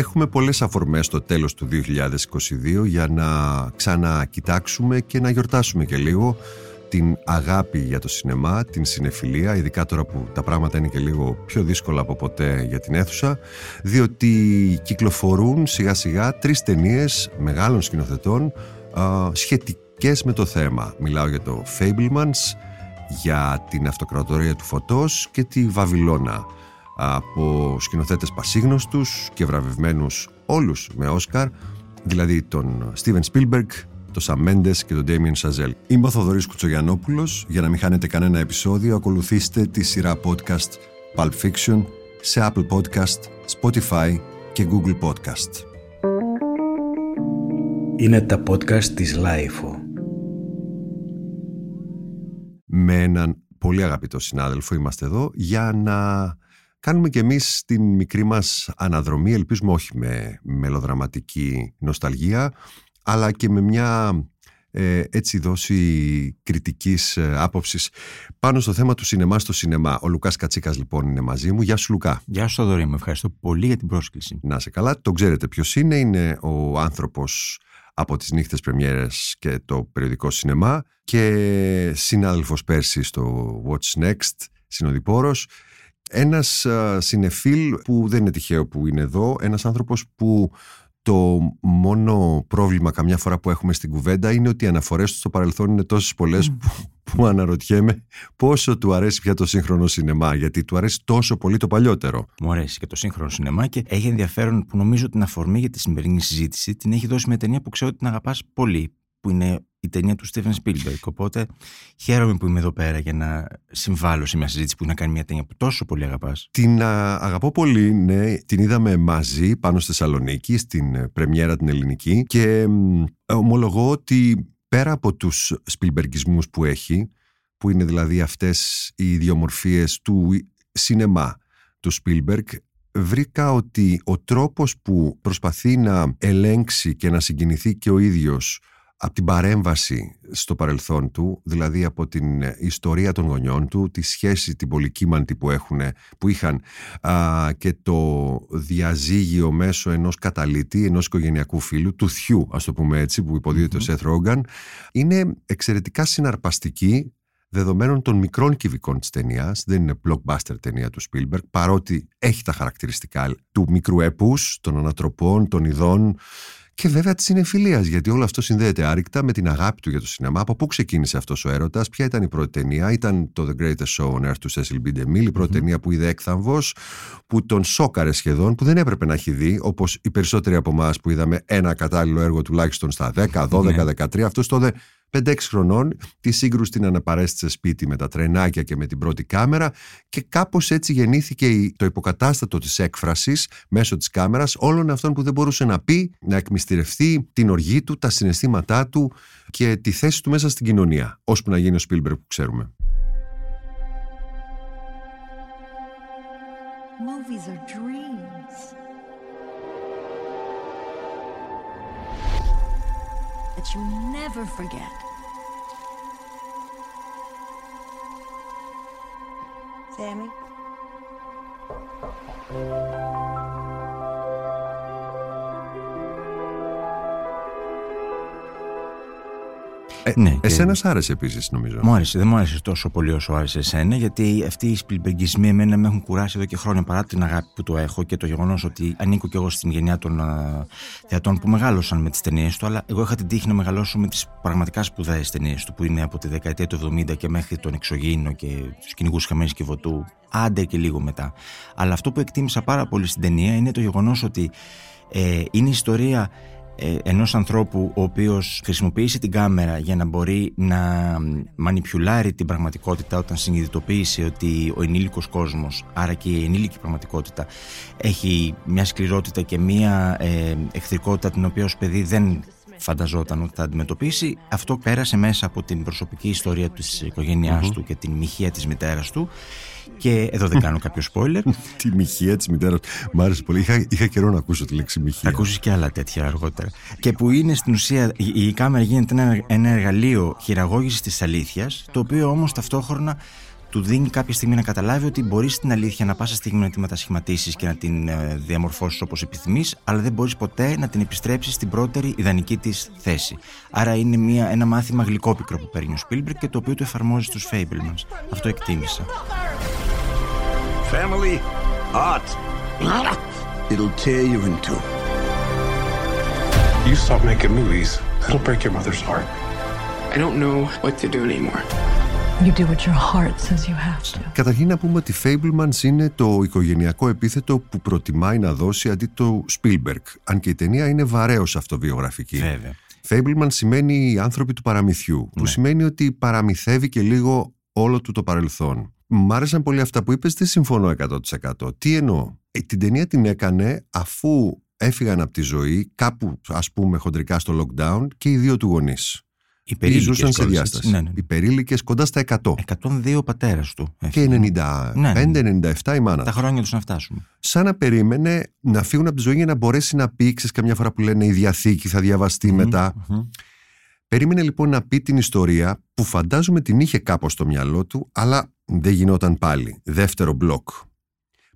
Έχουμε πολλές αφορμές στο τέλος του 2022 για να ξανακοιτάξουμε και να γιορτάσουμε και λίγο την αγάπη για το σινεμά, την συνεφιλία, ειδικά τώρα που τα πράγματα είναι και λίγο πιο δύσκολα από ποτέ για την αίθουσα, διότι κυκλοφορούν σιγά σιγά τρεις ταινίες μεγάλων σκηνοθετών σχετικές με το θέμα. Μιλάω για το Fablemans, για την αυτοκρατορία του φωτός και τη Βαβυλώνα από σκηνοθέτες πασίγνωστους και βραβευμένους όλους με Όσκαρ, δηλαδή τον Steven Spielberg, τον Sam Mendes και τον Damien Chazelle. Είμαι ο Θοδωρής Κουτσογιαννόπουλος. Για να μην χάνετε κανένα επεισόδιο, ακολουθήστε τη σειρά podcast Pulp Fiction σε Apple Podcast, Spotify και Google Podcast. Είναι τα podcast της Lifeo. Με έναν πολύ αγαπητό συνάδελφο είμαστε εδώ για να κάνουμε και εμείς την μικρή μας αναδρομή, ελπίζουμε όχι με μελοδραματική νοσταλγία, αλλά και με μια ε, έτσι δόση κριτικής ε, άποψης πάνω στο θέμα του σινεμά στο σινεμά. Ο Λουκάς Κατσίκας λοιπόν είναι μαζί μου. Γεια σου Λουκά. Γεια σου Θοδωρή, με ευχαριστώ πολύ για την πρόσκληση. Να σε καλά, τον ξέρετε ποιος είναι. Είναι ο άνθρωπος από τις νύχτες πρεμιέρες και το περιοδικό σινεμά και συνάδελφος πέρσι στο What's Next, συνοδοιπόρος ένας συνεφίλ που δεν είναι τυχαίο που είναι εδώ, ένας άνθρωπος που το μόνο πρόβλημα καμιά φορά που έχουμε στην κουβέντα είναι ότι οι αναφορές του στο παρελθόν είναι τόσες πολλές που, που αναρωτιέμαι πόσο του αρέσει πια το σύγχρονο σινεμά γιατί του αρέσει τόσο πολύ το παλιότερο. Μου αρέσει και το σύγχρονο σινεμά και έχει ενδιαφέρον που νομίζω την αφορμή για τη σημερινή συζήτηση την έχει δώσει με ταινία που ξέρω ότι την αγαπάς πολύ που είναι η ταινία του Στίβεν Spielberg. Οπότε χαίρομαι που είμαι εδώ πέρα για να συμβάλλω σε μια συζήτηση που να κάνει μια ταινία που τόσο πολύ αγαπάς. Την α, αγαπώ πολύ, ναι. Την είδαμε μαζί πάνω στη Θεσσαλονίκη, στην ε, πρεμιέρα την ελληνική. Και ομολογώ ότι πέρα από τους Σπιλμπεργκισμούς που έχει, που είναι δηλαδή αυτές οι ιδιομορφίες του σινεμά του Spielberg, βρήκα ότι ο τρόπος που προσπαθεί να ελέγξει και να συγκινηθεί και ο ίδιος από την παρέμβαση στο παρελθόν του, δηλαδή από την ιστορία των γονιών του, τη σχέση την πολυκύμαντη που, έχουν, που είχαν και το διαζύγιο μέσω ενός καταλήτη, ενός οικογενειακού φίλου, του θιού ας το πούμε έτσι, που υποδίδεται ο Σεθ Ρόγκαν, είναι εξαιρετικά συναρπαστική δεδομένων των μικρών κυβικών της ταινίας, δεν είναι blockbuster ταινία του Spielberg, παρότι έχει τα χαρακτηριστικά του μικρού έπους, των ανατροπών, των ειδών, και βέβαια της συνεφιλία, γιατί όλο αυτό συνδέεται άρρηκτα με την αγάπη του για το σινεμά. Από πού ξεκίνησε αυτός ο έρωτας, ποια ήταν η πρώτη ταινία, ήταν το The Greatest Show on Earth του Cecil B. DeMille, η πρώτη ταινία που είδε έκθαμβος, που τον σόκαρε σχεδόν, που δεν έπρεπε να έχει δει, όπως οι περισσότεροι από εμάς που είδαμε ένα κατάλληλο έργο τουλάχιστον στα 10, 12, 13. Αυτό τότε 5-6 χρονών τη σύγκρουση την αναπαρέστησε σπίτι με τα τρενάκια και με την πρώτη κάμερα και κάπως έτσι γεννήθηκε το υποκατάστατο της έκφρασης μέσω της κάμερας όλων αυτών που δεν μπορούσε να πει, να εκμυστηρευτεί την οργή του, τα συναισθήματά του και τη θέση του μέσα στην κοινωνία, ώσπου να γίνει ο Σπίλμπερ που ξέρουμε. Movies are That you never forget. Sammy? Ε, ναι, εσένα και... άρεσε επίσης, νομίζω. Μου άρεσε. Δεν μου άρεσε τόσο πολύ όσο άρεσε εσένα, γιατί αυτοί οι σπιλμπεγκισμοί εμένα με έχουν κουράσει εδώ και χρόνια παρά την αγάπη που το έχω και το γεγονός ότι ανήκω κι εγώ στην γενιά των uh, θεατών που μεγάλωσαν με τις ταινίες του, αλλά εγώ είχα την τύχη να μεγαλώσω με τις πραγματικά σπουδαίες ταινίες του, που είναι από τη δεκαετία του 70 και μέχρι τον Εξωγήινο και τους κυνηγούς Χαμένης και Βοτού, άντε και λίγο μετά. Αλλά αυτό που εκτίμησα πάρα πολύ στην ταινία είναι το γεγονός ότι ε, είναι ιστορία ε, ενός ανθρώπου ο οποίος χρησιμοποίησε την κάμερα για να μπορεί να μανιπιουλάρει την πραγματικότητα όταν συνειδητοποίησε ότι ο ενήλικος κόσμος, άρα και η ενήλικη πραγματικότητα έχει μια σκληρότητα και μια ε, εχθρικότητα την οποία ως παιδί δεν φανταζόταν ότι θα αντιμετωπίσει. Αυτό πέρασε μέσα από την προσωπική ιστορία της οικογένειάς του και την μοιχεία της μητέρας του και εδώ δεν κάνω κάποιο spoiler. τη μοιχεία της μητέρας. Μ' άρεσε πολύ. Είχα, είχα καιρό να ακούσω τη λέξη μοιχεία. Θα ακούσεις και άλλα τέτοια αργότερα. Και που είναι στην ουσία η, η κάμερα γίνεται ένα, ένα εργαλείο χειραγώγησης της αλήθειας, το οποίο όμως ταυτόχρονα του δίνει κάποια στιγμή να καταλάβει ότι μπορείς στην αλήθεια να πάσα στιγμή να τη μετασχηματίσεις και να την ε, διαμορφώσεις όπως επιθυμείς, αλλά δεν μπορείς ποτέ να την επιστρέψεις στην πρώτερη ιδανική της θέση. Άρα είναι μια, ένα μάθημα γλυκόπικρο που παίρνει ο Spielberg και το οποίο το εφαρμόζει στους Fablemans. Αυτό εκτίμησα. Family art. It'll tear you in two. You stop making movies, it'll break your mother's heart. I don't know what to do anymore. You do what your heart says you have to. Καταρχήν να πούμε ότι Fablemans είναι το οικογενειακό επίθετο που προτιμάει να δώσει αντί το Spielberg. Αν και η ταινία είναι βαρέως αυτοβιογραφική. Βέβαια. Fableman σημαίνει οι άνθρωποι του παραμυθιού, που ναι. σημαίνει ότι παραμυθεύει και λίγο όλο του το παρελθόν. Μ' άρεσαν πολύ αυτά που είπες, δεν συμφωνώ 100%. Τι εννοώ; Ε, την ταινία την έκανε αφού έφυγαν από τη ζωή κάπου ας πούμε χοντρικά στο lockdown και οι δύο του γονείς. Οι ζούσαν σε διάσταση. Ναι, ναι. Οι περίλικες κοντά στα 100. 102 ο πατέρα του. Και 95-97 ναι, ναι. η μάνα. Τα χρόνια τους να φτάσουμε. Σαν να περίμενε να φύγουν από τη ζωή για να μπορέσει να πει, καμιά φορά που λένε η διαθήκη θα διαβαστεί μετά. Περίμενε λοιπόν να πει την ιστορία που φαντάζομαι την είχε κάπως στο μυαλό του, αλλά δεν γινόταν πάλι. Δεύτερο μπλοκ.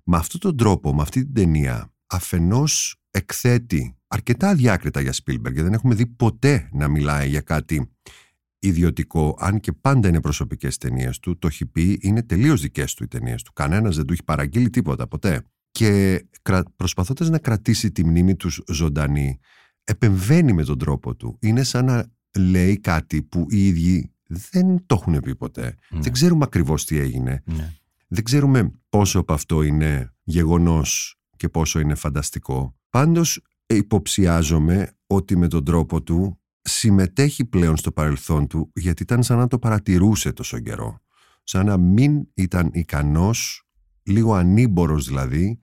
Με αυτόν τον τρόπο, με αυτή την ταινία, αφενός εκθέτει αρκετά αδιάκριτα για Spielberg δεν έχουμε δει ποτέ να μιλάει για κάτι ιδιωτικό, αν και πάντα είναι προσωπικές ταινίες του. Το έχει πει, είναι τελείως δικές του οι ταινίες του. Κανένας δεν του έχει παραγγείλει τίποτα ποτέ. Και προσπαθώντας να κρατήσει τη μνήμη τους ζωντανή, επεμβαίνει με τον τρόπο του. Είναι σαν να λέει κάτι που οι ίδιοι δεν το έχουν πει ποτέ. Ναι. Δεν ξέρουμε ακριβώς τι έγινε. Ναι. Δεν ξέρουμε πόσο από αυτό είναι γεγονός και πόσο είναι φανταστικό. Πάντως υποψιάζομαι ότι με τον τρόπο του συμμετέχει πλέον στο παρελθόν του γιατί ήταν σαν να το παρατηρούσε τόσο καιρό. Σαν να μην ήταν ικανός, λίγο ανήμπορος δηλαδή,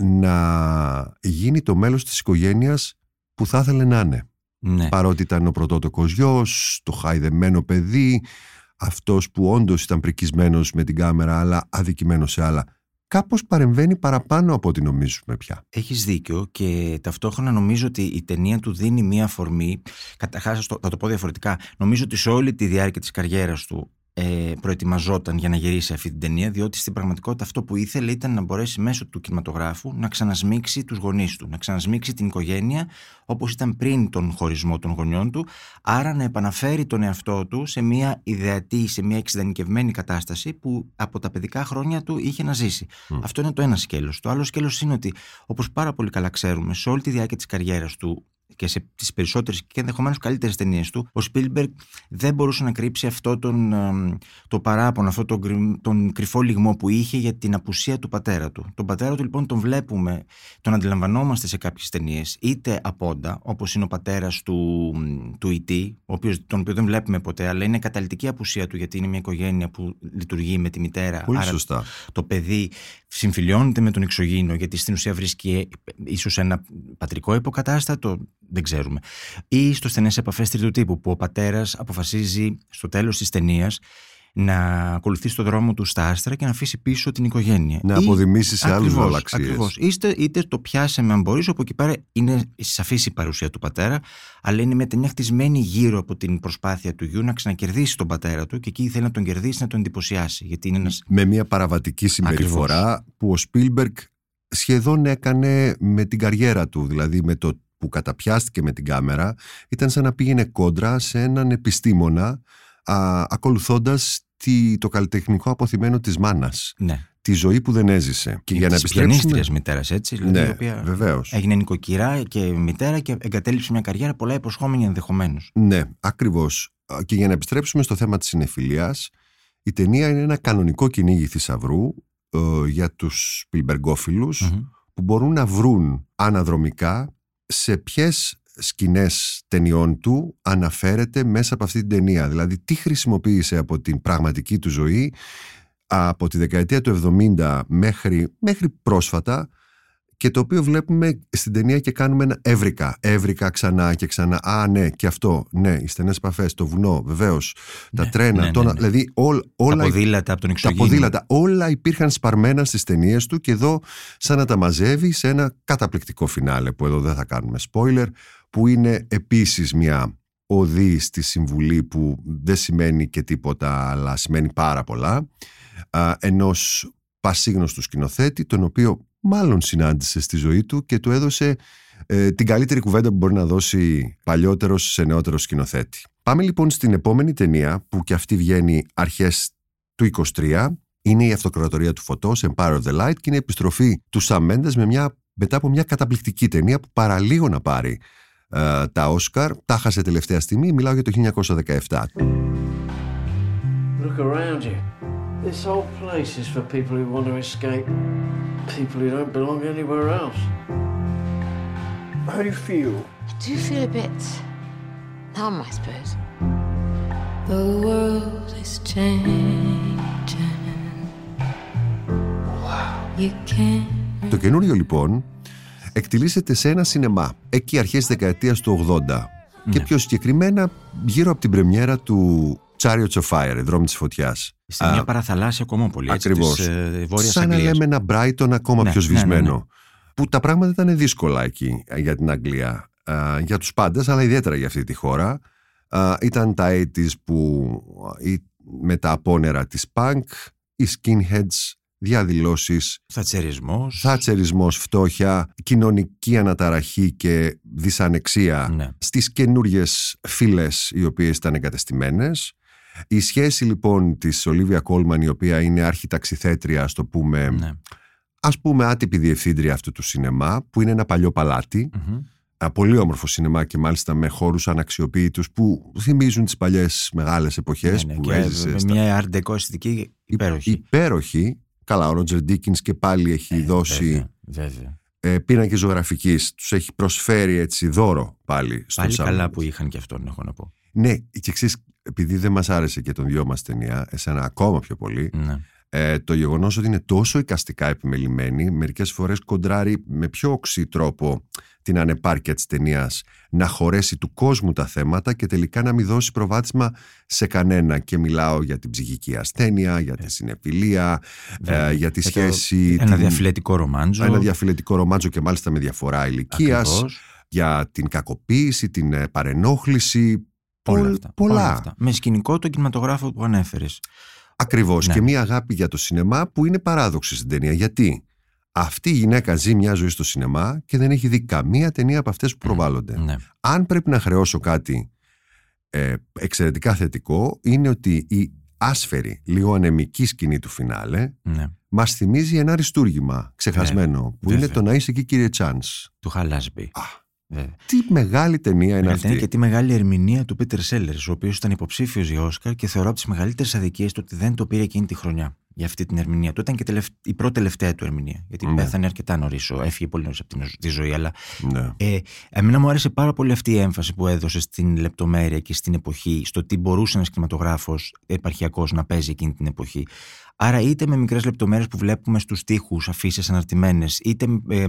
να γίνει το μέλος της οικογένειας που θα ήθελε να είναι. Ναι. Παρότι ήταν ο πρωτότοκος γιος, το χαϊδεμένο παιδί, αυτός που όντως ήταν πρικισμένος με την κάμερα αλλά αδικημένος σε άλλα κάπως παρεμβαίνει παραπάνω από ό,τι νομίζουμε πια. Έχεις δίκιο και ταυτόχρονα νομίζω ότι η ταινία του δίνει μία αφορμή, καταρχάς θα το πω διαφορετικά, νομίζω ότι σε όλη τη διάρκεια της καριέρας του ε, προετοιμαζόταν για να γυρίσει αυτή την ταινία, διότι στην πραγματικότητα αυτό που ήθελε ήταν να μπορέσει μέσω του κινηματογράφου να ξανασμίξει τους γονείς του, να ξανασμίξει την οικογένεια όπως ήταν πριν τον χωρισμό των γονιών του, άρα να επαναφέρει τον εαυτό του σε μια ιδεατή, σε μια εξειδανικευμένη κατάσταση που από τα παιδικά χρόνια του είχε να ζήσει. Αυτό είναι το ένα σκέλος. Το άλλο σκέλος είναι ότι, όπως πάρα πολύ καλά ξέρουμε, σε όλη τη διάρκεια της καριέρας του και σε τις περισσότερες και ενδεχομένως καλύτερες ταινίες του, ο Σπίλμπεργκ δεν μπορούσε να κρύψει αυτό τον, το παράπονο, αυτό τον, τον κρυφό λιγμό που είχε για την απουσία του πατέρα του. Τον πατέρα του λοιπόν τον βλέπουμε, τον αντιλαμβανόμαστε σε κάποιες ταινίες, είτε απόντα, όπως είναι ο πατέρας του, του E.T., τον οποίο δεν βλέπουμε ποτέ, αλλά είναι καταλητική απουσία του γιατί είναι μια οικογένεια που λειτουργεί με τη μητέρα. Πολύ άρα σωστά. Το παιδί συμφιλιώνεται με τον εξωγήινο, γιατί στην ουσία βρίσκει ίσως ένα πατρικό υποκατάστατο, δεν ξέρουμε. Ή στο στενές επαφές τρίτου τύπου, που ο πατέρας αποφασίζει στο τέλος της ταινίας να ακολουθεί το δρόμο του στα άστρα και να αφήσει πίσω την οικογένεια. Να αποδημήσει σε άλλους ρόλο Ακριβώς. Είτε, είτε το πιάσαμε αν μπορείς, όπου εκεί πέρα είναι σαφή η παρουσία του πατέρα, αλλά είναι μια ταινία χτισμένη γύρω από την προσπάθεια του γιου να ξανακερδίσει τον πατέρα του και εκεί θέλει να τον κερδίσει, να τον εντυπωσιάσει. Γιατί είναι ένας... Με μια παραβατική συμπεριφορά που ο Σπίλμπεργκ σχεδόν έκανε με την καριέρα του, δηλαδή με το που καταπιάστηκε με την κάμερα ήταν σαν να πήγαινε κόντρα σε έναν επιστήμονα α, ακολουθώντας το καλλιτεχνικό αποθυμένο της μάνας. Ναι. Τη ζωή που δεν έζησε. Και για να επιστρέψουμε. μητέρας, έτσι. Δηλαδή, ναι, η οποία βεβαίως. Έγινε νοικοκυρά και μητέρα και εγκατέλειψε μια καριέρα πολλά υποσχόμενη ενδεχομένως. Ναι, ακριβώς. Και για να επιστρέψουμε στο θέμα της συνεφιλίας, η ταινία είναι ένα κανονικό κυνήγι θησαυρού ε, για τους σπιλμπεργκοφιλου που μπορούν να βρουν αναδρομικά σε ποιες σκηνές ταινιών του αναφέρεται μέσα από αυτή την ταινία. Δηλαδή τι χρησιμοποίησε από την πραγματική του ζωή από τη δεκαετία του 70 μέχρι, μέχρι πρόσφατα και το οποίο βλέπουμε στην ταινία και κάνουμε ένα έβρικα. Έβρικα ξανά και ξανά. Α, ναι, και αυτό. Ναι, οι στενές επαφές, το βουνό, βεβαίως. τα ναι, τρένα. Ναι, το, ναι, ναι, δηλαδή, ό, όλα. Τα ποδήλατα από τον εξωγήινο. Τα ποδήλατα. Όλα υπήρχαν σπαρμένα στις ταινίες του και εδώ, σαν να τα μαζεύει σε ένα καταπληκτικό φινάλε που εδώ δεν θα κάνουμε spoiler, που είναι επίσης μια οδή στη συμβουλή που δεν σημαίνει και τίποτα, αλλά σημαίνει πάρα πολλά. ενός πασίγνωστου σκηνοθέτη, τον οποίο μάλλον συνάντησε στη ζωή του και του έδωσε ε, την καλύτερη κουβέντα που μπορεί να δώσει παλιότερος σε νεότερο σκηνοθέτη. Πάμε λοιπόν στην επόμενη ταινία που και αυτή βγαίνει αρχές του 23 είναι η αυτοκρατορία του φωτός, Empire of the Light και είναι η επιστροφή του Sam Mendes με μια, μετά από μια καταπληκτική ταινία που παραλίγο να πάρει ε, τα Όσκαρ, τα χάσε τελευταία στιγμή, μιλάω για το 1917. Look around you. This whole place is for people who want to escape. People who don't belong anywhere else. How do you feel? I do feel a bit numb, I suppose. The world is changing. Wow. You can't... Το καινούριο λοιπόν εκτιλήσεται σε ένα σινεμά εκεί αρχές της δεκαετίας του 80 ναι. και πιο συγκεκριμένα γύρω από την πρεμιέρα του Chariots of Fire, δρόμοι της φωτιάς. Σε μια παραθαλάσσια κομμόπολη, Ακριβώς. Έτσι, της, ε, Σαν να λέμε ένα Brighton ακόμα ναι, πιο ναι, ναι, σβησμένο. Ναι, που τα πράγματα ήταν δύσκολα εκεί ε, για την Αγγλία. Ε, για τους πάντες, αλλά ιδιαίτερα για αυτή τη χώρα. Ε, ήταν τα 80's που με τα απόνερα της punk, οι skinheads, διαδηλώσεις, θατσερισμός, θατσερισμός φτώχεια, κοινωνική αναταραχή και δυσανεξία ναι. στις καινούριες φύλες οι οποίες ήταν εγκατεστημένες. Η σχέση λοιπόν της Ολίβια Κόλμαν η οποία είναι αρχιταξιθέτρια, ας το πούμε, ναι ας πούμε άτυπη διευθύντρια αυτού του σινεμά που είναι ένα παλιό παλάτι πολύ όμορφο σινεμά και μάλιστα με χώρους αναξιοποιητούς που θυμίζουν τις παλιές μεγάλες εποχές ναι, ναι, που έζησε. Με μια αρντεκό αισθητική υπέροχη. Υπέροχη. Καλά, ο Ρότζερ Ντίκινς και πάλι έχει ε, δώσει βέβαια, Ε, πίνακε ζωγραφικής. Τους έχει προσφέρει έτσι δώρο πάλι. Στον πάλι καλά που είχαν και αυτόν έχω να πω. Ναι, και εξή, επειδή δεν μας άρεσε και τον δυο μας ταινία, εσένα ακόμα πιο πολύ, ναι ε, το γεγονός ότι είναι τόσο εικαστικά επιμελημένη μερικές φορές κοντράρει με πιο οξύ τρόπο την ανεπάρκεια της ταινίας να χωρέσει του κόσμου τα θέματα και τελικά να μην δώσει προβάτισμα σε κανένα και μιλάω για την ψυχική ασθένεια, για τη συνεφιλία, ε, για τη σχέση... Ένα διαφυλετικό ρομάντζο. Ένα διαφυλετικό ρομάντζο και μάλιστα με διαφορά ηλικίας. Για την κακοποίηση, την ε, παρενόχληση, Όλα αυτά, πολλά. αυτά. Με σκηνικό το κινηματογράφο που ανέφερες. Ακριβώς. Ναι. Και μία αγάπη για το σινεμά που είναι παράδοξη στην ταινία. Γιατί αυτή η γυναίκα ζει μια ζωή στο σινεμά και δεν έχει δει καμία ταινία από αυτές που προβάλλονται. Ναι. Αν πρέπει να χρεώσω κάτι ε, εξαιρετικά θετικό, είναι ότι η άσφαιρη, λίγο ανεμική σκηνή του φινάλε ναι. μας θυμίζει ένα αριστούργημα ξεχασμένο, ναι, που είναι το να είσαι εκεί, κύριε Τσάνς. Του Χαλάσμπη. Τι μεγάλη ταινία είναι αυτή. Και τι μεγάλη ερμηνεία του Πίτερ Σέλλερ, ο οποίος ήταν υποψήφιος για Όσκαρ και θεωρώ από τις μεγαλύτερες αδικίες του ότι δεν το πήρε εκείνη τη χρονιά για αυτή την ερμηνεία του. Ήταν και η πρώτη τελευταία του ερμηνεία. Γιατί ναι. πέθανε αρκετά νωρίς, έφυγε πολύ νωρίς από τη ζωή. Αλλά ναι. ε, εμένα μου άρεσε πάρα πολύ αυτή η έμφαση που έδωσε στην λεπτομέρεια και στην εποχή, στο τι μπορούσε ένας κινηματογράφος επαρχιακός να παίζει εκείνη την εποχή. Άρα είτε με μικρές λεπτομέρειες που βλέπουμε στους τοίχους, αφήσεις αναρτημένες, είτε ε,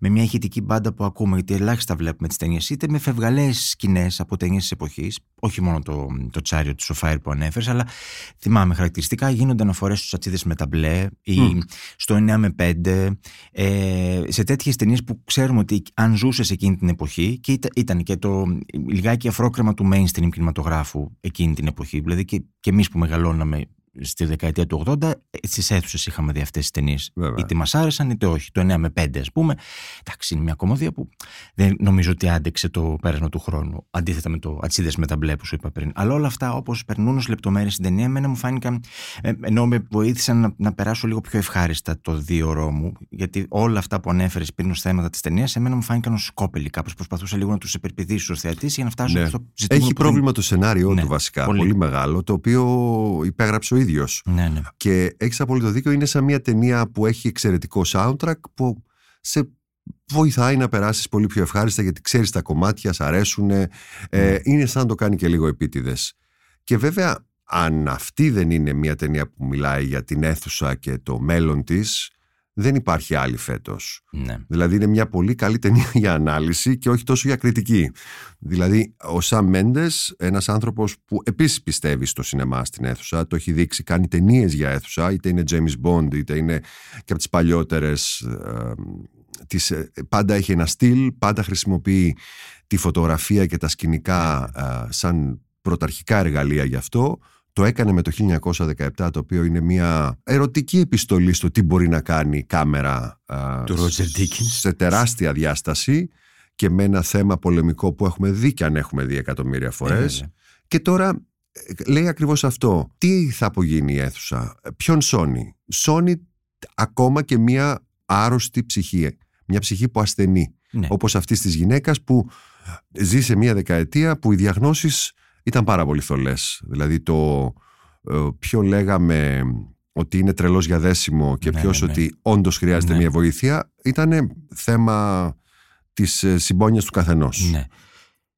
με μια ηχητική μπάντα που ακούμε, γιατί ελάχιστα βλέπουμε τις ταινίες, είτε με φευγαλές σκηνές από ταινίες της εποχής, όχι μόνο το, το τσάριο του Σοφάιρ που ανέφερες, αλλά θυμάμαι χαρακτηριστικά γίνονται αναφορές στους ατσίδες με τα μπλε ή στο 9 με 5, ε, σε τέτοιες ταινίες που ξέρουμε ότι αν ζούσες εκείνη την εποχή και ήταν, και το λιγάκι αφρόκρεμα του mainstream κινηματογράφου εκείνη την εποχή, δηλαδή και, και εμείς που μεγαλώναμε στη δεκαετία του 80 στις αίθουσες είχαμε δει αυτές τις ταινίες. Είτε μας άρεσαν είτε όχι. Το 9 με 5, ας πούμε. Εντάξει, είναι μια κομμωδία που δεν νομίζω ότι άντεξε το πέρασμα του χρόνου. Αντίθετα με το Ατσίδες με τα μπλε που σου είπα πριν. Αλλά όλα αυτά, όπως περνούν ως λεπτομέρειες στην ταινία, εμένα μου φάνηκαν. Ε, ενώ με βοήθησαν να, να περάσω λίγο πιο ευχάριστα το δύο ώρο μου. Γιατί όλα αυτά που ανέφερες πριν ως θέματα της ταινίας, εμένα μου φάνηκαν ως σκόπελοι. Κάπως προσπαθούσα λίγο να τους υπερπηδήσω ως θεατής για να φτάσω ναι. στο ζητούμενο. Έχει πρόβλημα το σενάριό ναι, του βασικά. Πολύ. πολύ μεγάλο, το οποίο υπέγραψε ο ίδιος. Ναι, ναι. Και έχεις απόλυτο δίκιο, είναι σαν μια ταινία που έχει εξαιρετικό soundtrack που σε βοηθάει να περάσεις πολύ πιο ευχάριστα γιατί ξέρεις τα κομμάτια, σ' αρέσουν. Ε, ναι. είναι σαν να το κάνει και λίγο επίτηδες. Και βέβαια, αν αυτή δεν είναι μια ταινία που μιλάει για την αίθουσα και το μέλλον της δεν υπάρχει άλλη φέτος. Ναι. Δηλαδή είναι μια πολύ καλή ταινία για ανάλυση και όχι τόσο για κριτική. Δηλαδή ο Σαμ Μέντες, ένας άνθρωπος που επίσης πιστεύει στο σινεμά στην αίθουσα, το έχει δείξει, κάνει ταινίες για αίθουσα, είτε είναι James Bond, είτε είναι και από τις παλιότερες. Ε, ε, πάντα έχει ένα στυλ, πάντα χρησιμοποιεί τη φωτογραφία και τα σκηνικά ε, σαν πρωταρχικά εργαλεία γι' αυτό Το έκανε με το 1917, το οποίο είναι μια ερωτική επιστολή στο τι μπορεί να κάνει η κάμερα του Roger σε τεράστια διάσταση και με ένα θέμα πολεμικό που έχουμε δει και αν έχουμε δει εκατομμύρια φορές. Ε, και τώρα ε, λέει ακριβώς αυτό. Τι θα απογίνει η αίθουσα, ποιον σώνει; Σώνει ακόμα και μια άρρωστη ψυχή, μια ψυχή που ασθενεί. Ναι. Όπως αυτής της γυναίκας που ζει σε μια δεκαετία που οι διαγνώσεις ήταν πάρα πολύ θολές. Δηλαδή το ε, ποιο λέγαμε ότι είναι τρελός για δέσιμο και Ναι, ποιος ναι, ναι. ότι όντως χρειάζεται Ναι. μια βοήθεια ήταν θέμα της ε, συμπόνιας του καθενός Ναι.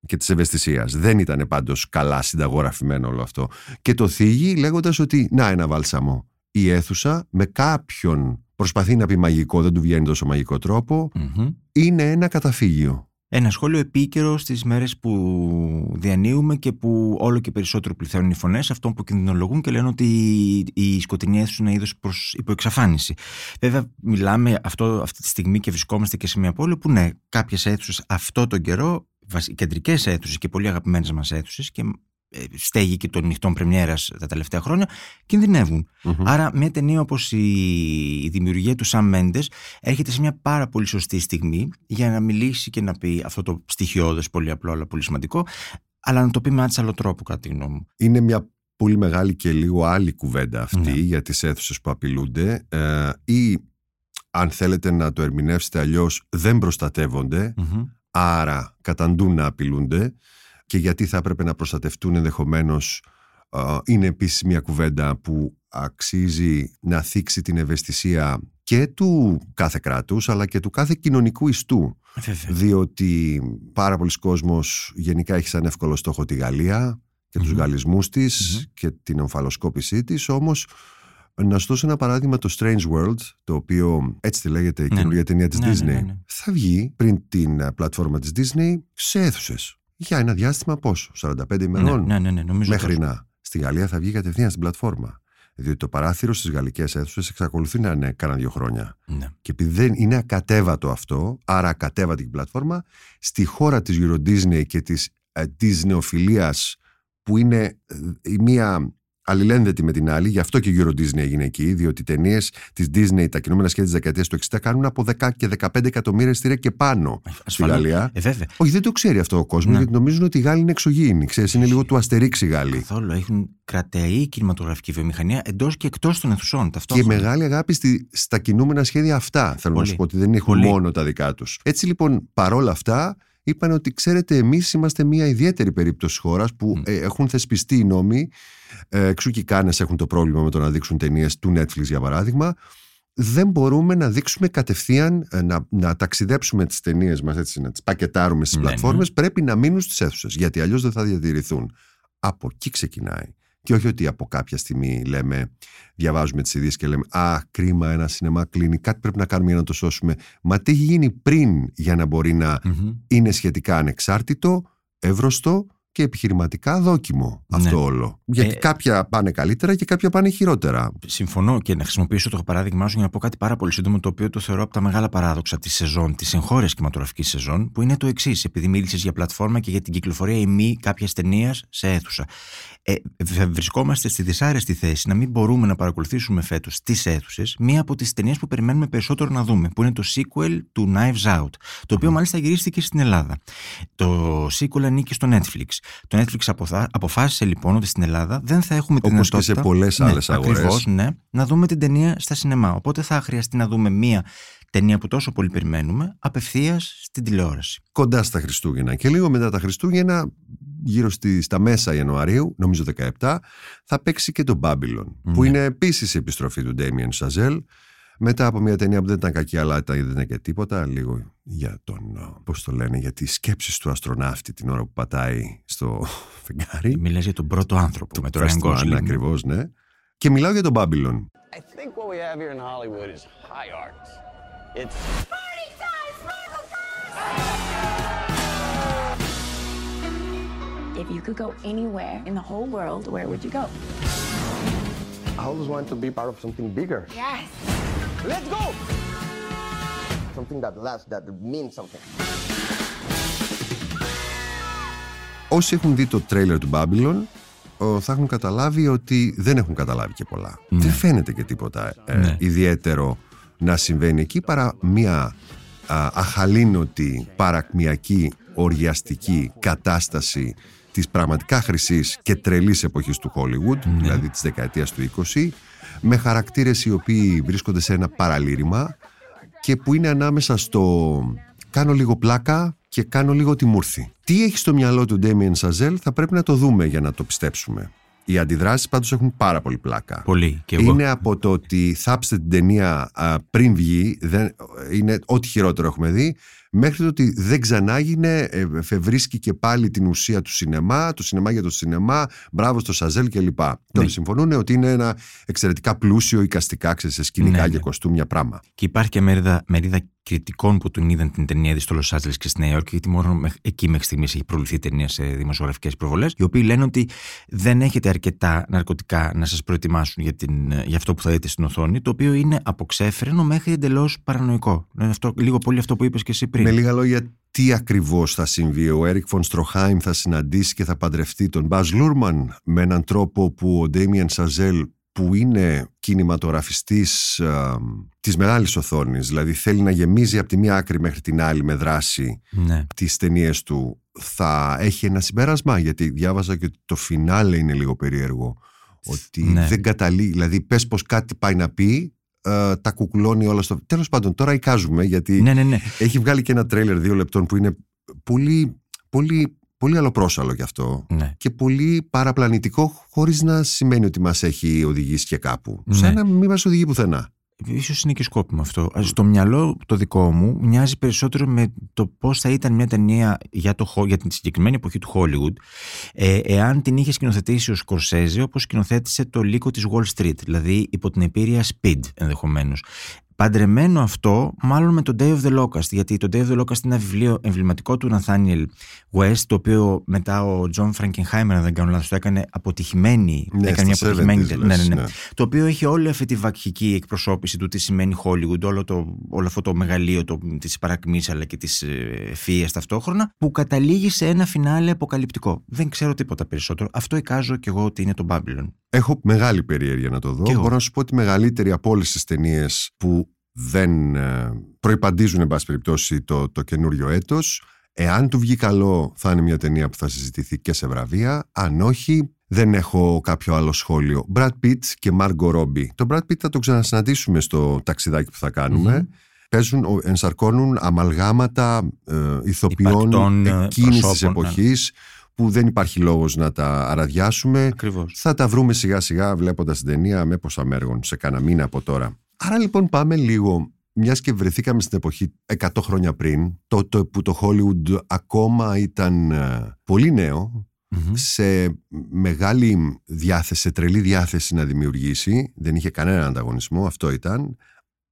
και της ευαισθησίας. Δεν ήταν πάντως καλά συνταγογραφημένο όλο αυτό. Και το θίγει λέγοντας ότι να ένα βάλσαμο. Η αίθουσα με κάποιον προσπαθεί να πει μαγικό, δεν του βγαίνει τόσο μαγικό τρόπο, Μμμ. είναι ένα καταφύγιο. Ένα σχόλιο επίκαιρο στις μέρες που διανύουμε και που όλο και περισσότερο πληθαίνουν οι φωνές αυτών που κινδυνολογούν και λένε ότι η σκοτεινή αίθουσα είναι είδος προς υποεξαφάνιση. Βέβαια, μιλάμε αυτό, αυτή τη στιγμή και βρισκόμαστε και σε μια πόλη που ναι, κάποιες αίθουσες αυτό τον καιρό, κεντρικές αίθουσες και πολύ αγαπημένες μας αίθουσες και ε, στέγη και των νυχτών πρεμιέρας τα τελευταία χρόνια κινδυνεύουν. Μμμ. Άρα, μια ταινία όπως η, η δημιουργία του Sam Mendes έρχεται σε μια πάρα πολύ σωστή στιγμή για να μιλήσει και να πει αυτό το στοιχειώδες, πολύ απλό αλλά πολύ σημαντικό, αλλά να το πει με άλλο τρόπο, κατά τη γνώμη μου. Είναι μια πολύ μεγάλη και λίγο άλλη κουβέντα αυτή Ναι. για τις αίθουσες που απειλούνται ε, ή αν θέλετε να το ερμηνεύσετε αλλιώς δεν προστατεύονται Μμμ. άρα καταντούν να απειλούνται και γιατί θα έπρεπε να προστατευτούν ενδεχομένως ε, είναι επίσης μια κουβέντα που αξίζει να θίξει την ευαισθησία και του κάθε κράτους αλλά και του κάθε κοινωνικού ιστού Βέβαια. διότι πάρα πολλοί κόσμος γενικά έχει σαν εύκολο στόχο τη Γαλλία και τους Μμμ. γαλλισμούς της Μμμ. και την ομφαλοσκόπησή της όμως να σου δώσω ένα παράδειγμα το Strange World το οποίο έτσι τη λέγεται η Ναι, καινούργια ταινία της Ναι, ναι, Disney ναι, ναι. θα βγει πριν την ε, πλατφόρμα της Disney σε αίθουσες για ένα διάστημα πόσο 45 ημερών Ναι, ναι, ναι, νομίζω μέχρι τόσο. να στη Γαλλία θα βγει κατευθείαν στην πλατφόρμα διότι το παράθυρο στις γαλλικές αίθουσες εξακολουθεί να είναι κάνα δύο χρόνια Ναι. και επειδή δεν είναι ακατέβατο αυτό, άρα ακατέβατη η πλατφόρμα, στη χώρα της Euro Disney και της ε, Disneyοφιλίας που είναι ε, η μία αλληλένδετη με την άλλη, γι' αυτό και η Euro Disney έγινε εκεί, διότι οι ταινίες της Disney, τα κινούμενα σχέδια της δεκαετίας του 60, κάνουν από 10 και 15 εκατομμύρια εισιτήρια και πάνω στη Ασφαλώς. Γαλλία. Ε, βέβαια. Όχι, δεν το ξέρει αυτό ο κόσμος, Ναι. γιατί νομίζουν ότι οι Γάλλοι είναι εξωγήινοι. Ξέρεις, είναι λίγο του αστερίξη οι Γάλλοι. Καθόλου. Έχουν κρατεή κινηματογραφική βιομηχανία εντός και εκτός των αιθουσών. Και Ταυτόχρονα. μεγάλη αγάπη στη, στα κινούμενα σχέδια αυτά. Θέλω να Πολύ. σου πω ότι δεν έχουν Πολύ. μόνο τα δικά τους. Έτσι λοιπόν, παρόλα αυτά, είπαν ότι ξέρετε, εμείς είμαστε μια ιδιαίτερη περίπτωση χώρας που Μμ. ε, έχουν θεσπιστεί οι νόμοι. Ε, εξού και οι Κάνες έχουν το πρόβλημα με το να δείξουν ταινίες του Netflix, για παράδειγμα. Δεν μπορούμε να δείξουμε κατευθείαν, ε, να, να ταξιδέψουμε τις ταινίες μας, έτσι, να τις πακετάρουμε στις Ναι, πλατφόρμες. ναι. Πρέπει να μείνουν στις αίθουσες, γιατί αλλιώς δεν θα διατηρηθούν. Από εκεί ξεκινάει. Και όχι ότι από κάποια στιγμή λέμε, διαβάζουμε τις ειδήσεις και λέμε Α, κρίμα, ένα σινεμά κλείνει. Κάτι πρέπει να κάνουμε για να το σώσουμε. Μα τι έχει γίνει πριν για να μπορεί να Μμμ. είναι σχετικά ανεξάρτητο, εύρωστο και επιχειρηματικά δόκιμο αυτό Ναι. όλο. Γιατί Ε, κάποια πάνε καλύτερα και κάποια πάνε χειρότερα. Συμφωνώ και να χρησιμοποιήσω το παράδειγμά σου για να πω κάτι πάρα πολύ σύντομο, το οποίο το θεωρώ από τα μεγάλα παράδοξα της σεζόν, της εγχώριας κινηματογραφικής σεζόν, που είναι το εξής, επειδή μίλησες για πλατφόρμα και για την κυκλοφορία ή μη κάποιας ταινίας σε αίθουσα. Ε, β- βρισκόμαστε στη δυσάρεστη θέση να μην μπορούμε να παρακολουθήσουμε φέτος στι αίθουσες μία από τις ταινίες που περιμένουμε περισσότερο να δούμε, που είναι το sequel του Knives Out, το οποίο μάλιστα γυρίστηκε στην Ελλάδα. Το sequel ανήκει στο Netflix. Το Netflix αποφα- αποφάσισε λοιπόν ότι στην Ελλάδα δεν θα έχουμε τη Όπως και σε δυνατότητα. πολλές ναι, άλλες αγορές. ακριβώς, ναι, να δούμε την ταινία στα σινεμά. Οπότε θα χρειαστεί να δούμε μία ταινία που τόσο πολύ περιμένουμε απευθείας στην τηλεόραση. Κοντά στα Χριστούγεννα. Και λίγο μετά τα Χριστούγεννα, γύρω στη, στα μέσα Ιανουαρίου, νομίζω 17, θα παίξει και το Babylon. Που Ναι. είναι επίσης η επιστροφή του Damien Chazelle. Μετά από μια ταινία που δεν ήταν κακή, αλλά ήταν, δεν ήταν και τίποτα. Λίγο για τον. Πώς το λένε, για τις σκέψεις του αστροναύτη την ώρα που πατάει στο φεγγάρι. Μιλάς για τον πρώτο άνθρωπο με τον Ryan Αστροναύτη, Gosling. ακριβώς, ναι. Και μιλάω για τον Babylon. I think what we have here in Hollywood is high art. It's If you could go anywhere in the whole world, where would you go? I always want to be part of something bigger. Yes. Let's go! Something that lasts, that means something. Όσοι έχουν δει το τρέιλερ του Babylon, ο, θα έχουν καταλάβει ότι δεν έχουν καταλάβει και πολλά. Ναι. Δεν φαίνεται και τίποτα ε, Ναι. ιδιαίτερο να συμβαίνει εκεί παρά μια α, αχαλήνωτη, παρακμιακή, οργιαστική κατάσταση της πραγματικά χρυσής και τρελής εποχής του Hollywood, Ναι. δηλαδή της δεκαετίας του 20, με χαρακτήρες οι οποίοι βρίσκονται σε ένα παραλήρημα και που είναι ανάμεσα στο κάνω λίγο πλάκα και κάνω λίγο τη μούρθη. Τι έχει στο μυαλό του Ντέμιεν Σαζέλ θα πρέπει να το δούμε για να το πιστέψουμε. Οι αντιδράσεις πάντως έχουν πάρα πολύ πλάκα. Πολύ και εγώ. Είναι από το ότι θάψτε την ταινία α, πριν βγει, δεν, είναι ό,τι χειρότερο έχουμε δει, μέχρι το ότι δεν ξανάγινε, ε, φευρίσκει και πάλι την ουσία του σινεμά, το σινεμά για το σινεμά, μπράβο στο Σαζέλ κλπ. Τώρα συμφωνούν ότι είναι ένα εξαιρετικά πλούσιο εικαστικά, ξέρεις, σε σκηνικά Ναι, και ναι. κοστούμια πράγμα. Και υπάρχει και μερίδα, μερίδα κριτικών που τον είδαν την ταινία ήδη στο Λο Άντζελε και στη Νέα Υόρκη, γιατί μόνο μεχ- εκεί μέχρι στιγμής έχει προβληθεί η ταινία σε δημοσιογραφικές προβολές, οι οποίοι λένε ότι δεν έχετε αρκετά ναρκωτικά να σας προετοιμάσουν για, την, για αυτό που θα δείτε στην οθόνη, το οποίο είναι από ξέφρενο μέχρι εντελώς παρανοϊκό. Είναι αυτό, λίγο πολύ αυτό που είπες και εσύ πριν. Με λίγα λόγια, τι ακριβώς θα συμβεί. Ο Έρικ Φον Στροχάιμ θα συναντήσει και θα παντρευτεί τον Μπαζ Λούρμαν με έναν τρόπο που ο Ντέμιαν Σαζέλ που είναι κινηματογραφιστής α, της μεγάλης οθόνης, δηλαδή θέλει να γεμίζει από τη μία άκρη μέχρι την άλλη με δράση Ναι. τις ταινίες του, θα έχει ένα συμπέρασμα, γιατί διάβαζα και ότι το φινάλε είναι λίγο περίεργο. Ότι Ναι. δεν καταλήγει, δηλαδή πες πως κάτι πάει να πει, ε, τα κουκουλώνει όλα στο... Τέλος πάντων, τώρα εικάζουμε, γιατί ναι, ναι, ναι. έχει βγάλει και ένα τρέιλερ δύο λεπτών που είναι πολύ, πολύ, πολύ αλλοπρόσαλο γι' αυτό ναι. και πολύ παραπλανητικό χωρίς να σημαίνει ότι μας έχει οδηγήσει και κάπου. Ναι. Σαν να μην μας οδηγεί πουθενά. Ίσως είναι και σκόπιμο αυτό. Στο μυαλό το δικό μου μοιάζει περισσότερο με το πώς θα ήταν μια ταινία για, το, Χο- για την συγκεκριμένη εποχή του Hollywood ε, εάν την είχε σκηνοθετήσει ο Σκορσέζε όπως σκηνοθέτησε το λύκο της Wall Street, δηλαδή υπό την επίρρεια Speed ενδεχομένως. Παντρεμένο αυτό μάλλον με το Day of the Locust, γιατί το Day of the Locust είναι ένα βιβλίο εμβληματικό του Nathaniel West, το οποίο μετά ο John Frankenheimer, αν δεν κάνω λάθος, το έκανε αποτυχημένη. Ναι, έκανε μια στα αποτυχημένη. 70s ναι, ναι, λες, ναι ναι. το οποίο έχει όλη αυτή τη βακχική εκπροσώπηση του τι σημαίνει Hollywood, όλο, το, όλο αυτό το μεγαλείο το, της παρακμής αλλά και της ε, φύειας ταυτόχρονα, που καταλήγει σε ένα φινάλε αποκαλυπτικό. Δεν ξέρω τίποτα περισσότερο. Αυτό εικάζω κι εγώ ότι είναι το Babylon. Έχω μεγάλη περιέργεια να το δω. Κι εγώ. Μπορώ να σου πω ότι μεγαλύτερη από όλες τις ταινίες που δεν ε, προϋπαντίζουν, εν πάση περιπτώσει, το, το καινούριο έτος. Εάν του βγει καλό, θα είναι μια ταινία που θα συζητηθεί και σε βραβεία. Αν όχι, δεν έχω κάποιο άλλο σχόλιο. Brad Pitt και Margot Robbie. Τον Brad Pitt θα το ξανασυναντήσουμε στο ταξιδάκι που θα κάνουμε. Παίζουν, ο- ενσαρκώνουν αμαλγάματα ε, ηθοποιών Υπαρκτών, ε, εκείνης της προσώπων, ναι. Εποχής που δεν υπάρχει λόγος να τα αραδιάσουμε. Ακριβώς. Θα τα βρούμε σιγά σιγά βλέποντας την ταινία με πόσα μέργων σε κανένα μήνα από τώρα. Άρα λοιπόν πάμε λίγο, μιας και βρεθήκαμε στην εποχή 100 χρόνια πριν, τότε που το Hollywood ακόμα ήταν ε, πολύ νέο, Μμμ. σε μεγάλη διάθεση, σε τρελή διάθεση να δημιουργήσει, δεν είχε κανένα ανταγωνισμό, αυτό ήταν.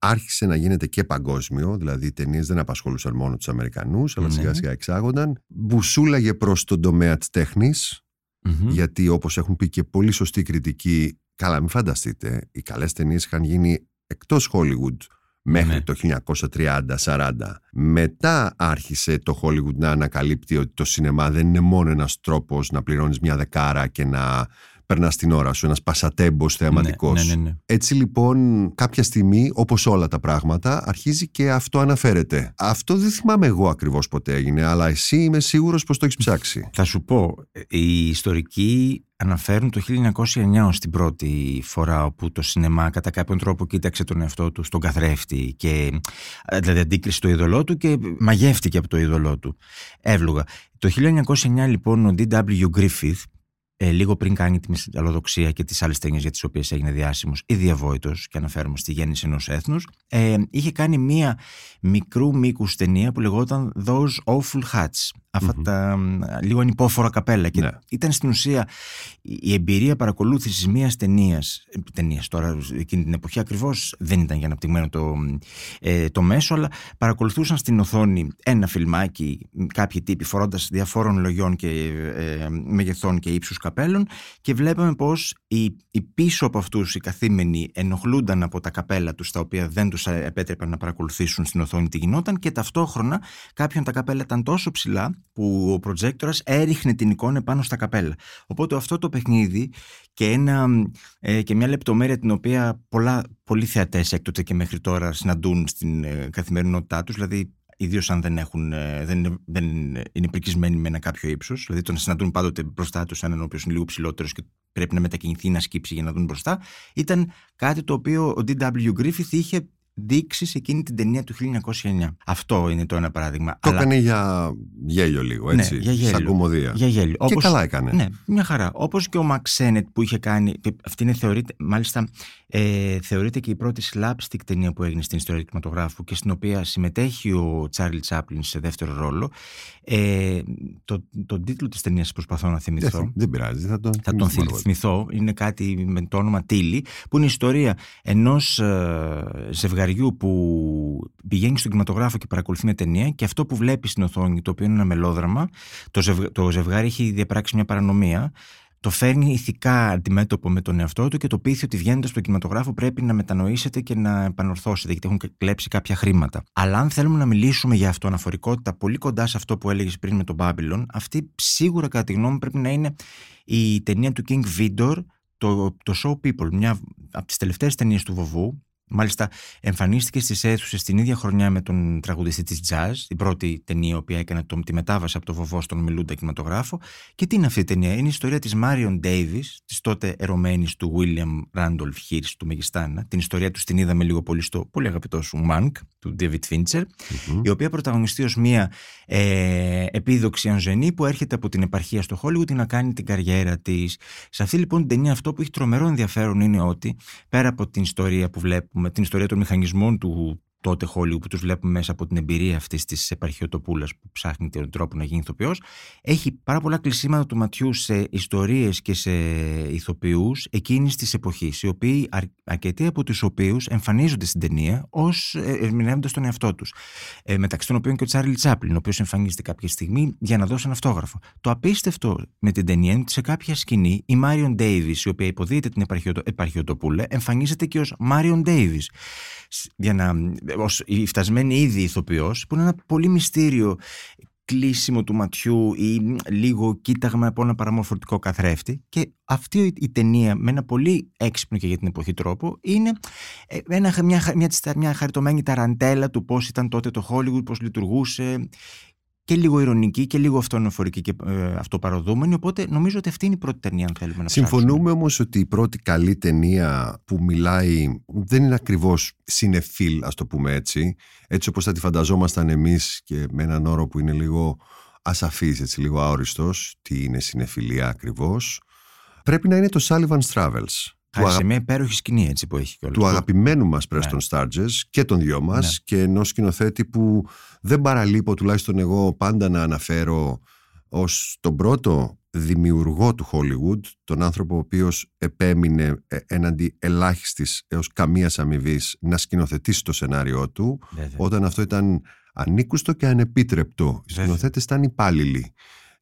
Άρχισε να γίνεται και παγκόσμιο, δηλαδή οι ταινίες δεν απασχολούσαν μόνο τους Αμερικανούς, αλλά Ναι. σιγά σιγά εξάγονταν. Μπουσούλαγε προς τον τομέα της τέχνης, Μμμ. γιατί όπως έχουν πει και πολύ σωστή κριτική, καλά μην φανταστείτε, οι καλές ταινίες είχαν γίνει εκτός Hollywood μέχρι Ναι. το 1930-40. Μετά άρχισε το Hollywood να ανακαλύπτει ότι το σινεμά δεν είναι μόνο ένας τρόπος να πληρώνεις μια δεκάρα και να περνάς την ώρα σου, ένας πασατέμπος θεαματικός. Ναι, ναι, ναι. Έτσι λοιπόν κάποια στιγμή όπως όλα τα πράγματα αρχίζει και αυτό αναφέρεται. Αυτό δεν θυμάμαι εγώ ακριβώς ποτέ έγινε αλλά εσύ είμαι σίγουρος πως το έχεις ψάξει. Θα σου πω, οι ιστορικοί αναφέρουν το 1909 ως την πρώτη φορά όπου το σινεμά κατά κάποιον τρόπο κοίταξε τον εαυτό του στον καθρέφτη και δηλαδή αντίκρισε το είδωλό του και μαγεύτηκε από το είδωλό του. Εύλογα. Το 1909 λοιπόν ο D.W. Griffith ε, λίγο πριν κάνει τη μυσαλλοδοξία και τις άλλες ταινίες για τις οποίες έγινε διάσημος ή διαβόητος και αναφέρομαι στη γέννηση ενός έθνους ε, είχε κάνει μία μικρού μήκους ταινία που λεγόταν Those Awful Hats. Αυτα τα μ, λίγο ανυπόφορα καπέλα. Και Ναι. ήταν στην ουσία η η εμπειρία παρακολούθησης μιας ταινίας ε, ταινίας τώρα εκείνη την εποχή ακριβώς δεν ήταν για αναπτυγμένο το, ε, το μέσο αλλά παρακολουθούσαν στην οθόνη ένα φιλμάκι κάποιοι τύποι φορώντας διαφόρων λογιών και ε, μεγεθών και ύψους καπέλων και βλέπαμε πως οι, οι πίσω από αυτούς οι καθήμενοι ενοχλούνταν από τα καπέλα τους τα οποία δεν τους επέτρεπαν να παρακολουθήσουν στην οθόνη τι γινόταν και ταυτόχρονα κάποιον τα καπέλα ήταν τόσο ψηλά που ο προτζέκτορας έριχνε την εικόνα πάνω στα καπέλα. Οπότε αυτό το παιχνίδι και, ένα, ε, και μια λεπτομέρεια την οποία πολλά, πολλοί θεατές έκτοτε και μέχρι τώρα συναντούν στην ε, καθημερινότητά τους, δηλαδή ιδίως αν δεν, έχουν, ε, δεν, δεν είναι πρικισμένοι με ένα κάποιο ύψος. Δηλαδή το να συναντούν πάντοτε μπροστά τους έναν ο οποίος είναι λίγο ψηλότερος και πρέπει να μετακινηθεί να σκύψει για να δουν μπροστά. Ήταν κάτι το οποίο ο D.W. Griffith είχε δείξει σε εκείνη την ταινία του 1909. Αυτό είναι το ένα παράδειγμα. Το Αλλά... έκανε για γέλιο λίγο, έτσι. Ναι, για γέλιο. Σαν κομμωδία. Για γέλιο. Και Όπως... καλά έκανε. Ναι, μια χαρά. Όπως και ο Μαξένετ που είχε κάνει. Αυτή είναι θεωρείται, μάλιστα, ε, θεωρείται και η πρώτη slapstick ταινία που έγινε στην ιστορία του κινηματογράφου και στην οποία συμμετέχει ο Τσάρλι Τσάπλιν σε δεύτερο ρόλο. Ε, το, τον τίτλο της ταινίας προσπαθώ να θυμηθώ. Δεν, δεν πειράζει, θα τον, θα τον θυμηθώ. Είναι κάτι με το όνομα Τίλι, που είναι η ιστορία ενός ε, ζευγαριού ζευγαριού που πηγαίνει στον κινηματογράφο και παρακολουθεί μια ταινία και αυτό που βλέπει στην οθόνη, το οποίο είναι ένα μελόδραμα, το, ζευγ... το ζευγάρι έχει διαπράξει μια παρανομία, το φέρνει ηθικά αντιμέτωπο με τον εαυτό του και το πείθει ότι βγαίνοντας στον κινηματογράφο πρέπει να μετανοήσετε και να επανορθώσετε, γιατί έχουν κλέψει κάποια χρήματα. Αλλά αν θέλουμε να μιλήσουμε για αυτοαναφορικότητα πολύ κοντά σε αυτό που έλεγες πριν με τον Babylon, αυτή σίγουρα κατά τη γνώμη μου πρέπει να είναι η ταινία του King Vidor, το, το Show People, μια από τις τελευταίες ταινίες του Βοβού, Μάλιστα, εμφανίστηκε στις αίθουσες την ίδια χρονιά με τον τραγουδιστή της Jazz, η πρώτη ταινία η οποία έκανε το, τη μετάβαση από το βοβό στον Μιλούντα κινηματογράφο. Και τι είναι αυτή η ταινία, Είναι η ιστορία της Μάριον Ντέιβις, της τότε ερωμένης του William Randolph Hearst του Μεγιστάνα. Την ιστορία τους την είδαμε λίγο πολύ στο πολύ αγαπητό σου Μάνκ, του David Fincher, η οποία πρωταγωνιστεί ως μία ε, επίδοξη ανζενή που έρχεται από την επαρχία στο Hollywood να κάνει την καριέρα της. Σε αυτή λοιπόν την ταινία, αυτό που έχει τρομερό ενδιαφέρον είναι ότι πέρα από την ιστορία που βλέπουμε με την ιστορία των μηχανισμών του τότε Hollywood που τους βλέπουμε μέσα από την εμπειρία αυτής της επαρχιοτοπούλας που ψάχνει τον τρόπο να γίνει ηθοποιός έχει πάρα πολλά κλεισίματα του ματιού σε ιστορίες και σε ηθοποιούς εκείνης της εποχής οι οποίοι αρκετοί από τους οποίους εμφανίζονται στην ταινία ως ε, ερμηνεύοντας τον εαυτό τους. Ε, μεταξύ των οποίων και ο Τσάρλι Τσάπλιν ο οποίος εμφανίζεται κάποια στιγμή για να δώσει ένα αυτόγραφο. Το απίστευτο με την ταινία είναι ότι σε κάποια σκηνή η Μάριον Ντέιβις η οποία υποδίεται την επαρχιοτοπούλα εμφανίζεται και ως Μάριον Ντέιβις. Για να, ως η φτασμένη ήδη ηθοποιός που είναι ένα πολύ μυστήριο κλείσιμο του ματιού ή λίγο κοίταγμα από ένα παραμορφωτικό καθρέφτη. Και αυτή η ταινία με ένα πολύ έξυπνο και για την εποχή τρόπο είναι ε, ένα, μια, μια, μια χαριτωμένη ταραντέλα του πώς ήταν τότε το Hollywood, πώς λειτουργούσε και λίγο ηρωνική και λίγο αυτονοφορική και ε, αυτοπαροδούμενη. Οπότε νομίζω ότι αυτή είναι η πρώτη ταινία, αν θέλουμε να Συμφωνούμε όμως ότι η πρώτη καλή ταινία που μιλάει δεν είναι ακριβώς συνεφίλ, ας το πούμε έτσι. Έτσι όπως θα τη φανταζόμασταν εμείς και με έναν όρο που είναι λίγο ασαφής, έτσι λίγο αόριστος, τι είναι συνεφιλία ακριβώς. Πρέπει να είναι το Sullivan's Travels. Χάρη σε μια υπέροχη σκηνή έτσι που έχει Του αγαπημένου μας Πρέστον ναι. και των δυο μας ναι. και ενός σκηνοθέτη που δεν παραλείπω τουλάχιστον εγώ πάντα να αναφέρω ως τον πρώτο δημιουργό του Hollywood, τον άνθρωπο ο οποίος επέμεινε ε, έναντι ελάχιστης έως καμίας αμοιβής να σκηνοθετήσει το σενάριό του, όταν αυτό ήταν ανήκουστο και ανεπίτρεπτο. Οι σκηνοθέτες ήταν υπάλληλοι.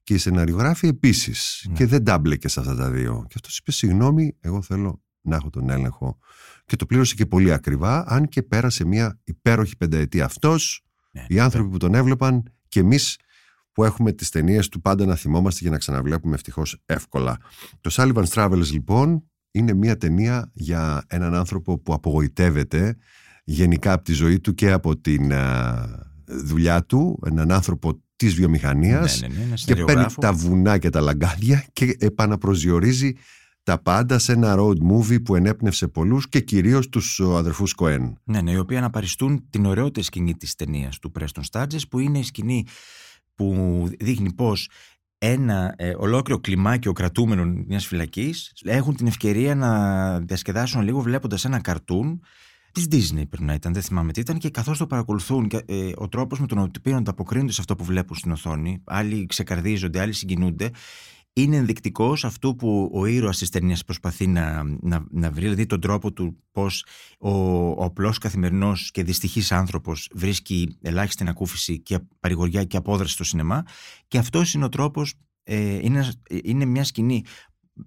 Και οι σεναριογράφοι επίσης. Ναι. Και δεν τάμπλεκε σε αυτά τα δύο. Και αυτός είπε: Συγγνώμη, εγώ θέλω να έχω τον έλεγχο. Και το πλήρωσε και πολύ ακριβά, αν και πέρασε μια υπέροχη πενταετία αυτός, ναι, οι άνθρωποι που τον έβλεπαν και εμείς που έχουμε τις ταινίες του πάντα να θυμόμαστε για να ξαναβλέπουμε ευτυχώς εύκολα. Το Sullivan's Travels λοιπόν είναι μια ταινία για έναν άνθρωπο που απογοητεύεται γενικά από τη ζωή του και από την δουλειά του, έναν άνθρωπο της βιομηχανίας ναι, ναι, ναι, και παίρνει τα βουνά και τα λαγκάδια και επαναπροσδιορίζει τα πάντα σε ένα road movie που ενέπνευσε πολλούς και κυρίως τους αδερφούς Κοέν. Ναι, ναι, οι οποίοι αναπαριστούν την ωραιότερη σκηνή της ταινίας του Πρέστον Στάτζε, που είναι η σκηνή που δείχνει πώ ένα ε, ολόκληρο κλιμάκιο κρατούμενων μιας φυλακής έχουν την ευκαιρία να διασκεδάσουν λίγο βλέποντας ένα καρτούν της Disney πρέπει να ήταν, δεν θυμάμαι τι ήταν, και καθώς το παρακολουθούν, ε, ο τρόπος με τον οποίο ανταποκρίνονται σε αυτό που βλέπουν στην οθόνη, άλλοι ξεκαρδίζονται, άλλοι συγκινούνται, είναι ενδεικτικός αυτού που ο ήρωας της ταινίας προσπαθεί να, να, να βρει, δηλαδή τον τρόπο του πώς ο, ο απλός καθημερινός και δυστυχής άνθρωπος βρίσκει ελάχιστη ανακούφιση και παρηγοριά και απόδραση στο σινεμά. Και αυτός είναι ο τρόπος, ε, είναι, είναι μια σκηνή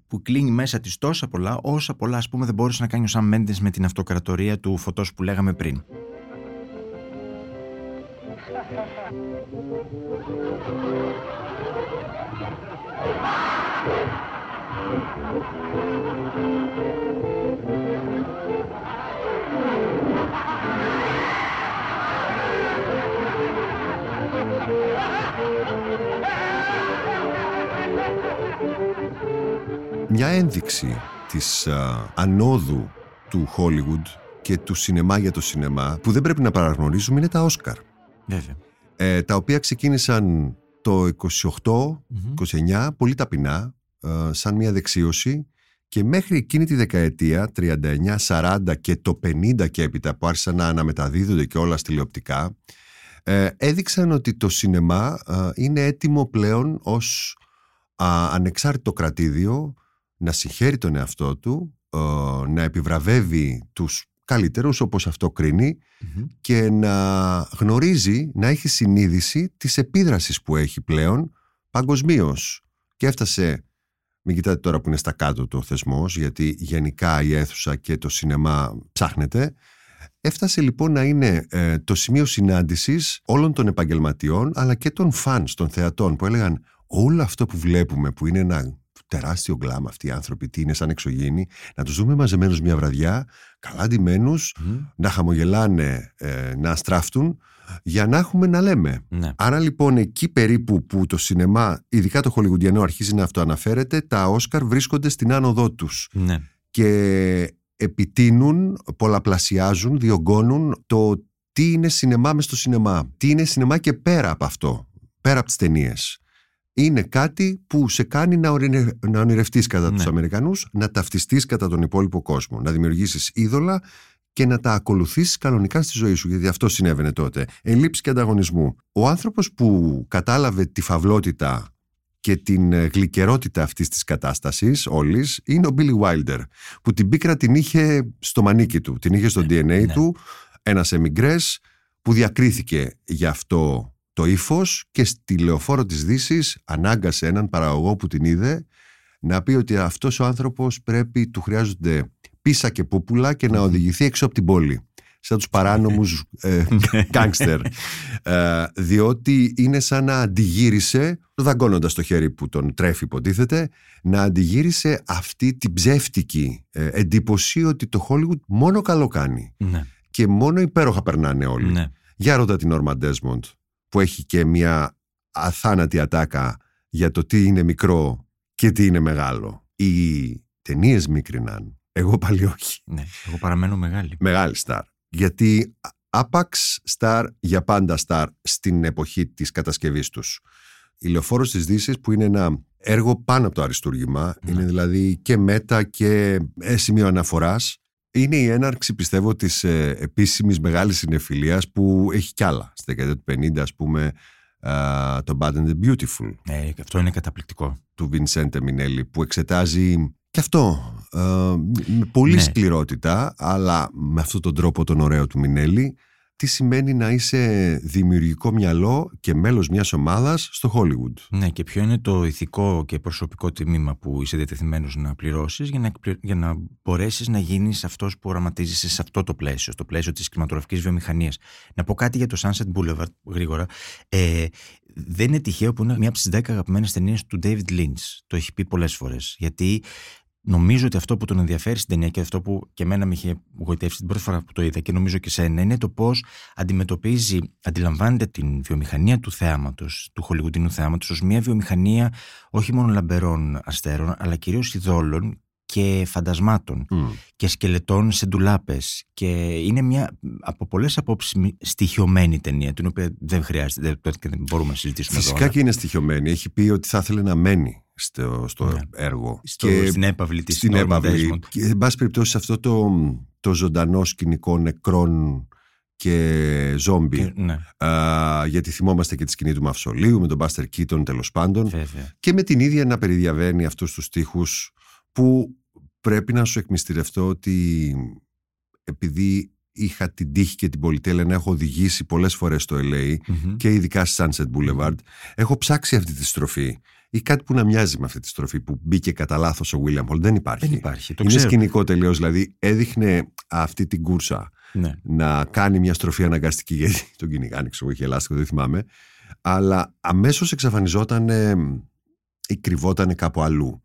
που κλείνει μέσα της τόσα πολλά, όσα πολλά ας πούμε δεν μπόρεσε να κάνει ο Σαμ Μέντες με την αυτοκρατορία του φωτός που λέγαμε πριν. Μια ένδειξη της α, ανόδου του Hollywood και του σινεμά για το σινεμά που δεν πρέπει να παραγνωρίζουμε είναι τα Όσκαρ. Βέβαια. ε, τα οποία ξεκίνησαν το 28-29 πολύ ταπεινά ε, σαν μια δεξίωση και μέχρι εκείνη τη δεκαετία 39-40 και το 50 και έπειτα που άρχισαν να αναμεταδίδονται και όλα τηλεοπτικά ε, έδειξαν ότι το σινεμά ε, είναι έτοιμο πλέον ως α, ανεξάρτητο κρατήδιο να συγχαίρει τον εαυτό του ε, να επιβραβεύει τους καλύτερους όπως αυτό κρίνει και να γνωρίζει, να έχει συνείδηση της επίδρασης που έχει πλέον παγκοσμίως. Και έφτασε, μην κοιτάτε τώρα που είναι στα κάτω του ο θεσμός, γιατί γενικά η αίθουσα και το σινεμά ψάχνεται, έφτασε λοιπόν να είναι ε, το σημείο συνάντησης όλων των επαγγελματιών, αλλά και των φανς, των θεατών, που έλεγαν όλο αυτό που βλέπουμε, που είναι ένα τεράστιο γκλάμα αυτοί οι άνθρωποι, τι είναι σαν εξωγήινοι, να τους δούμε μαζεμένους μια βραδιά, καλά ντυμένους, να χαμογελάνε, ε, να στράφτουν, για να έχουμε να λέμε. Ναι. Άρα λοιπόν εκεί περίπου που το σινεμά, ειδικά το χολιγουντιανό αρχίζει να αυτοαναφέρεται, τα Όσκαρ βρίσκονται στην άνοδό τους Ναι. και επιτείνουν, πολλαπλασιάζουν, διωγγώνουν το τι είναι σινεμά μες στο σινεμά. Τι είναι σινεμά και πέρα από αυτό, πέρα από τις ταινίες. Είναι κάτι που σε κάνει να, ορεινε... να ονειρευτείς κατά τους Ναι. Αμερικανούς, να ταυτιστείς κατά τον υπόλοιπο κόσμο, να δημιουργήσεις είδωλα και να τα ακολουθήσεις κανονικά στη ζωή σου, γιατί αυτό συνέβαινε τότε. Ελλείψη και ανταγωνισμού. Ο άνθρωπος που κατάλαβε τη φαυλότητα και την ε, γλυκερότητα αυτής της κατάστασης όλης είναι ο Billy Wilder που την πίκρα την είχε στο μανίκι του, την είχε στο DNA ναι. του ένας εμιγκρές που διακρίθηκε γι' αυτό το ύφος και στη λεωφόρο της δύσης ανάγκασε έναν παραγωγό που την είδε να πει ότι αυτός ο άνθρωπος πρέπει, του χρειάζονται πίσα και πούπουλα και να οδηγηθεί έξω από την πόλη. Σαν τους παράνομους ε, γκάνγκστερ ε, διότι είναι σαν να αντιγύρισε δαγκώνοντας το χέρι που τον τρέφει υποτίθεται να αντιγύρισε αυτή την ψεύτικη ε, εντύπωση ότι το Hollywood μόνο καλό κάνει Ναι. και μόνο υπέροχα περνάνε όλοι. Ναι. για ρώτα την Όρμα Ντέσμοντ που έχει και μια αθάνατη ατάκα για το τι είναι μικρό και τι είναι μεγάλο. Οι ταινίες μίκριναν. Εγώ πάλι όχι. ναι. Εγώ παραμένω μεγάλη. Μεγάλη στάρ. Γιατί άπαξ στάρ για πάντα στάρ στην εποχή της κατασκευής τους. Η Λεωφόρος της Δύσης που είναι ένα έργο πάνω από το αριστούργημα, είναι δηλαδή και μέτα και ε, σημείο αναφοράς, είναι η έναρξη πιστεύω της ε, επίσημης μεγάλης συνεφιλίας που έχει κι άλλα. Στη δεκαετία του 50 ας πούμε α, το Bad and the Beautiful Ναι, και αυτό είναι καταπληκτικό. του Vincente Minelli που εξετάζει και αυτό ε, με πολύ Ναι. σκληρότητα αλλά με αυτόν τον τρόπο τον ωραίο του Μινέλη τι σημαίνει να είσαι δημιουργικό μυαλό και μέλος μιας ομάδας στο Hollywood. Ναι, και ποιο είναι το ηθικό και προσωπικό τιμήμα που είσαι διατεθειμένος να πληρώσεις για να, εκπλη- για να μπορέσεις να γίνεις αυτός που οραματίζεσαι σε αυτό το πλαίσιο, στο πλαίσιο της κινηματογραφικής βιομηχανίας. Να πω κάτι για το Sunset Boulevard γρήγορα. Ε, δεν είναι τυχαίο που είναι μία από τις 10 αγαπημένες ταινίες του David Lynch. Το έχει πει πολλές φορές. Γιατί νομίζω ότι αυτό που τον ενδιαφέρει στην ταινία και αυτό που και εμένα με είχε γοητεύσει την πρώτη φορά που το είδα και νομίζω και σένα είναι το πώς αντιμετωπίζει, αντιλαμβάνεται την βιομηχανία του θεάματος, του χολιγουτινού θεάματος ως μια βιομηχανία όχι μόνο λαμπερών αστέρων αλλά κυρίως ειδόλων και φαντασμάτων και σκελετών σε ντουλάπες και είναι μια από πολλές απόψεις μη- στοιχειωμένη ταινία την οποία δεν χρειάζεται δεν, δεν- δεν μπορούμε να συζητήσουμε Φυσικά τώρα. και είναι στοιχειωμένη. Έχει πει ότι θα ήθελε να μένει στο, στο Ναι. έργο. Στο- και στην έπαυλη της στην Norma έπαυλη. Desmond. Και, εν πάση περιπτώσει σε αυτό το, το ζωντανό σκηνικό νεκρών και ζόμπι. Και- ναι, Α, γιατί θυμόμαστε και τη σκηνή του Μαυσολίου με τον Μπάστερ Κίτον τέλος πάντων βέβαια. και με την ίδια να περιδιαβαίνει αυτούς τους στίχους που πρέπει να σου εκμυστηρευτώ ότι επειδή είχα την τύχη και την πολυτέλεια να έχω οδηγήσει πολλές φορές στο LA Μμμ. και ειδικά στη Sunset Boulevard έχω ψάξει αυτή τη στροφή ή κάτι που να μοιάζει με αυτή τη στροφή που μπήκε κατά λάθος ο William Hall δεν υπάρχει. Δεν υπάρχει. Το Είναι ξέρω. σκηνικό τελείως. Δηλαδή έδειχνε αυτή την κούρσα Ναι. να κάνει μια στροφή αναγκαστική γιατί τον κυνηγάνε, ξέρω εγώ, είχε λάστιχο, δεν θυμάμαι. Αλλά αμέσως εξαφανιζόταν ή κρυβόταν κάπου αλλού.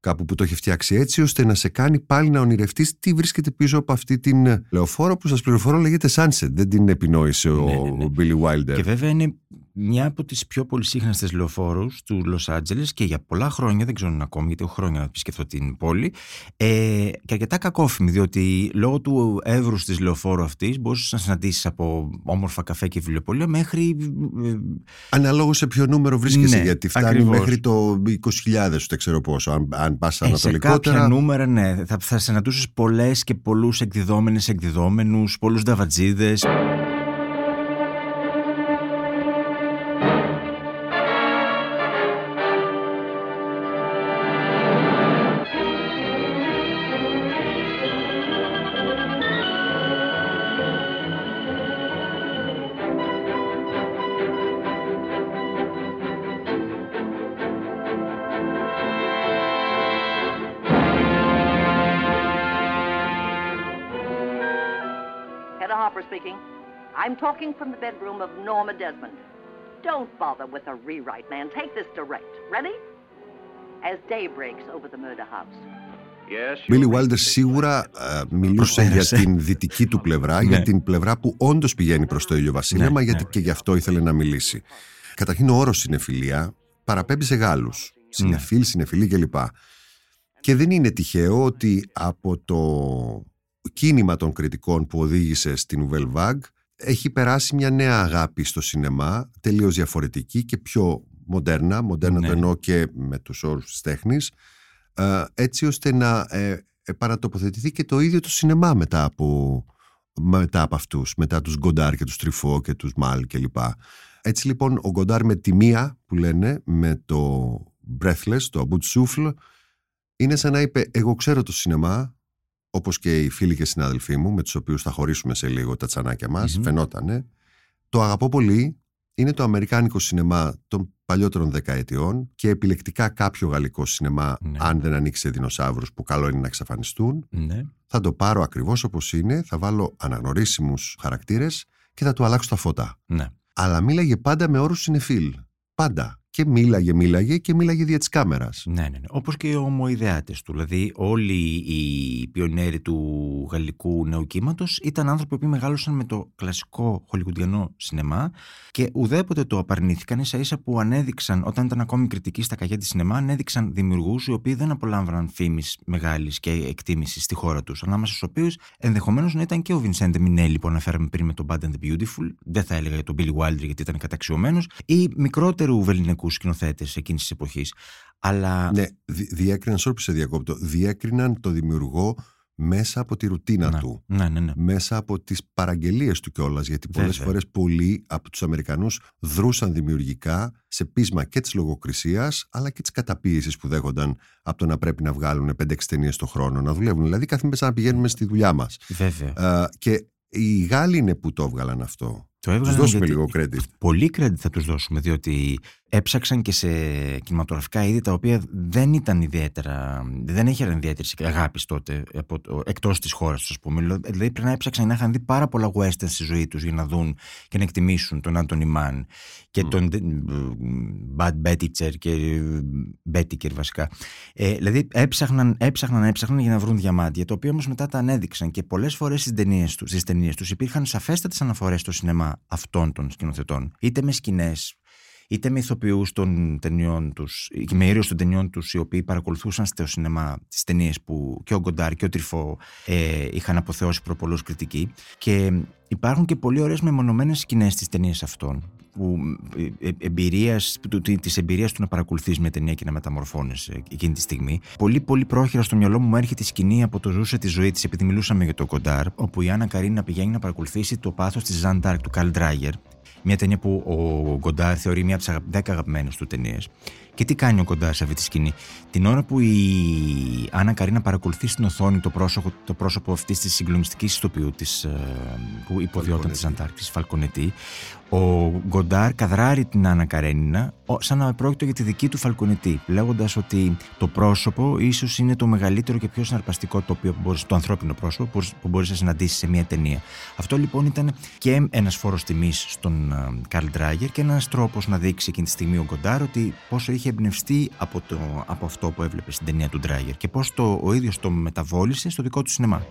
Κάπου που το έχει φτιάξει έτσι ώστε να σε κάνει πάλι να ονειρευτείς τι βρίσκεται πίσω από αυτή την λεωφόρο που σας πληροφορώ λέγεται Sunset. Δεν την επινόησε ο, Ναι, ναι, ναι. ο Billy Wilder. Και βέβαια είναι μια από τις πιο πολυσύχναστες λεωφόρους του Λος Άντζελες και για πολλά χρόνια, δεν ξέρω αν είναι ακόμη γιατί έχω χρόνια να επισκεφθώ την πόλη, ε, και αρκετά κακόφημη διότι λόγω του εύρους της λεωφόρου αυτής μπορούσες να συναντήσεις από όμορφα καφέ και βιβλιοπολία μέχρι ε, Αναλόγως σε ποιο νούμερο βρίσκεσαι, Ναι, γιατί φτάνει ακριβώς. μέχρι το 20.000, δεν ξέρω πόσο. Αν, αν πας Ε, σε ανατολικότερα. κάποια νούμερα, ναι, θα, θα συναντούσες πολλές και πολλούς εκδιδόμενες εκδιδόμενους, πολλούς νταβατζίδες. Talking from the bedroom of Norma Desmond. Don't bother with a rewrite, man. Take this direct. Ready? As day breaks over the murder house. Billy Wilder σίγουρα ε, μιλούσε για Προσπέρασε. την δυτική του πλευρά, για Ναι. την πλευρά που όντως πηγαίνει προς το ηλιοβασίλεμα, Ναι, γιατί ναι. και γι' αυτό ήθελε να μιλήσει. Καταρχήν, ο όρος συνεφιλία παραπέμπει σε Γάλλους. Ναι. Συνεφίλ, συνεφιλή κλπ. Και δεν είναι τυχαίο ότι από το κίνημα των κριτικών που οδήγησε στην Nouvelle Vague έχει περάσει μια νέα αγάπη στο σινεμά, τελείως διαφορετική και πιο μοντέρνα, μοντέρνα Ναι. το εννοώ και με τους όρους της τέχνης, ε, έτσι ώστε να ε, επανατοποθετηθεί και το ίδιο το σινεμά μετά από, μετά από αυτούς, μετά τους Γκοντάρ και τους Τριφό και τους Μάλ κλπ. Έτσι λοιπόν ο Γκοντάρ με τη μία που λένε, με το Breathless, το About Souffle, είναι σαν να είπε εγώ ξέρω το σινεμά, όπως και οι φίλοι και συνάδελφοί μου, με τους οποίους θα χωρίσουμε σε λίγο τα τσανάκια μας, Μμμ. φαινότανε. Το αγαπώ πολύ, είναι το αμερικάνικο σινεμά των παλιότερων δεκαετιών και επιλεκτικά κάποιο γαλλικό σινεμά, Ναι. αν δεν ανοίξει σε δεινοσαύρους που καλό είναι να εξαφανιστούν. Ναι. Θα το πάρω ακριβώς όπως είναι, θα βάλω αναγνωρίσιμους χαρακτήρες και θα του αλλάξω τα φώτα. ναι. Αλλά μίλαγε πάντα με όρους συνεφίλ. Πάντα. Και μίλαγε, μίλαγε και μίλαγε δια της κάμερας. Ναι, ναι, ναι. Όπως και οι ομοειδεάτες του. Δηλαδή όλοι οι πιονέροι του γαλλικού νέου κύματος ήταν άνθρωποι που μεγάλωσαν με το κλασικό χολιγουντιανό σινεμά και ουδέποτε το απαρνήθηκαν ίσα ίσα που ανέδειξαν, όταν ήταν ακόμη κριτικοί στα καγιά της σινεμά, ανέδειξαν δημιουργούς οι οποίοι δεν απολάμβαναν φήμης μεγάλης και εκτίμησης στη χώρα τους, ανάμεσα στους οποίους ενδεχομένως να ήταν και ο Βινσέντε Μινέλη που αναφέραμε πριν με τον Bad and the Beautiful, δεν θα έλεγα για τον Billy Wilder γιατί ήταν καταξιωμένος, ή μικρότερου βεληνικού σκηνοθέτες εκείνης της εποχής. Αλλά Ναι, δι- διέκριναν, sorry που σε διακόπτω, διέκριναν το δημιουργό μέσα από τη ρουτίνα ναι, του. ναι, ναι, ναι. Μέσα από τις παραγγελίες του κιόλας, γιατί πολλές Βέβαια. φορές πολλοί από τους Αμερικανούς δρούσαν δημιουργικά σε πείσμα και της λογοκρισίας, αλλά και της καταπίεσης που δέχονταν από το να πρέπει να βγάλουν 5-6 ταινίες το χρόνο, να δουλεύουν. Δηλαδή κάθε μέσα να πηγαίνουμε στη δουλειά μας. Βέβαια. Ε, και οι Γάλλοι είναι που το έβγαλαν αυτό. Το Τους έβγαλαν δώσουμε γιατί- λίγο credit. Πολύ credit θα τους δώσουμε, διότι έψαξαν και σε κινηματογραφικά είδη τα οποία δεν ήταν ιδιαίτερα, δεν είχαν ιδιαίτερη αγάπη τότε, από το, εκτός της χώρας τους, ας πούμε. Δηλαδή πρέπει να έψαξαν να είχαν δει πάρα πολλά western στη ζωή τους για να δουν και να εκτιμήσουν τον Άντωνι Μαν και τον ε, Bad Betticher και ε, Bettiker βασικά. Ε, δηλαδή έψαχναν, έψαχναν, έψαχναν για να βρουν διαμάντια, τα οποία όμως μετά τα ανέδειξαν και πολλές φορές στις ταινίες τους, στις ταινίες τους υπήρχαν σαφέστατες αναφορές στο σινεμά αυτών των σκηνοθετών. Είτε με σκηνές, είτε με ηθοποιούς των ταινιών τους, και με ήρωες των ταινιών τους, οι οποίοι παρακολουθούσαν στο σινεμά τις ταινίες που και ο Γκοντάρ και ο Τριφό ε, είχαν αποθεώσει προ πολλούς κριτικοί. Και υπάρχουν και πολύ ωραίες μεμονωμένες σκηνές στις ταινίες αυτών που ε, ε, εμπειρίας, του- τη- της εμπειρίας του να παρακολουθείς μια ταινία και να μεταμορφώνεσαι εκείνη τη στιγμή. Πολύ πολύ πρόχειρα στο μυαλό μου μου έρχεται η σκηνή από το ζούσε τη ζωή της επειδή μιλούσαμε για το Κοντάρ όπου η Άννα Καρίνα πηγαίνει να παρακολουθήσει το πάθος της Ζαν Ντάρκ του Καλ Ντράγερ μια ταινία που ο Γκοντάρ θεωρεί μια από τις 10 αγαπημένες του ταινίες. Και τι κάνει ο Γκοντάρ σε αυτή τη σκηνή; Την ώρα που η Άννα Καρίνα παρακολουθεί στην οθόνη το πρόσωπο, το πρόσωπο αυτής της συγκλονιστικής ηθοποιού της, ε, που υποδιόταν της Φαλκονετή. Αντάρκτης, Φαλκονετή, ο Γκοντάρ καδράρει την Άννα Καρένινα σαν να πρόκειται για τη δική του φαλκονιτή, λέγοντας ότι το πρόσωπο ίσως είναι το μεγαλύτερο και πιο συναρπαστικό τοπίο που μπορείς, το ανθρώπινο πρόσωπο που μπορείς να συναντήσεις σε μια ταινία. Αυτό λοιπόν ήταν και ένας φόρος τιμής στον Καρλ Ντράγκερ και ένας τρόπος να δείξει εκείνη τη στιγμή ο Γκοντάρ ότι πόσο είχε εμπνευστεί από, το, από αυτό που έβλεπε στην ταινία του Ντράγκερ και πώς ο ίδιος το μεταβόλησε στο δικό του σινεμά.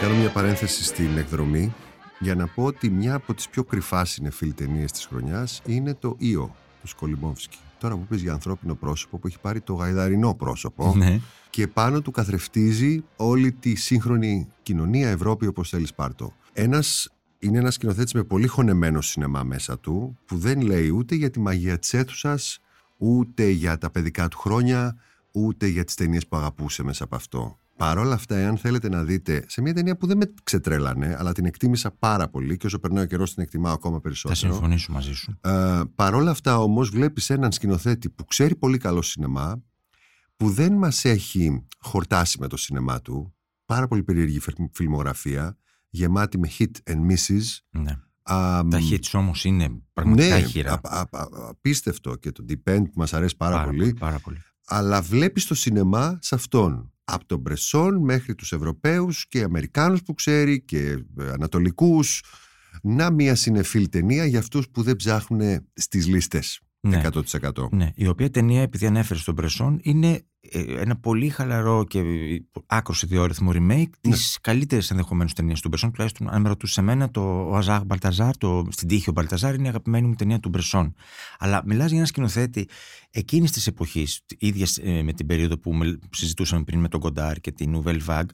κάνω μια παρένθεση στην εκδρομή για να πω ότι μια από τις πιο κρυφά συνεφίλ ταινίες της χρονιάς είναι το «Ίο» του Σκολιμόφσκι. Τώρα που πεις για ανθρώπινο πρόσωπο που έχει πάρει το γαϊδαρινό πρόσωπο ναι. και πάνω του καθρεφτίζει όλη τη σύγχρονη κοινωνία Ευρώπη όπως θέλεις πάρτο. Ένας είναι ένας σκηνοθέτης με πολύ χωνεμένο σινεμά μέσα του που δεν λέει ούτε για τη μαγεία της αίθουσας, ούτε για τα παιδικά του χρόνια, ούτε για τις ταινίες που αγαπούσε μέσα από αυτό. Παρ' όλα αυτά, εάν θέλετε να δείτε σε μια ταινία που δεν με ξετρέλανε, αλλά την εκτίμησα πάρα πολύ και όσο περνάει ο καιρός την εκτιμάω ακόμα περισσότερο. Θα συμφωνήσω μαζί σου. Ε, Παρ' όλα αυτά, όμως, βλέπεις έναν σκηνοθέτη που ξέρει πολύ καλό σινεμά, που δεν μας έχει χορτάσει με το σινεμά του. Πάρα πολύ περίεργη φιλμογραφία, γεμάτη με hit and misses. Ναι. Α, τα hits όμως είναι πραγματικά ναι, χειρά. απίστευτο και το Depend που μας αρέσει πάρα, πάρα πολύ. Πάρα πολύ. Αλλά βλέπεις το σινεμά σε αυτόν από τον Μπρεσόν μέχρι τους Ευρωπαίους και Αμερικάνους που ξέρει και ε, Ανατολικούς να μια συνεφίλ ταινία για αυτούς που δεν ψάχνουν στις λίστες ναι. 100%. Ναι, η οποία ταινία επειδή ανέφερες στον Μπρεσόν είναι ε, ένα πολύ χαλαρό και άκρο ιδιόρυθμο remake ναι. της καλύτερης ενδεχομένως ταινίας του Μπρεσόν. Τουλάχιστον, αν με ρωτούσε εμένα, το ο Αζάχ Μπαλταζάρ, το Στην τύχη ο Μπαλταζάρ, είναι η αγαπημένη μου ταινία του Μπρεσόν. Αλλά μιλάς για ένα σκηνοθέτη εκείνης της εποχής, ίδιας ε, με την περίοδο που συζητούσαμε πριν με τον Κοντάρ και την Nouvelle Vague,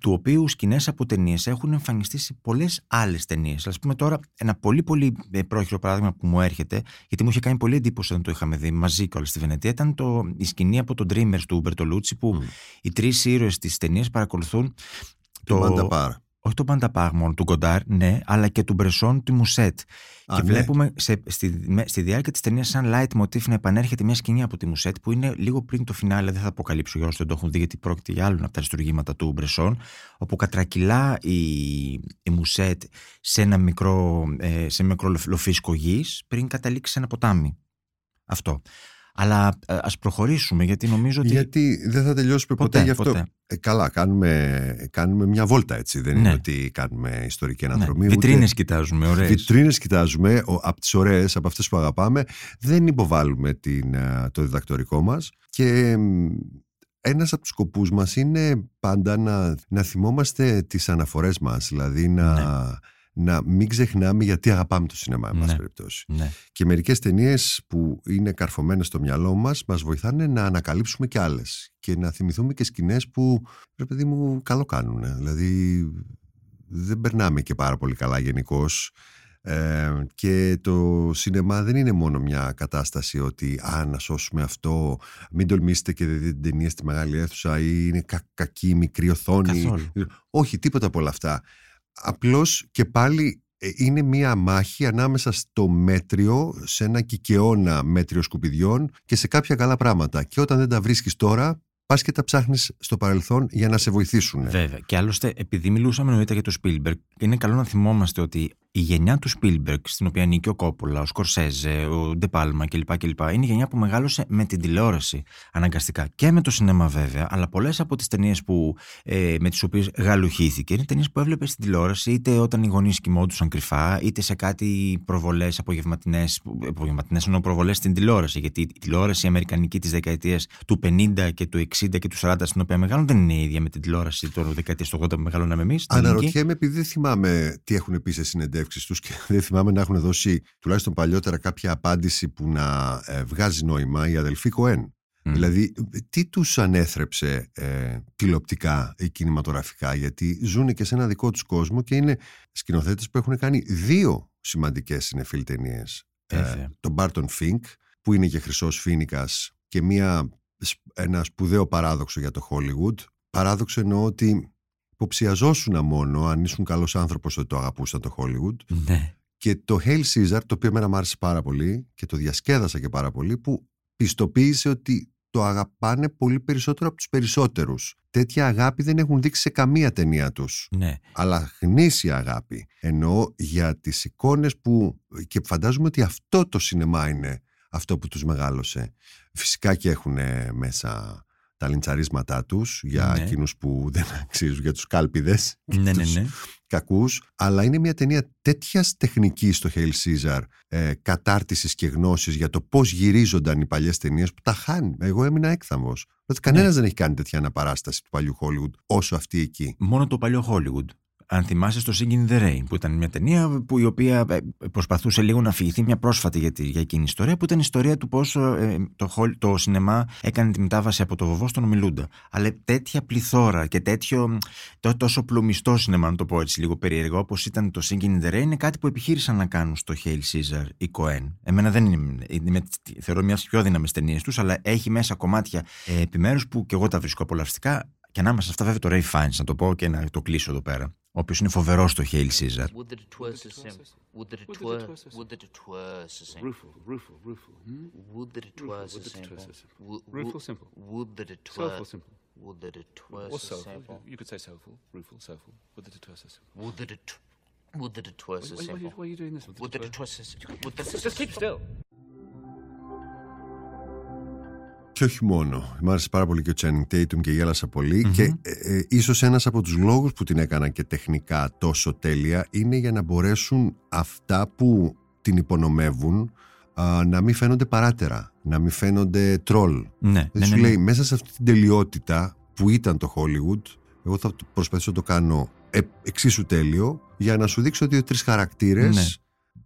του οποίου σκηνές από ταινίες έχουν εμφανιστεί σε πολλές άλλες ταινίες. Α πούμε τώρα ένα πολύ πολύ ε, πρόχειρο παράδειγμα που μου έρχεται, γιατί μου είχε κάνει πολύ εντύπωση όταν το είχαμε δει μαζί και όλα στη Βενετία, ήταν το, η σκηνή από τον Dream του Μπερτολούτσι που οι τρεις ήρωες της ταινίας παρακολουθούν το. Μανταπάρ. Όχι το Μανταπάρ μόνο, του Γκοντάρ, ναι, αλλά και του Μπρεσόν του Μουσέτ. και ναι. βλέπουμε σε, στη, στη διάρκεια της ταινίας, σαν light motif, να επανέρχεται μια σκηνή από τη Μουσέτ που είναι λίγο πριν το φινάλε. Δεν θα αποκαλύψω για όσους δεν το έχουν δει, γιατί πρόκειται για άλλον από τα αριστουργήματα του Μπρεσόν, όπου κατρακυλά η, η Μουσέτ σε ένα μικρό, ε, σε μικρό λοφίσκο γης πριν καταλήξει σε ένα ποτάμι. Αυτό. Αλλά ε, ας προχωρήσουμε γιατί νομίζω ότι... Γιατί δεν θα τελειώσουμε ποτέ, ποτέ γι' αυτό. Ε, καλά, κάνουμε, κάνουμε μια βόλτα έτσι. Δεν είναι ναι. ότι κάνουμε ιστορική ναι. αναδρομή. Ναι. Βιτρίνες κοιτάζουμε, ωραίες. Βιτρίνες κοιτάζουμε, από τις ωραίες, από αυτές που αγαπάμε. Δεν υποβάλλουμε την, ε, το διδακτορικό μας. Και ένας από τους σκοπούς μας είναι πάντα να, να θυμόμαστε τις αναφορές μας. Δηλαδή να... Ναι να μην ξεχνάμε γιατί αγαπάμε το σινεμά, εν πάση ναι, περιπτώσει. Ναι. Και μερικές ταινίες που είναι καρφωμένες στο μυαλό μας, μας βοηθάνε να ανακαλύψουμε και άλλες. Και να θυμηθούμε και σκηνές που, ρε παιδί μου, καλό κάνουν. Δηλαδή, δεν περνάμε και πάρα πολύ καλά γενικώς. Ε, και το σινεμά δεν είναι μόνο μια κατάσταση ότι α, να σώσουμε αυτό, μην τολμήσετε και δεν δείτε την ταινία στη μεγάλη αίθουσα ή είναι κα, κακή μικρή οθόνη. Όχι, τίποτα από όλα αυτά απλώς και πάλι ε, είναι μία μάχη ανάμεσα στο μέτριο, σε ένα κικαιώνα μέτριο σκουπιδιών και σε κάποια καλά πράγματα. Και όταν δεν τα βρίσκεις τώρα, πας και τα ψάχνεις στο παρελθόν για να σε βοηθήσουν. Βέβαια. Και άλλωστε, επειδή μιλούσαμε νωρίτερα για το Spielberg, είναι καλό να θυμόμαστε ότι η γενιά του Spielberg, στην οποία ανήκει ο Κόπολα, ο Σκορσέζε, ο Ντεπάλμα κλπ. κλπ. Είναι η γενιά που μεγάλωσε με την τηλεόραση αναγκαστικά και με το σινέμα βέβαια, αλλά πολλές από τις ταινίες ε, με τις οποίες γαλουχήθηκε είναι ταινίες που έβλεπες στην τηλεόραση είτε όταν οι γονείς κοιμόντουσαν κρυφά, είτε σε κάτι προβολές απογευματινές, απογευματινές ενώ προβολές στην τηλεόραση. Γιατί η τηλεόραση η αμερικανική της δεκαετίας του 50 και του 60 και του 40 στην οποία μεγάλων δεν είναι η ίδια με την τηλεόραση των δεκαετίας του 80 που μεγαλώναμε εμείς. Αναρωτιέμαι, επειδή δεν θυμάμαι τι έχουν πει σε συνεντεύξεις και δεν θυμάμαι να έχουν δώσει τουλάχιστον παλιότερα κάποια απάντηση που να ε, βγάζει νόημα η αδελφή Κοέν. Δηλαδή, τι τους ανέθρεψε ε, τηλεοπτικά ή κινηματογραφικά, γιατί ζουν και σε ένα δικό τους κόσμο και είναι σκηνοθέτες που έχουν κάνει δύο σημαντικές συνεφίλ ταινίες. Ε, τον Μπάρτον Φίνκ, που είναι και χρυσός φίνικας και μια, ένα σπουδαίο παράδοξο για το Hollywood. Παράδοξο εννοώ ότι υποψιαζόσουν μόνο αν ήσουν καλός άνθρωπος ότι το αγαπούσαν το Hollywood. Ναι. Και το Hail Caesar, το οποίο εμένα μου άρεσε πάρα πολύ και το διασκέδασα και πάρα πολύ, που πιστοποίησε ότι το αγαπάνε πολύ περισσότερο από τους περισσότερους. Τέτοια αγάπη δεν έχουν δείξει σε καμία ταινία τους. Ναι. Αλλά γνήσια αγάπη. Εννοώ για τις εικόνες που... Και φαντάζομαι ότι αυτό το σινεμά είναι αυτό που τους μεγάλωσε. Φυσικά και έχουν μέσα τα λιντσαρίσματά τους για Ναι. εκείνους που δεν αξίζουν, για τους κάλπιδες και Ναι, ναι, τους ναι. κακούς. Αλλά είναι μια ταινία τέτοιας τεχνικής στο Hail Caesar, ε, κατάρτισης και γνώσης για το πώς γυρίζονταν οι παλιές ταινίες που τα χάνει. Εγώ έμεινα έκθαμβος. Ότι κανένας Ναι. δεν έχει κάνει τέτοια αναπαράσταση του παλιού Hollywood όσο αυτή εκεί. Μόνο το παλιό Hollywood. Αν θυμάσαι στο Singing in the Rain, που ήταν μια ταινία που η οποία ε, προσπαθούσε λίγο να αφηγηθεί μια πρόσφατη για, τη, για εκείνη η ιστορία, που ήταν η ιστορία του πώς το, Hol- το σινεμά έκανε τη μετάβαση από το βοβό στον ομιλούντα. Αλλά τέτοια πληθώρα και τέτοιο το, τόσο πλουμιστό σινεμά, να το πω έτσι λίγο περίεργο, όπως ήταν το Singing in the Rain, είναι κάτι που επιχείρησαν να κάνουν στο Hail Caesar ή Cohen. Εμένα δεν είναι, είναι θεωρώ μια από τις πιο δύναμε ταινίες τους, αλλά έχει μέσα κομμάτια ε, επιμέρους που και εγώ τα βρίσκω απολαυστικά. Και ανάμεσα σε αυτά, βέβαια, το Ray Fiennes, να το πω και να το κλείσω εδώ πέρα. Ο οποίο είναι φοβερό στο Hail Caesar. Would that it were so simple. Would that it were. Would that it were so simple. Rueful, rueful, rueful. Hmm? Would that it were so Would that it simple. were so simple. Wo- Rueful, wo- simple. Would that it were. Soulful, simple. Would that it were Or so soulful. simple. You could say soulful, rueful, soulful. Would that it were so simple. Would that it. Would that it were so Why, why, why, are you- simple. why are you doing this? Would that it were so simple. Would that Just keep still. Και όχι μόνο. Μ' άρεσε πάρα πολύ και ο Channing Tatum και γέλασα πολύ. Και ε, ε, ίσως ένας από τους λόγους που την έκανα και τεχνικά τόσο τέλεια είναι για να μπορέσουν αυτά που την υπονομεύουν α, να μην φαίνονται παράτερα, να μην φαίνονται τρόλ. Ναι, Δεν ναι, σου ναι, λέει ναι. μέσα σε αυτή την τελειότητα που ήταν το Hollywood, εγώ θα το προσπαθήσω να το κάνω ε, εξίσου τέλειο για να σου δείξω δύο-τρεις χαρακτήρες Ναι.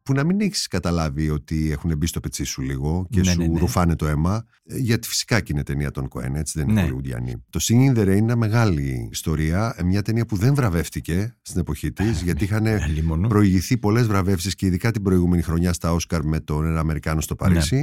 Που να μην έχεις καταλάβει ότι έχουν μπει στο πετσί σου λίγο και Ναι, σου ναι, ναι. ρουφάνε το αίμα. ε, Γιατί φυσικά και είναι ταινία των Coen, έτσι δεν είναι Ναι. Hollywoodiανή. Το Singing in the Rain είναι μια μεγάλη ιστορία, ε, μια ταινία που δεν βραβεύτηκε στην εποχή της, γιατί είχαν Ε, λίμωνο. προηγηθεί πολλές βραβεύσεις και ειδικά την προηγούμενη χρονιά στα Όσκαρ με τον ένα Αμερικάνο στο Παρίσι.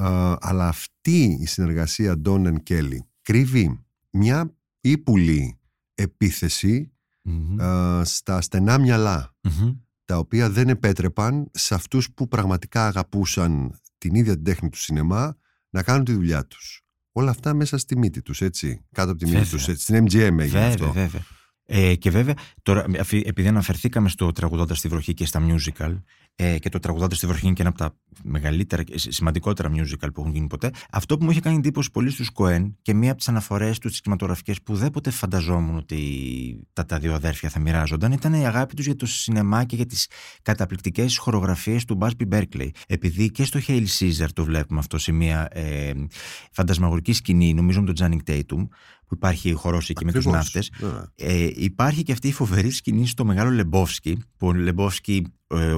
Ναι. Α, αλλά αυτή η συνεργασία Ντόνεν Κέλλη κρύβει μια ύπουλη επίθεση Μμμ. α, στα στενά μυαλά Μμμ. Τα οποία δεν επέτρεπαν σε αυτούς που πραγματικά αγαπούσαν την ίδια την τέχνη του σινεμά να κάνουν τη δουλειά τους. Όλα αυτά μέσα στη μύτη τους, έτσι. Κάτω από τη μύτη Βέβαια. τους, έτσι. Στην MGM έγινε Βέβαια, αυτό. βέβαια. Ε, και βέβαια, τώρα, αφή- επειδή αναφερθήκαμε στο τραγουδώντας στη βροχή και στα musical, ε, και το τραγουδώντα στη βροχή είναι και ένα από τα μεγαλύτερα και σ- σημαντικότερα musical που έχουν γίνει ποτέ, αυτό που μου είχε κάνει εντύπωση πολύ στους Κοέν και μία από τις αναφορές τους στι κινηματογραφικές που δεν ποτέ φανταζόμουν ότι τα, τα δύο αδέρφια θα μοιράζονταν ήταν η αγάπη τους για το σινεμά και για τις καταπληκτικές χορογραφίες του Busby Berkeley. Επειδή και στο Hail Caesar το βλέπουμε αυτό σε μία ε, φαντασμαγορική σκηνή, νομίζω με τον Τζάνινγκ Tatum, που υπάρχει χορός εκεί με τους Ακριβώς. ναύτες. Βέβαια. Ε, υπάρχει και αυτή η φοβερή σκηνή στο μεγάλο Λεμπόφσκι, που ο Λεμπόφσκι ε, ναι.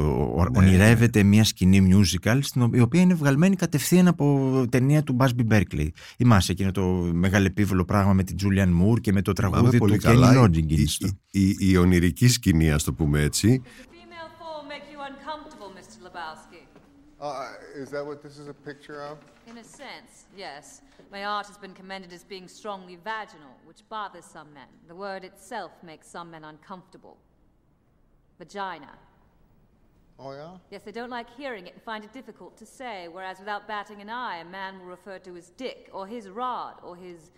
Ονειρεύεται μια σκηνή musical στην οποία είναι βγαλμένη κατευθείαν από ταινία του Μπάσμπι Μπέρκλι. Είμαστε εκείνο το μεγαλεπίβολο πράγμα με την Τζούλιαν Μουρ και με το τραγούδι του Κένι Ρότζιγκλίτ. Η ονειρική σκηνή, ας το πούμε έτσι. Που είναι, Oh, yeah? Yes, they don't like hearing it and find it difficult to say, whereas without batting an eye, a man will refer to his dick, or his rod, or his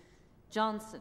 Johnson.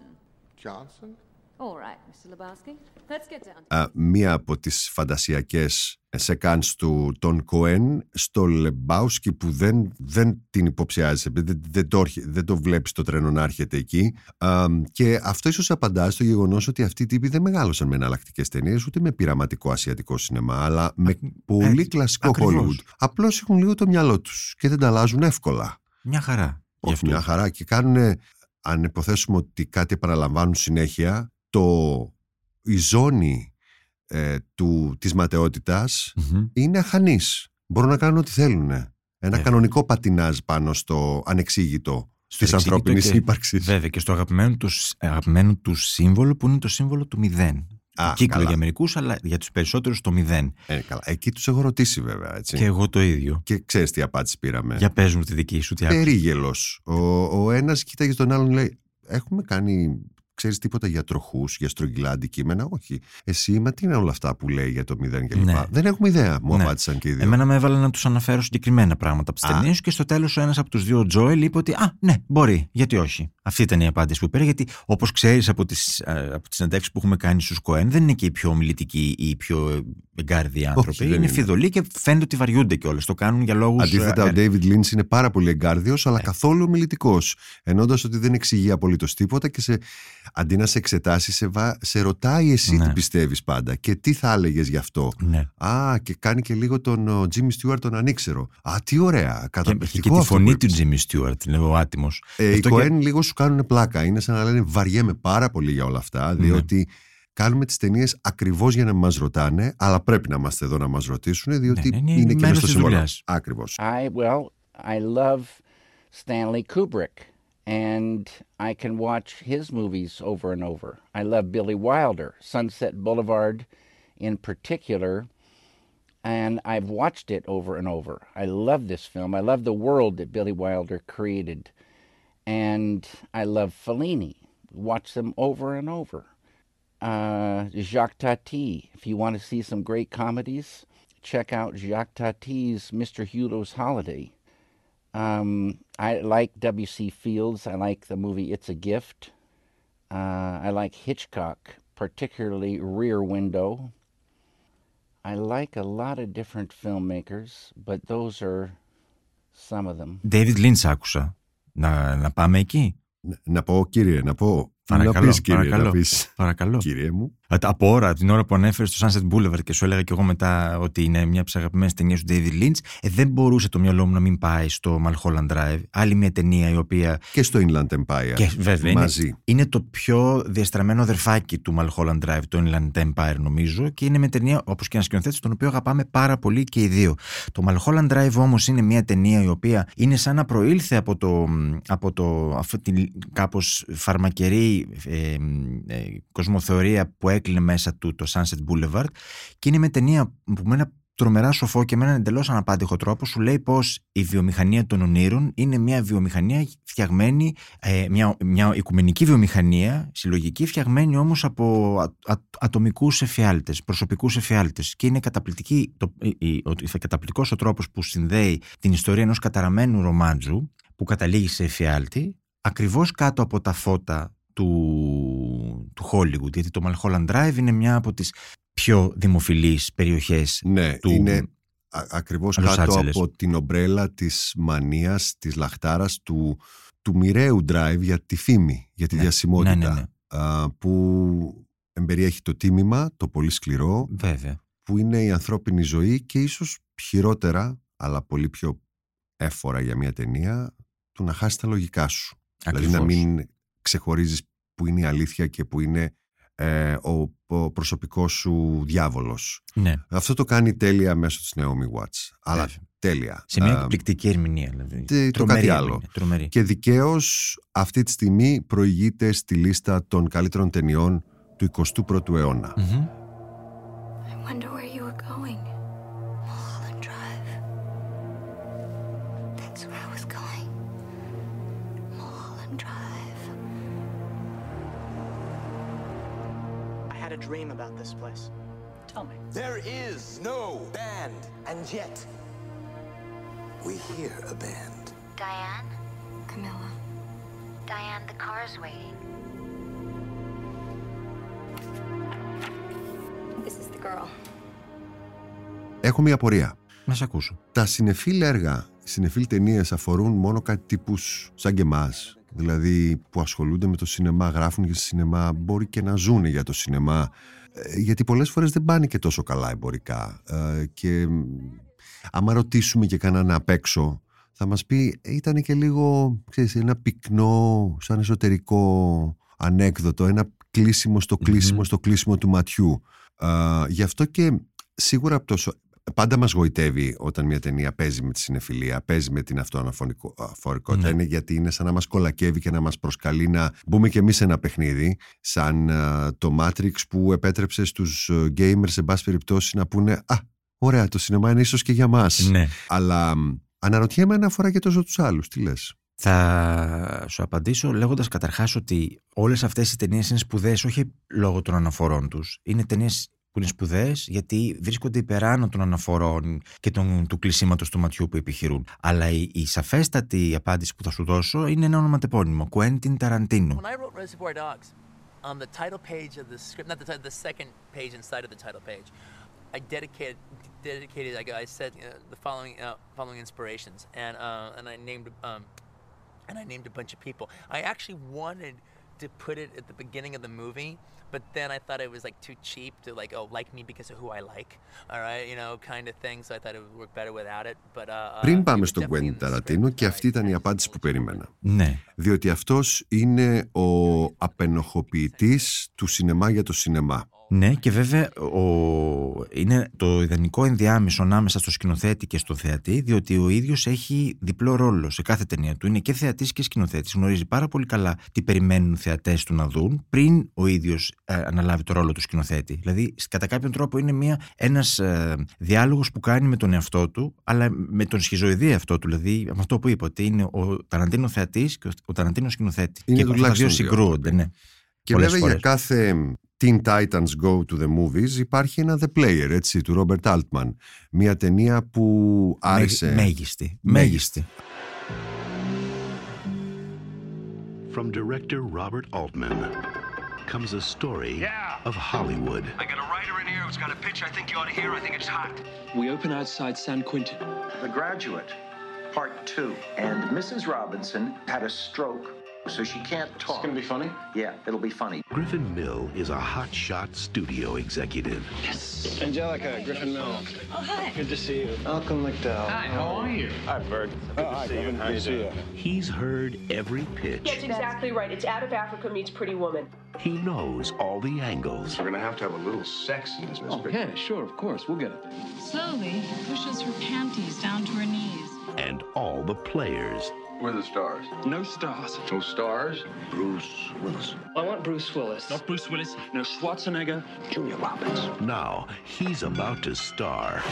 Johnson? All right, Mr. Lebowski. Let's get down to α, μία από τις φαντασιακές σεκάνς του τον Κοέν στο Λεμπάουσκι που δεν, δεν την υποψιάζεις δεν, δεν, το, έρχε- δεν το βλέπεις το τρένο να έρχεται εκεί Α, και αυτό ίσως απαντάς στο γεγονός ότι αυτοί οι τύποι δεν μεγάλωσαν με εναλλακτικές ταινίες ούτε με πειραματικό ασιατικό σινεμά αλλά με πολύ έτσι, κλασικό ακριβώς. Hollywood απλώς έχουν λίγο το μυαλό τους και δεν τα αλλάζουν εύκολα Μια χαρά. γι' όχι αυτό. μια χαρά και κάνουν αν υποθέσουμε ότι κάτι επαναλαμβάνουν συνέχεια το, η ζώνη ε, του, της ματαιότητας Μμμ. είναι αχανής. Μπορούν να κάνουν ό,τι θέλουν. Ένα Βέβαια. κανονικό πατινάζ πάνω στο ανεξήγητο Στο της εξήγητο ανθρώπινης και- ύπαρξης. Βέβαια και στο αγαπημένο τους, αγαπημένο τους σύμβολο που είναι το σύμβολο του μηδέν. Α, Κύκλο καλά. για μερικούς, αλλά για τους περισσότερους το μηδέν. Ε, καλά. Εκεί τους έχω ρωτήσει βέβαια. Έτσι. Και εγώ το ίδιο. Και ξέρεις τι απάντηση πήραμε. Για πες μου τη δική σου, τι άκουσες. Περίγελος. Ο, ο ένας κοίταγε τον άλλον λέει έχουμε κάνει ξέρεις τίποτα για τροχούς, για στρογγυλά αντικείμενα. Όχι. Εσύ, μα τι είναι όλα αυτά που λέει για το μηδέν κλπ. Ναι. Δεν έχουμε ιδέα, μου Ναι. απάντησαν και οι δύο. Εμένα με έβαλε να τους αναφέρω συγκεκριμένα πράγματα από τις Α. ταινίες και στο τέλος ο ένας από τους δύο, ο Τζόελ, είπε ότι Α, ναι, μπορεί, γιατί όχι. Αυτή ήταν η απάντηση που πήρα, γιατί όπως ξέρεις από τις από τις συνεντεύξεις που έχουμε κάνει στους Κοέν, δεν είναι και οι πιο ομιλητικοί ή οι πιο εγκάρδιοι άνθρωποι. δεν είναι, είναι. φιδωλοί και φαίνεται ότι βαριούνται κιόλας. Το κάνουν για λόγους. Αντίθετα, ο David Lynch είναι πάρα πολύ εγκάρδιος, αλλά Ε. καθόλου ομιλητικός. Ενώντας ότι δεν εξηγεί απολύτως τίποτα και σε, αντί να σε εξετάσεις, σε, βα- σε ρωτάει εσύ Ναι. τι πιστεύεις πάντα και τι θα έλεγες γι' αυτό. Ναι. Α, και κάνει και λίγο τον ο, Jimmy Stewart τον ανήξερο. Α, τι ωραία. Και, Καταπληκτικό και τη αυτό φωνή που του Jimmy Stewart, είναι ο άτιμος. Ε, οι Coen λίγο σου κάνουν πλάκα. Είναι σαν να λένε βαριέμαι πάρα πολύ για όλα αυτά, Ναι. διότι κάνουμε τις ταινίες ακριβώς για να μας ρωτάνε, αλλά πρέπει να είμαστε εδώ να μας ρωτήσουν, διότι Ναι, είναι είναι και μέρος μέσα στο της σύμβολο. δουλειάς. Ακριβώς. I well, I love Stanley Kubrick, and I can watch his movies over and over. I love Billy Wilder, Sunset Boulevard, in particular, and I've watched it over and over. I love this film. I love the world that Billy Wilder created, and I love Fellini. Watch them over and over. Uh, Jacques Tati. If you want to see some great comedies, check out Jacques Tati's Mr. Hugo's Holiday. Um, I like W.C. Fields. I like the movie It's a Gift. Uh, I like Hitchcock, particularly Rear Window. I like a lot of different filmmakers, but those are some of them. David Lynch άκουσα. Να, να πάμε εκεί. Να, να πω, κύριε, να πω. Παρακαλώ, να πεις, κύριε, παρακαλώ, να πεις, παρακαλώ. κύριε μου. Α, τα- Από ώρα, την ώρα που ανέφερες στο Sunset Boulevard και σου έλεγα και εγώ μετά ότι είναι μια από τις αγαπημένες ταινίες του David Lynch, ε, δεν μπορούσε το μυαλό μου να μην πάει στο Mulholland Drive. Άλλη μια ταινία η οποία. Και στο Inland Empire. Και βέβαια μαζί. είναι, είναι το πιο διαστραμμένο αδερφάκι του Mulholland Drive, το Inland Empire νομίζω, και είναι μια ταινία, όπως και ένας σκηνοθέτης, τον οποίο αγαπάμε πάρα πολύ και οι δύο. Το Mulholland Drive όμως είναι μια ταινία η οποία είναι σαν να προήλθε από, το, από το, αυτή την κάπως φαρμακερή ε, ε, κοσμοθεωρία που έκλεινε μέσα του το Sunset Boulevard και είναι μια ταινία που με ένα τρομερά σοφό και με έναν εντελώς αναπάντηχο τρόπο σου λέει πως η βιομηχανία των ονείρων είναι μια βιομηχανία φτιαγμένη, ε, μια, μια οικουμενική βιομηχανία, συλλογική, φτιαγμένη όμως από α, α, ατομικούς εφιάλτες, προσωπικούς εφιάλτες. Και είναι καταπληκτική, το, η, η, ο, καταπληκτικός ο τρόπος που συνδέει την ιστορία ενός καταραμένου ρομάντζου που καταλήγει σε εφιάλτη, ακριβώς κάτω από τα φώτα του, του Hollywood. Γιατί το Mulholland Drive είναι μια από τις πιο δημοφιλείς περιοχές Ναι, του είναι α- ακριβώς Los κάτω Angeles. από την ομπρέλα της μανίας, της λαχτάρας, του, του μοιραίου drive για τη φήμη, για τη Ναι, διασημότητα. ναι, ναι, ναι. α, που εμπεριέχει το τίμημα, το πολύ σκληρό, Βέβαια. που είναι η ανθρώπινη ζωή και ίσως χειρότερα, αλλά πολύ πιο έφορα για μια ταινία, του να χάσει τα λογικά σου. Δηλαδή να Ακριβώς. μην ξεχωρίζεις που είναι η αλήθεια και που είναι ε, ο, ο προσωπικός σου διάβολος. Ναι. Αυτό το κάνει τέλεια μέσω της Naomi Watts. Αλλά Βέβαια. τέλεια. Σε μια Α, εκπληκτική ερμηνεία. Δηλαδή. τε- το Τρομερή κάτι άλλο. ερμηνεία, Τρομερή. Και δικαίως αυτή τη στιγμή προηγείται στη λίστα των καλύτερων ταινιών του 21ου αιώνα. Μμμ. I wonder where dream about this place. Tell me. There is no band, and yet we hear a band. Diane? Camilla. Diane, the car's waiting. This is the girl. Έχω μια απορία. Να σε ακούσω. Τα συνεφίλ έργα, οι συνεφίλ ταινίε αφορούν μόνο κάτι τύπους σαν και εμάς. Δηλαδή που ασχολούνται με το σινεμά, γράφουν για το σινεμά, μπορεί και να ζουν για το σινεμά. Ε, Γιατί πολλές φορές δεν πάνε και τόσο καλά εμπορικά. Ε, Και μ, άμα ρωτήσουμε και κανέναν απ' έξω, θα μας πει «Ε, ήταν και λίγο ξέρεις, ένα πυκνό, σαν εσωτερικό ανέκδοτο, ένα κλείσιμο στο κλείσιμο στο κλείσιμο του ματιού. Ε, γι' αυτό και σίγουρα από το, σο- πάντα μας γοητεύει όταν μια ταινία παίζει με τη συνεφιλία, παίζει με την αυτοαναφορικότητα. Ναι. Είναι γιατί είναι σαν να μας κολακεύει και να μας προσκαλεί να μπούμε κι εμείς σε ένα παιχνίδι, σαν ε, το Matrix που επέτρεψε στους ε, gamers, σε πάση περιπτώσει, να πούνε «Α, ωραία, το σινεμά είναι ίσως και για μας». Ναι. Αλλά μ, αναρωτιέμαι αν αφορά και τόσο τους άλλους. Τι λες; Θα σου απαντήσω λέγοντας καταρχάς ότι όλες αυτές οι ταινίες είναι σπουδαίες όχι λόγω των αναφορών τους. Είναι ταινίες που είναι σπουδαίε γιατί βρίσκονται υπεράνω των αναφορών και των, του κλεισίματο του ματιού που επιχειρούν. Αλλά η, η σαφέστατη απάντηση που θα σου δώσω είναι ένα ονοματεπώνυμο. Quentin Tarantino. When I wrote Reservoir Dogs, on the title page of the script, not the title, the second page inside of the title page, I dedicated dedicated. I, I said uh, the following uh, following inspirations, and uh, and I named um, and I named a bunch of people. I actually wanted to put it at the beginning of the movie, but then I thought it was like too cheap to like oh like me because of who I like, all right, you know, kind of thing. So I thought it would work better without it. But uh, Πριν πάμε στον Quentin Tarantino και αυτή ήταν η απάντηση που περίμενα. Ναι. Διότι αυτός είναι ο απενοχοποιητής του σινεμά για το σινεμά. Ναι, και βέβαια ο... είναι το ιδανικό ενδιάμεσο ανάμεσα στο σκηνοθέτη και στο θεατή, διότι ο ίδιος έχει διπλό ρόλο σε κάθε ταινία του. Είναι και θεατής και σκηνοθέτης. Γνωρίζει πάρα πολύ καλά τι περιμένουν οι θεατές του να δουν πριν ο ίδιος ε, αναλάβει το ρόλο του σκηνοθέτη. Δηλαδή, κατά κάποιον τρόπο είναι ένας ε, διάλογος που κάνει με τον εαυτό του, αλλά με τον σχιζοειδή εαυτό του. Δηλαδή, με αυτό που είπα, ότι είναι ο Ταραντίνο θεατής και ο Ταραντίνο σκηνοθέτη. Είναι και αυτά τα δύο συγκρούονται. Ναι. Και Πολλές βέβαια για φορές. κάθε Teen Titans Go to the Movies υπάρχει ένα The Player, έτσι, του Robert Altman. Μια ταινία που άρεσε. Μέγιστη. Μέγιστη. From director Robert Altman comes a story of Hollywood. I got a writer in here who's got a pitch I think you ought to hear. I think it's hot. We open outside San Quentin. The Graduate, Part 2. And Mrs. Robinson had a stroke, so she can't talk. It's gonna be funny? Yeah, it'll be funny. Griffin Mill is a hotshot studio executive. Yes. Angelica, Griffin Mill. Oh, hi. Good to see you. Malcolm McDowell. Hi, how are you? Hi, Berg. Oh, good to see you. How you? He's heard every pitch. That's exactly right. It's Out of Africa meets Pretty Woman. He knows all the angles. We're gonna have to have a little sex in this, Miss Oh, yeah, sure, of course. We'll get it. Slowly, he pushes her panties down to her knees. And all the players. We're the stars. No stars. No stars? Bruce Willis. I want Bruce Willis. Not Bruce Willis. No Schwarzenegger. Julia Roberts. Now, he's about to star.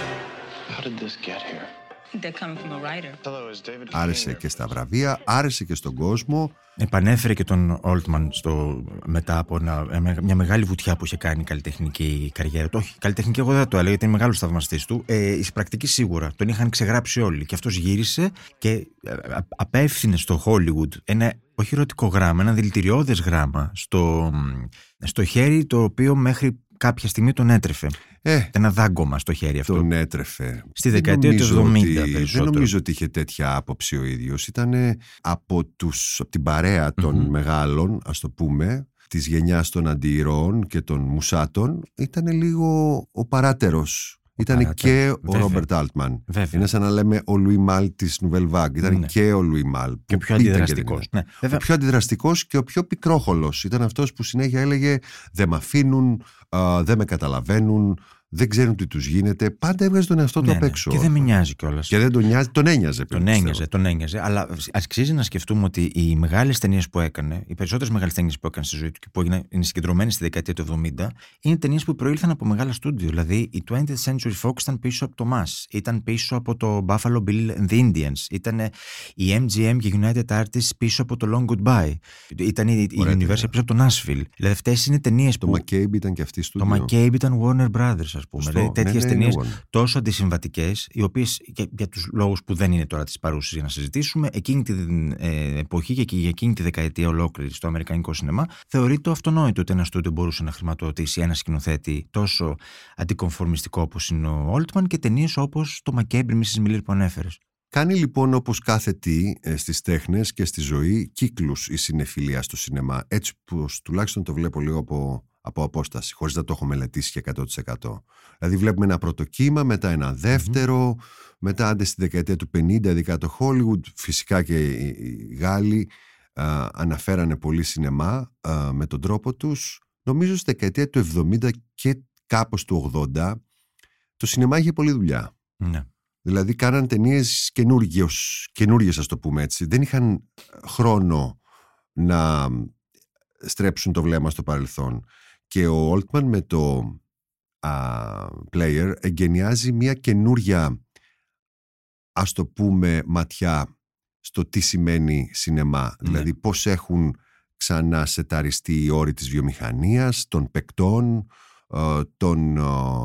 How did this get here? They're coming from a writer. Hello, is David Άρεσε και στα βραβεία, άρεσε και στον κόσμο. Επανέφερε και τον Όλτμαν στο, μετά από ένα- μια μεγάλη βουτιά που είχε κάνει η καλλιτεχνική καριέρα του. Όχι, καλλιτεχνική εγώ δεν θα το έλεγα, γιατί είναι μεγάλος θαυμαστής του. Ε, η πρακτική σίγουρα. Τον είχαν ξεγράψει όλοι. Και αυτός γύρισε και ε, α- απέφθινε στο Hollywood ένα όχι ερωτικό γράμμα, ένα δηλητηριώδες γράμμα στο, στο χέρι το οποίο μέχρι κάποια στιγμή τον έτρεφε. Ε, ένα δάγκωμα στο χέρι αυτό. Τον έτρεφε. Στη Δεν δεκαετία του νομίζω 70 ότι- Δεν περισσότερο. νομίζω ότι είχε τέτοια άποψη ο ίδιος. Ήταν από, τους, από την παρέα των Μμμ. μεγάλων, ας το πούμε, της γενιάς των αντιηρώων και των μουσάτων, ήταν λίγο ο παράτερος. Ήταν παράτερος, και ο βέβαια. Ρόμπερτ Altman. Βέβαια. Είναι σαν να λέμε ο Λουί Μάλ της Nouvelle Vague. Ήταν Ναι. και ο Λουί Μάλ. Και που πιο ήταν αντιδραστικός. δεν Ναι, βέβαια. Ο πιο αντιδραστικός και ο πιο πικρόχολος. Ήταν αυτός που συνέχεια έλεγε «Δεν με αφήνουν, α, δεν με καταλαβαίνουν, δεν ξέρουν τι τους γίνεται». Πάντα έβγαζε τον εαυτό του Ναι, απ' ναι. έξω. Και δεν με νοιάζει κιόλας. Και δεν τον νοιάζει, τον ένοιαζε. Τον πιστεύω. ένοιαζε, τον ένοιαζε. Αλλά αξίζει να σκεφτούμε ότι οι μεγάλες ταινίες που έκανε, οι περισσότερες μεγάλες ταινίες που έκανε στη ζωή του και που έγινε, είναι συγκεντρωμένες στη δεκαετία του 70, είναι ταινίες που προήλθαν από μεγάλα στούντιο. Δηλαδή η 20th Century Fox ήταν πίσω από το Mass, ήταν πίσω από το Buffalo Bill and the Indians, ήταν η MGM και η United Artists πίσω από το Long Goodbye, ήταν η, η Ωραία Universal ταινία. πίσω από το Nashville. Δηλαδή αυτές είναι ταινίες Το που. McCabe ήταν και αυτή στο Το McCabe ήταν Warner Brothers, ας πούμε. Σωστό. Δηλαδή, Ναι, τέτοιες ναι, ταινίες είναι Warner. τόσο αντισυμβατικές, οι οποίες για, για τους λόγους που δεν είναι τώρα της παρούσης για να συζητήσουμε, εκείνη την ε, εποχή και για εκείνη τη δεκαετία ολόκληρη στο Αμερικανικό σινεμά, θεωρείται αυτονόητο ότι ένας στούντιο μπορούσε να χρηματοδοτήσει ένα σκηνοθέτη τόσο αντικομφορμιστικό όπως είναι ο Όλτμαν και ταινίες όπως το McCabe Mrs. Miller που ανέφερες. Κάνει λοιπόν όπως κάθε τι ε, στις τέχνες και στη ζωή κύκλους η συνεφιλία στο σινεμά. Έτσι που τουλάχιστον το βλέπω λίγο από, από απόσταση, χωρίς να το έχω μελετήσει και 100%. Δηλαδή βλέπουμε ένα πρώτο κύμα, μετά ένα δεύτερο, μετά άντε στη δεκαετία του 50, ειδικά το Hollywood, φυσικά και οι, οι Γάλλοι α, αναφέρανε πολύ σινεμά α, με τον τρόπο τους. Νομίζω στη δεκαετία του 70 και κάπως του 80 το σινεμά είχε πολλή δουλειά. Ναι. Δηλαδή κάναν ταινίες καινούργιες, ας το πούμε έτσι. Δεν είχαν χρόνο να στρέψουν το βλέμμα στο παρελθόν. Και ο Όλτμαν με το α, Player εγκαινιάζει μια καινούρια ας το πούμε ματιά στο τι σημαίνει σινεμά. Ναι. Δηλαδή πώς έχουν ξανά σεταριστεί οι όροι της βιομηχανίας, των παικτών, ε, των ε,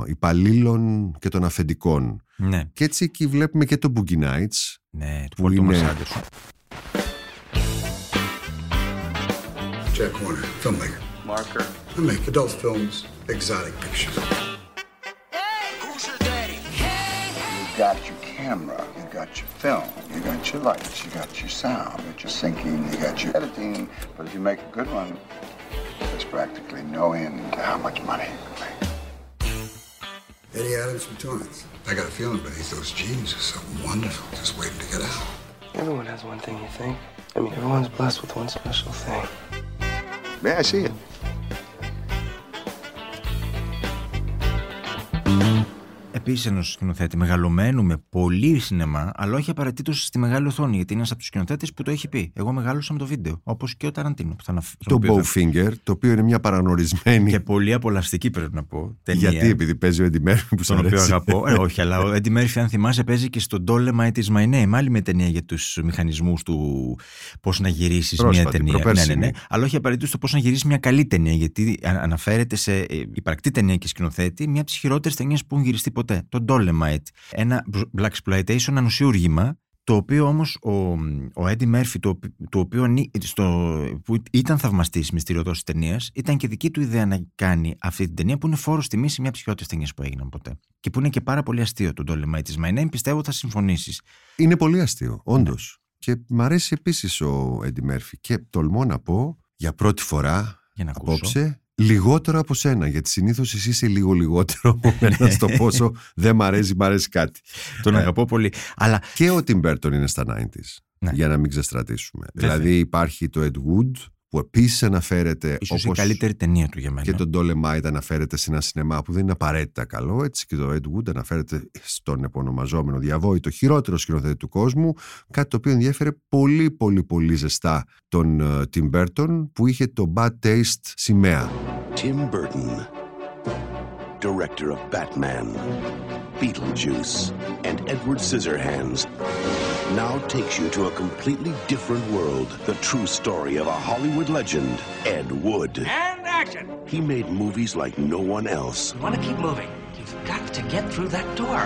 υπαλλήλων και των αφεντικών. Ναι. Και έτσι εκεί βλέπουμε και το Boogie Nights. Ναι, του που Πολ Τόμας είναι- Άντερσον. Jack Warner, filmmaker. Marker. I make adult films, exotic pictures. You got your camera, you got your film, you got your lights, you got your sound, you got your syncing, you got your editing. But if you make a good one, there's practically no end to how much money you can make. Eddie Adams from Torrance. I got a feeling beneath those jeans is something wonderful just waiting to get out. Everyone has one thing you think. I mean, everyone's blessed with one special thing. May I see it? Επίση, ενός σκηνοθέτη μεγαλωμένου με πολύ σινεμά, αλλά όχι απαραίτητος στη μεγάλη οθόνη, γιατί είναι ένας από τους σκηνοθέτες που το έχει πει. Εγώ μεγάλωσα με το βίντεο, όπως και ο Ταραντίνο. Που θα αναφ... Το Bowfinger, το οποίο είναι μια παραγνωρισμένη. Και πολύ απολαυστική πρέπει να πω. Ταινία, Γιατί, επειδή παίζει ο Eddie Murphy που σου τον οποίο αρέσει. αγαπώ. Ε, όχι, αλλά ο Eddie Murphy, αν θυμάσαι, παίζει και στο Dolomite is my name. Άλλη μια ταινία για τους μηχανισμούς του πώς να γυρίσεις μια Πρόσφατη, ταινία. Ναι, ναι, προπέρσινη. ναι. Αλλά όχι απαραίτητος στο πώς να γυρίσεις μια καλή ταινία. Γιατί α- αναφέρεται σε ε, υπαρκτή ταινία και σκηνοθέτη, μια από τις χειρότερες ταινίες που έχουν γυριστεί ποτέ. Το Dolomite. Ένα black exploitation ανουσιούργημα. Το οποίο όμως ο, ο Eddie Murphy, το, το οποίο ανή- στο, που ήταν θαυμαστής μυστηριωτός της ταινίας, ήταν και δική του ιδέα να κάνει αυτή την ταινία που είναι φόρος τιμής σε μια από τις χειρότερες ταινίες που έγιναν ποτέ. Και που είναι και πάρα πολύ αστείο το Dolomite της My Name, πιστεύω θα συμφωνήσεις. Είναι πολύ αστείο, όντως. Και μ' αρέσει επίσης ο Eddie Murphy. Και τολμώ να πω για πρώτη φορά Για να ακούσω. Απόψε λιγότερο από σένα. Γιατί συνήθως εσύ είσαι λίγο λιγότερο από μένα στο πόσο δεν μ' αρέσει, μ' αρέσει κάτι. Τον αγαπώ πολύ. Αλλά Και ο Tim Burton είναι στα 90s. Ναι. Για να μην ξεστρατήσουμε. Βέβαια. Δηλαδή υπάρχει το Ed Wood που επίσης αναφέρεται. ίσως όπως η καλύτερη ταινία του για μένα. Και τον Dolomite αναφέρεται σε ένα σινεμά που δεν είναι απαραίτητα καλό. Έτσι και το Ed Wood αναφέρεται στον επωνομαζόμενο διαβόητο χειρότερο σκηνοθέτη του κόσμου. Κάτι το οποίο ενδιέφερε πολύ πολύ πολύ ζεστά τον ε, Tim Burton που είχε το Bad Taste σημαία. Tim Burton, director of Batman, Beetlejuice, and Edward Scissorhands, now takes you to a completely different world. The true story of a Hollywood legend, Ed Wood. And action! He made movies like no one else. You want to keep moving. You've got to get through that door.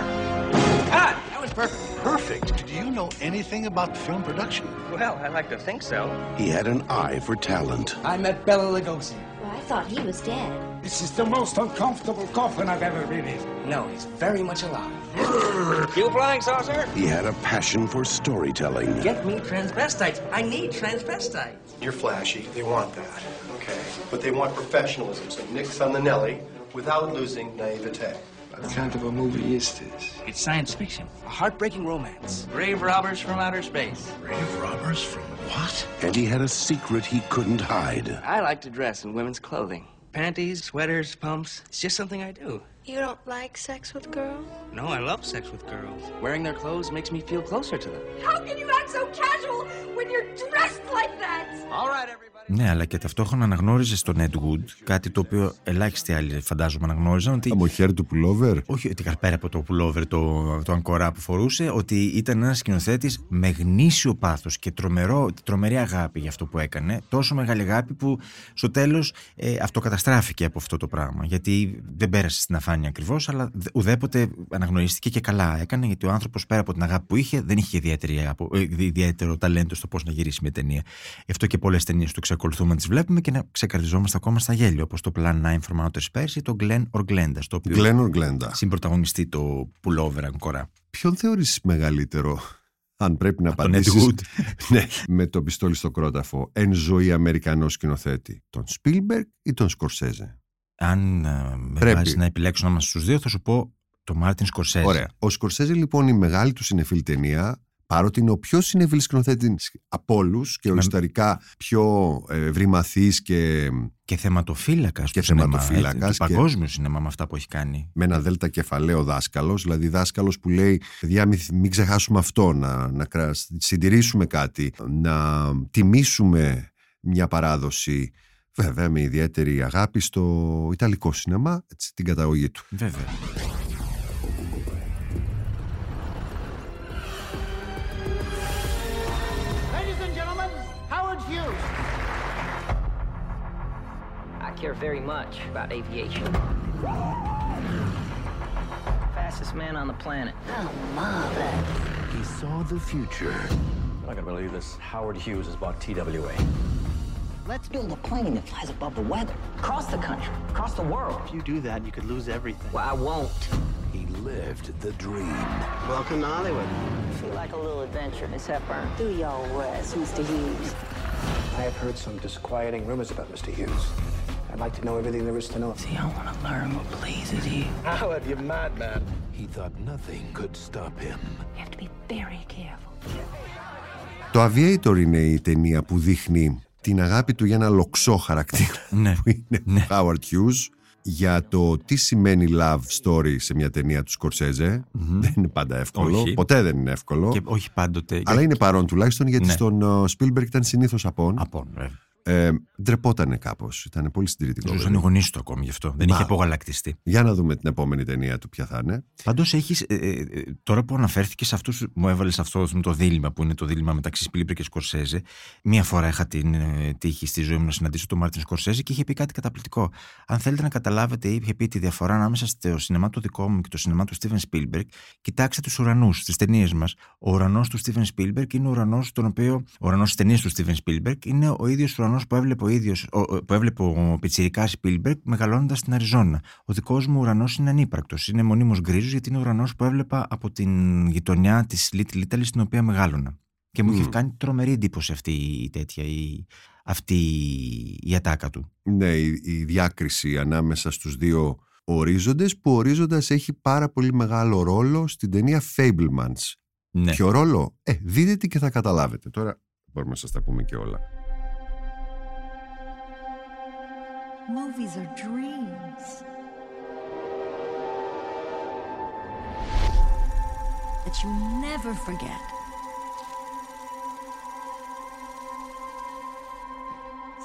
Ah, that was perfect. Perfect. Do you know anything about film production? Well, I like to think so. He had an eye for talent. I met Bella Lugosi. Well, I thought he was dead. This is the most uncomfortable coffin I've ever been in. No, he's very much alive. you flying saucer? He had a passion for storytelling. Get me transvestites. I need transvestites. You're flashy. They want that. Okay. But they want professionalism. So Nick Nelly without losing naivete. What kind of a movie is this? It's science fiction. A heartbreaking romance. Brave robbers from outer space. Brave robbers from what? And he had a secret he couldn't hide. I like to dress in women's clothing. Panties, sweaters, pumps. It's just something I do. You don't like sex with girls? No, I love sex with girls. Wearing their clothes makes me feel closer to them. How can you act so casual when you're dressed like that? All right, everybody. Ναι, αλλά και ταυτόχρονα αναγνώριζες τον Ed Wood, κάτι το οποίο ελάχιστοι άλλοι φαντάζομαι αναγνώριζαν. Ότι... Από χέρι του πουλόβερ. Όχι, ότι πέρα από το pullover, το, το αγκορά που φορούσε, ότι ήταν ένας σκηνοθέτης με γνήσιο πάθος και τρομερό, τρομερή αγάπη για αυτό που έκανε. Τόσο μεγάλη αγάπη που στο τέλος ε, αυτοκαταστράφηκε από αυτό το πράγμα. Γιατί δεν πέρασε στην αφάνεια ακριβώς, αλλά δε- ουδέποτε αναγνωρίστηκε και καλά έκανε, γιατί ο άνθρωπος πέρα από την αγάπη που είχε, δεν είχε ιδιαίτερη, αγάπη- ε, ιδιαίτερο ταλέντο στο πώς να γυρίσει μια ταινία. Γι' αυτό και πολλές ταινίες του εξακολουθούμε να τις βλέπουμε και να ξεκαρδιζόμαστε ακόμα στα γέλια, όπως το Plan 9 from Outer Space ή το Glenn or Glenda, στο οποίο Glenn or Glenda. συμπροταγωνιστεί το pullover αγκορά. Ποιον θεωρείς μεγαλύτερο, αν πρέπει να τον απαντήσεις, Ed Wood. ναι, με το πιστόλι στο κρόταφο, εν ζωή Αμερικανό σκηνοθέτη, τον Spielberg ή τον Σκορσέζε. Αν ε, με Πρέπει. βάζει να επιλέξω ανάμεσα στου δύο, θα σου πω το Μάρτιν Σκορσέζε. Ωραία. Ο Σκορσέζε λοιπόν η μεγάλη του συνεφίλ ταινία, παρότι είναι ο πιο συνεφίλ σκηνοθέτης από όλους και ο ιστορικά πιο ε, ευρυμαθής και Και θεματοφύλακας Και του σινεμά. θεματοφύλακας έτσι, του και- παγκόσμιου σινεμά με αυτά που έχει κάνει. με ένα δέλτα κεφαλαίο δάσκαλος, δηλαδή δάσκαλος που λέει: Παιδιά, μην, μην ξεχάσουμε αυτό, να, να κρα- συντηρήσουμε κάτι, να τιμήσουμε μια παράδοση. Βέβαια, με ιδιαίτερη αγάπη στο Ιταλικό σινεμά, έτσι, την καταγωγή του. Βέβαια. Very much about aviation. Fastest man on the planet. Oh, marvelous. He saw the future. I'm not gonna believe this. Howard Hughes has bought TWA. Let's build a plane that flies above the weather, across the country, across the world. If you do that, you could lose everything. Well, I won't. He lived the dream. Welcome to Hollywood. Feel like a little adventure, Miss Hepburn. Do your worst, Mr. Hughes. I have heard some disquieting rumors about Mr. Hughes. I'd like to know everything there is to know. See, I want to learn what pleases you. Howard, you madman. He thought nothing could stop him. You have to be very careful. Το Aviator είναι η ταινία που δείχνει την αγάπη του για ένα λοξό χαρακτήρα Ναι. που είναι ο Howard Hughes για το τι σημαίνει love story σε μια ταινία του Σκορσέζε. Δεν είναι πάντα εύκολο. Όχι. Ποτέ δεν είναι εύκολο. Και όχι πάντοτε. Αλλά είναι παρόν τουλάχιστον γιατί Ναι. στον ε, Spielberg ήταν συνήθως απόν. Απόν, βέβαια. Ε, ντρεπότανε κάπως. Ήταν πολύ συντηρητικό. Ζούσαν οι γονείς του ακόμη γι' αυτό. Δεν Μα. είχε απογαλακτιστεί. Για να δούμε την επόμενη ταινία του ποια θα είναι. Πάντως έχεις. τώρα που αναφέρθηκες σε αυτούς, μου έβαλες αυτό το δίλημα που είναι το δίλημα μεταξύ Σπίλμπεργκ και Σκορσέζε. Μία φορά είχα την ε, τύχη στη ζωή μου να συναντήσω τον Μάρτιν Σκορσέζε και είχε πει κάτι καταπληκτικό. Αν θέλετε να καταλάβετε, είχε πει τη διαφορά ανάμεσα στο σινεμά το δικό μου και το σινεμά του Στίβεν Σπίλμπεργκ, κοιτάξτε τους ουρανούς στις ταινίες μας. Ο ουρανός του Στίβεν Σπίλμπεργκ είναι ο ουρανός τον οποίο. Ο ουρανός της ταινίας του Στίβεν Σπίλμπεργκ είναι ο ίδιος ουρανός που έβλεπε ο ίδιος. που έβλεπε ο πιτσιρικά Σπίλμπεργκ μεγαλώνοντας στην Αριζόνα. Ο δικός μου ουρανός είναι ανύπαρκτος. Είναι μονίμως γκρίζος γιατί είναι ο ουρανός που έβλεπα από την γειτονιά της Little Italy στην οποία μεγάλωνα. Και μου είχε Μμ. κάνει τρομερή εντύπωση αυτή η τέτοια, η, αυτή η ατάκα του. Ναι, η, η διάκριση ανάμεσα στους δύο ορίζοντες που ο ορίζοντας έχει πάρα πολύ μεγάλο ρόλο στην ταινία Fablemans. Ναι. Ποιο ρόλο; Ε, δείτε τι και θα καταλάβετε. Τώρα μπορούμε να σας τα πούμε και όλα. Movies are dreams. That you never forget.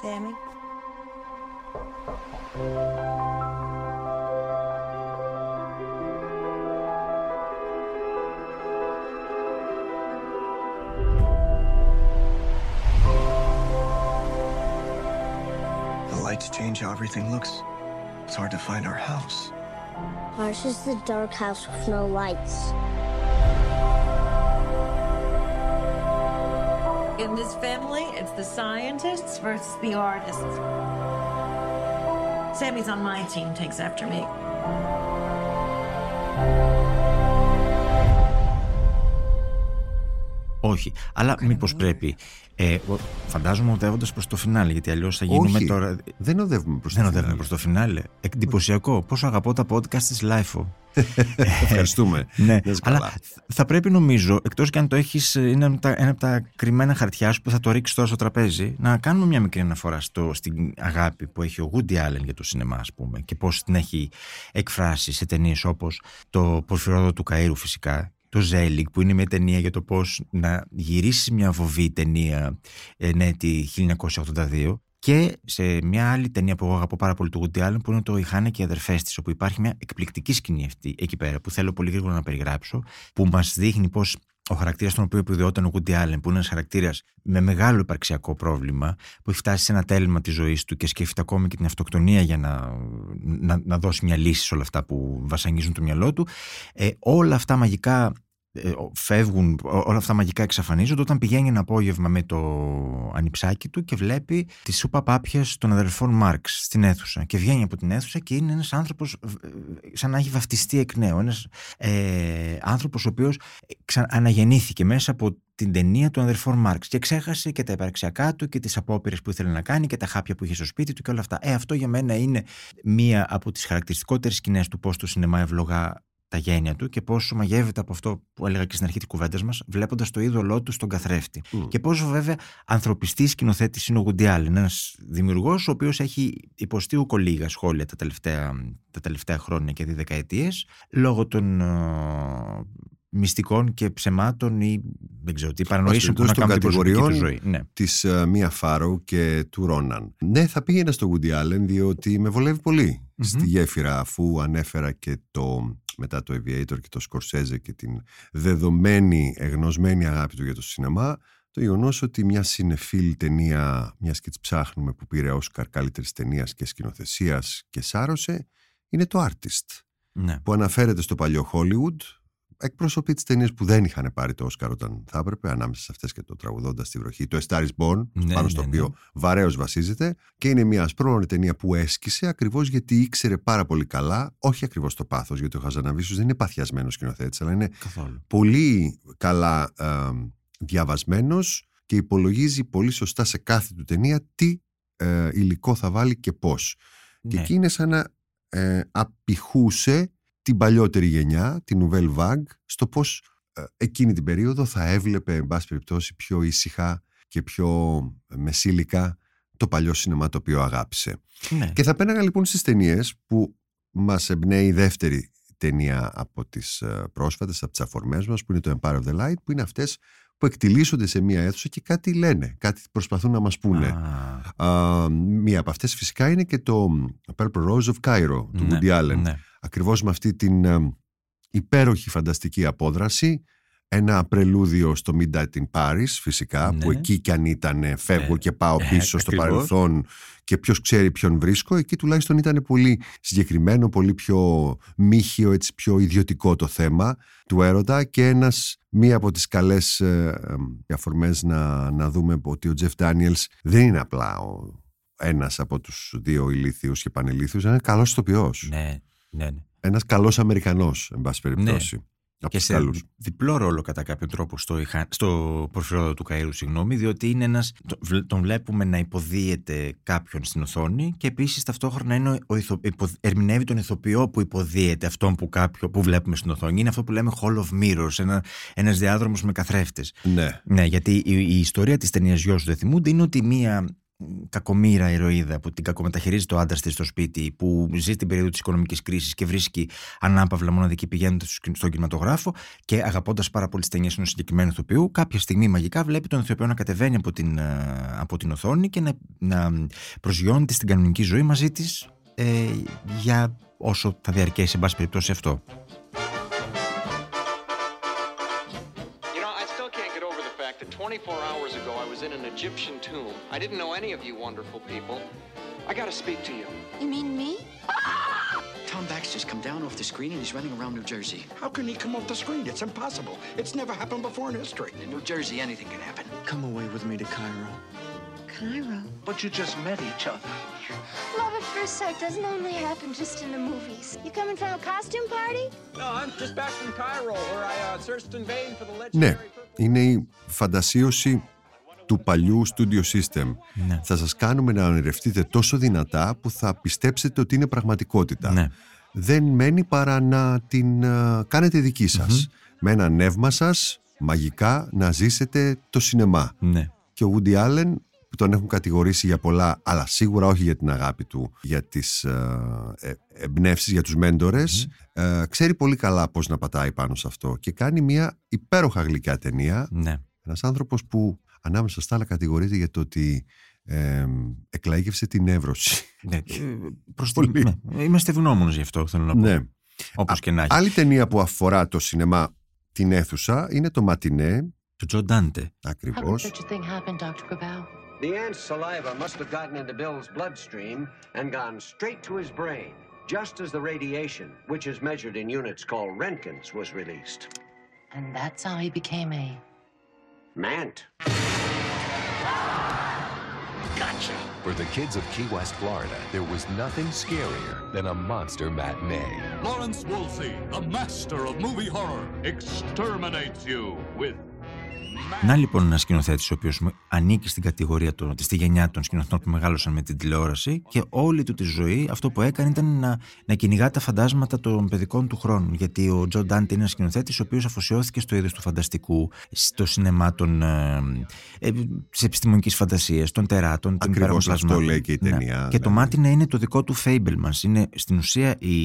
Sammy? The lights change how everything looks. It's hard to find our house. Ours is the dark house with no lights. In this family, it's the scientists versus the artists. Sammy's on my team, takes after me. Όχι. Αλλά μήπως πρέπει. Ε, ο- φαντάζομαι οδεύοντας προς το φινάλε, γιατί αλλιώς θα γίνουμε Όχι, τώρα. δεν οδεύουμε προς το Δεν οδεύουμε φινάλε. προς το φινάλε. Εντυπωσιακό. Πόσο αγαπώ τα podcast της Lifeo. Ευχαριστούμε. ναι, Να είσαι καλά. αλλά θα πρέπει νομίζω, εκτός και αν το έχεις, είναι ένα από τα, ένα από τα κρυμμένα χαρτιά σου που θα το ρίξεις τώρα στο τραπέζι, να κάνουμε μια μικρή αναφορά στο, στην αγάπη που έχει ο Woody Allen για το σινεμά, ας πούμε, και πώς την έχει εκφράσει σε ταινίες όπως το Πορφυρόδο του Καΐρου φυσικά. Το Ζέλικ που είναι μια ταινία για το πώς να γυρίσεις μια βοβή ταινία ε, ναι, τη 1982 και σε μια άλλη ταινία που εγώ αγαπώ πάρα πολύ του Woody Allen που είναι το «Η Χάνα και οι αδερφές της» όπου υπάρχει μια εκπληκτική σκηνή αυτή, εκεί πέρα που θέλω πολύ γρήγορα να περιγράψω που μας δείχνει πως ο χαρακτήρας τον οποίο επιδιώταν ο Woody Allen, που είναι ένας χαρακτήρας με μεγάλο υπαρξιακό πρόβλημα, που έχει φτάσει σε ένα τέλμα της ζωής του και σκέφτεται ακόμη και την αυτοκτονία για να, να, να δώσει μια λύση σε όλα αυτά που βασανίζουν το μυαλό του. Ε, όλα αυτά μαγικά ε, φεύγουν, ό- όλα αυτά μαγικά εξαφανίζονται όταν πηγαίνει ένα απόγευμα με το ανιψάκι του και βλέπει τι σούπα πάπιες των αδελφών Μάρξ στην αίθουσα. Και βγαίνει από την αίθουσα και είναι ένας άνθρωπος ε, σαν να έχει βαφτιστεί εκ νέου. Ένας ε, άνθρωπος ο οποίος ξα- αναγεννήθηκε μέσα από την ταινία του αδερφών Μάρξ και ξέχασε και τα υπαρξιακά του και τις απόπειρες που ήθελε να κάνει και τα χάπια που είχε στο σπίτι του και όλα αυτά. Ε, αυτό για μένα είναι μία από τις χαρακτηριστικότερες σκηνές του πώς το σινεμά ευλογά τα γένεια του και πόσο μαγεύεται από αυτό που έλεγα και στην αρχή της κουβέντας μας, βλέποντας το είδωλό του στον καθρέφτη. Και πόσο βέβαια ανθρωπιστής σκηνοθέτης είναι ο Γουντιάλ, ένας δημιουργός ο οποίος έχει υποστεί ούκο λίγα σχόλια τα τελευταία, τα τελευταία χρόνια και δεκαετίες λόγω των ε, μυστικών και ψεμάτων ή δεν ξέρω τι παρανοήσεων που να των κάνουν την προσωπική του κατηγοριών ζωή. Ναι. της ε, Μία Φάρο και του Ρόναν. Ναι, θα πήγαινα στο Woody Allen διότι με βολεύει πολύ στη γέφυρα αφού ανέφερα και το μετά το Aviator και το Scorsese και την δεδομένη εγνωσμένη αγάπη του για το σινεμά το γεγονός ότι μια συνεφίλ ταινία, μια και τη ψάχνουμε που πήρε Όσκαρ καλύτερης ταινίας και σκηνοθεσίας και σάρωσε, είναι το Artist. Ναι. Που αναφέρεται στο παλιό Hollywood, εκπροσωπεί τις ταινίες που δεν είχαν πάρει το Όσκαρ όταν θα έπρεπε, ανάμεσα σε αυτές και το τραγουδώντας στη βροχή. Το A Star is Born, Ναι, πάνω ναι, στο ναι. οποίο βαρέως βασίζεται. Και είναι μια ασπρόμονη ταινία που έσκησε ακριβώς γιατί ήξερε πάρα πολύ καλά, όχι ακριβώς το πάθος, γιατί ο Χαζαναβίσου δεν είναι παθιασμένος σκηνοθέτης, αλλά είναι Καθόλου. πολύ καλά ε, διαβασμένος και υπολογίζει πολύ σωστά σε κάθε του ταινία τι ε, υλικό θα βάλει και πώς. Και Ναι. εκεί είναι σαν να ε, απηχούσε την παλιότερη γενιά, την Nouvelle Vague, στο πώς ε, εκείνη την περίοδο θα έβλεπε, εν πάση περιπτώσει, πιο ήσυχα και πιο μεσήλικα το παλιό σινεμά το οποίο αγάπησε. Ναι. Και θα πέναγα λοιπόν στις ταινίες που μας εμπνέει η δεύτερη ταινία από τις ε, πρόσφατες, από τις αφορμές μας, που είναι το Empire of the Light, που είναι αυτές που εκτιλήσονται σε μία αίθουσα και κάτι λένε, κάτι προσπαθούν να μας πούνε. Α, μία από αυτές φυσικά είναι και το Purple Rose of Cairo του Ναι, Woody Allen. ναι. Ακριβώς με αυτή την ε, υπέροχη φανταστική απόδραση, ένα πρελούδιο στο Midnight in Paris φυσικά, Ναι. που εκεί κι αν ήταν φεύγω Ε, και πάω ε, πίσω στο ακριβώς. παρελθόν και ποιος ξέρει ποιον βρίσκω, εκεί τουλάχιστον ήταν πολύ συγκεκριμένο, πολύ πιο μύχιο, έτσι πιο ιδιωτικό το θέμα του έρωτα και ένας, μία από τις καλές ε, ε, αφορμές να, να δούμε ότι ο Τζεφ Ντάνιελς δεν είναι απλά ο, ένας από τους δύο ηλίθιους και πανηλίθιους, είναι καλός ηθοποιός. Ναι, ναι, ναι. Ένας καλός Αμερικανός, εν πάση περιπτώσει. Από και τους σε καλούς. διπλό ρόλο κατά κάποιο τρόπο στο, Ιχα- στο Πορφυρόδο του Καΐρου, συγγνώμη, διότι είναι ένας, το- βλέ- τον βλέπουμε να υποδίεται κάποιον στην οθόνη και επίσης ταυτόχρονα είναι ο, ηθο- υπο- ερμηνεύει τον ηθοποιό που υποδίεται αυτόν που, κάποιο, που βλέπουμε στην οθόνη. Είναι αυτό που λέμε Hall of Mirrors, ένα, ένας διάδρομος με καθρέφτες. Ναι. Ναι, γιατί η, η ιστορία της ταινίας «Γιος σου δεν θυμούνται» είναι ότι μία μ, κακομήρα ηρωίδα που την κακομεταχειρίζει το άντρα της στο σπίτι, που ζει την περίοδο της οικονομικής κρίσης και βρίσκει ανάπαυλα μοναδική πηγαίνοντα στον κινηματογράφο και αγαπώντας πάρα πολύ τις ταινίες ενός συγκεκριμένου ηθοποιού, κάποια στιγμή μαγικά βλέπει τον ηθοποιό να κατεβαίνει από την, ε, από την οθόνη και να, να προσγειώνεται στην κανονική ζωή μαζί της ε, για όσο θα διαρκέσει, εν πάση περιπτώσει, αυτό. Egyptian tomb. I didn't know any of you wonderful people. I gotta speak to you. You mean me? Tom Baxter's come down off the screen and he's running around New Jersey. How can he come off the screen? It's impossible. It's never happened before in history. In New Jersey, anything can happen. Come away with me to Cairo. Cairo. But you just met each other. Love at first sight doesn't only happen just in the movies. You coming from a costume party? No, I'm just back from Cairo, where I uh, searched in vain for the legendary. Ναι, είναι η φαντασίωση του παλιού studio system. Ναι. Θα σας κάνουμε να ονειρευτείτε τόσο δυνατά που θα πιστέψετε ότι είναι πραγματικότητα. Ναι. Δεν μένει παρά να την ε, κάνετε δική σας. Με ένα νεύμα σας, μαγικά, να ζήσετε το σινεμά. Ναι. Και ο Woody Allen, που τον έχουν κατηγορήσει για πολλά, αλλά σίγουρα όχι για την αγάπη του, για τις ε, ε, εμπνεύσεις, για τους μέντορες, ε, ξέρει πολύ καλά πώς να πατάει πάνω σε αυτό και κάνει μια υπέροχα γλυκιά ταινία. Ναι. Ένας άνθρωπος που ανάμεσα στα άλλα κατηγορείται για το ότι ε, εκλαίγευσε την εύρωση. Ναι, ε, προς την- ναι, Είμαστε ευγνώμονες γι' αυτό, θέλω να πω. Ναι. Όπως και να έχει. Άλλη ταινία που αφορά το σινεμά την αίθουσα είναι το Ματινέ. Του Τζο Ντάντε. Ακριβώς. a thing happen, Dr. Cabal? The ant's saliva must have gotten into Bill's bloodstream and gone straight to his brain, just as the radiation, which is measured in units called Roentgens, was released. And that's how he became a. Mant. Gotcha. For the kids of Key West, Florida, there was nothing scarier than a monster matinee. Lawrence Wolsey, the master of movie horror, exterminates you with Να λοιπόν ένας σκηνοθέτης ο οποίος ανήκει στην κατηγορία, των, στη γενιά των σκηνοθετών που μεγάλωσαν με την τηλεόραση και όλη του τη ζωή αυτό που έκανε ήταν να, να κυνηγά τα φαντάσματα των παιδικών του χρόνων. Γιατί ο Τζο Ντάντε είναι ένας σκηνοθέτης ο οποίος αφοσιώθηκε στο είδος του φανταστικού, στο σινεμά των. Ε, ε, της επιστημονικής φαντασίας, των τεράτων, των Ακριβώς υπέροχων αυτό πλασμάτων. λέει και η Ναι. ταινία, Και το ναι. Matinee είναι το δικό του Fabelmans. Είναι στην ουσία η,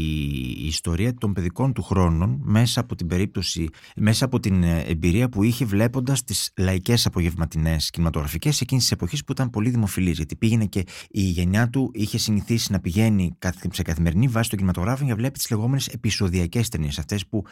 η ιστορία των παιδικών του χρόνων μέσα από την περίπτωση, μέσα από την ε, εμπειρία που είχε βλέποντας στι λαϊκές απογευματινές κινηματογραφικές εκείνης της εποχής που ήταν πολύ δημοφιλής. Γιατί πήγαινε και η γενιά του είχε συνηθίσει να πηγαίνει σε καθημερινή βάση στον κινηματογράφο για να βλέπει τις λεγόμενες επεισοδιακές ταινίες. Αυτές που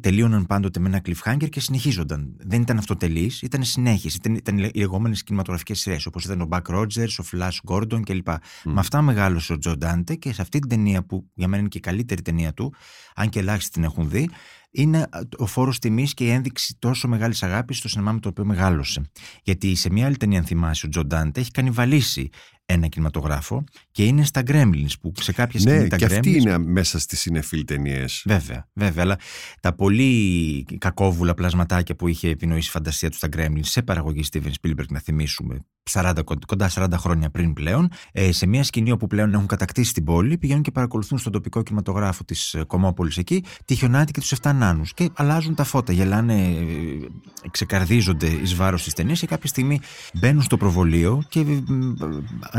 τελείωναν πάντοτε με ένα cliffhanger και συνεχίζονταν. Δεν ήταν αυτοτελείς, ήταν συνέχιση. Ήταν, ήταν οι λεγόμενες κινηματογραφικές σειρές, όπως ήταν ο Buck Rogers, ο Flash Gordon κλπ. Mm. Με αυτά μεγάλωσε ο Τζο Ντάντε και σε αυτή την ταινία που για μένα είναι και η καλύτερη ταινία του, αν και ελάχιστοι την έχουν δει, είναι ο φόρος τιμής και η ένδειξη τόσο μεγάλης αγάπης στο σινεμά με το οποίο μεγάλωσε. Γιατί σε μια άλλη ταινία, αν θυμάσαι, ο Τζο Ντάντε έχει κανιβαλίσει ένα κινηματογράφο και είναι στα Gremlins που σε κάποια ναι, στιγμή τα και Gremlins... αυτή είναι μέσα στις σινεφίλ ταινίες. Βέβαια, βέβαια, αλλά τα πολύ κακόβουλα πλασματάκια που είχε επινοήσει η φαντασία του στα Gremlins σε παραγωγή Steven Spielberg, να θυμίσουμε, 40, κοντά 40 χρόνια πριν πλέον, ε, σε μια σκηνή όπου πλέον έχουν κατακτήσει την πόλη, πηγαίνουν και παρακολουθούν στον τοπικό κινηματογράφο της ε, κωμόπολης εκεί τη Χιονάτη και τους 7 νάνους. Και αλλάζουν τα φώτα, γελάνε, ε, ξεκαρδίζονται εις βάρος της ταινίας και κάποια στιγμή μπαίνουν στο προβολείο και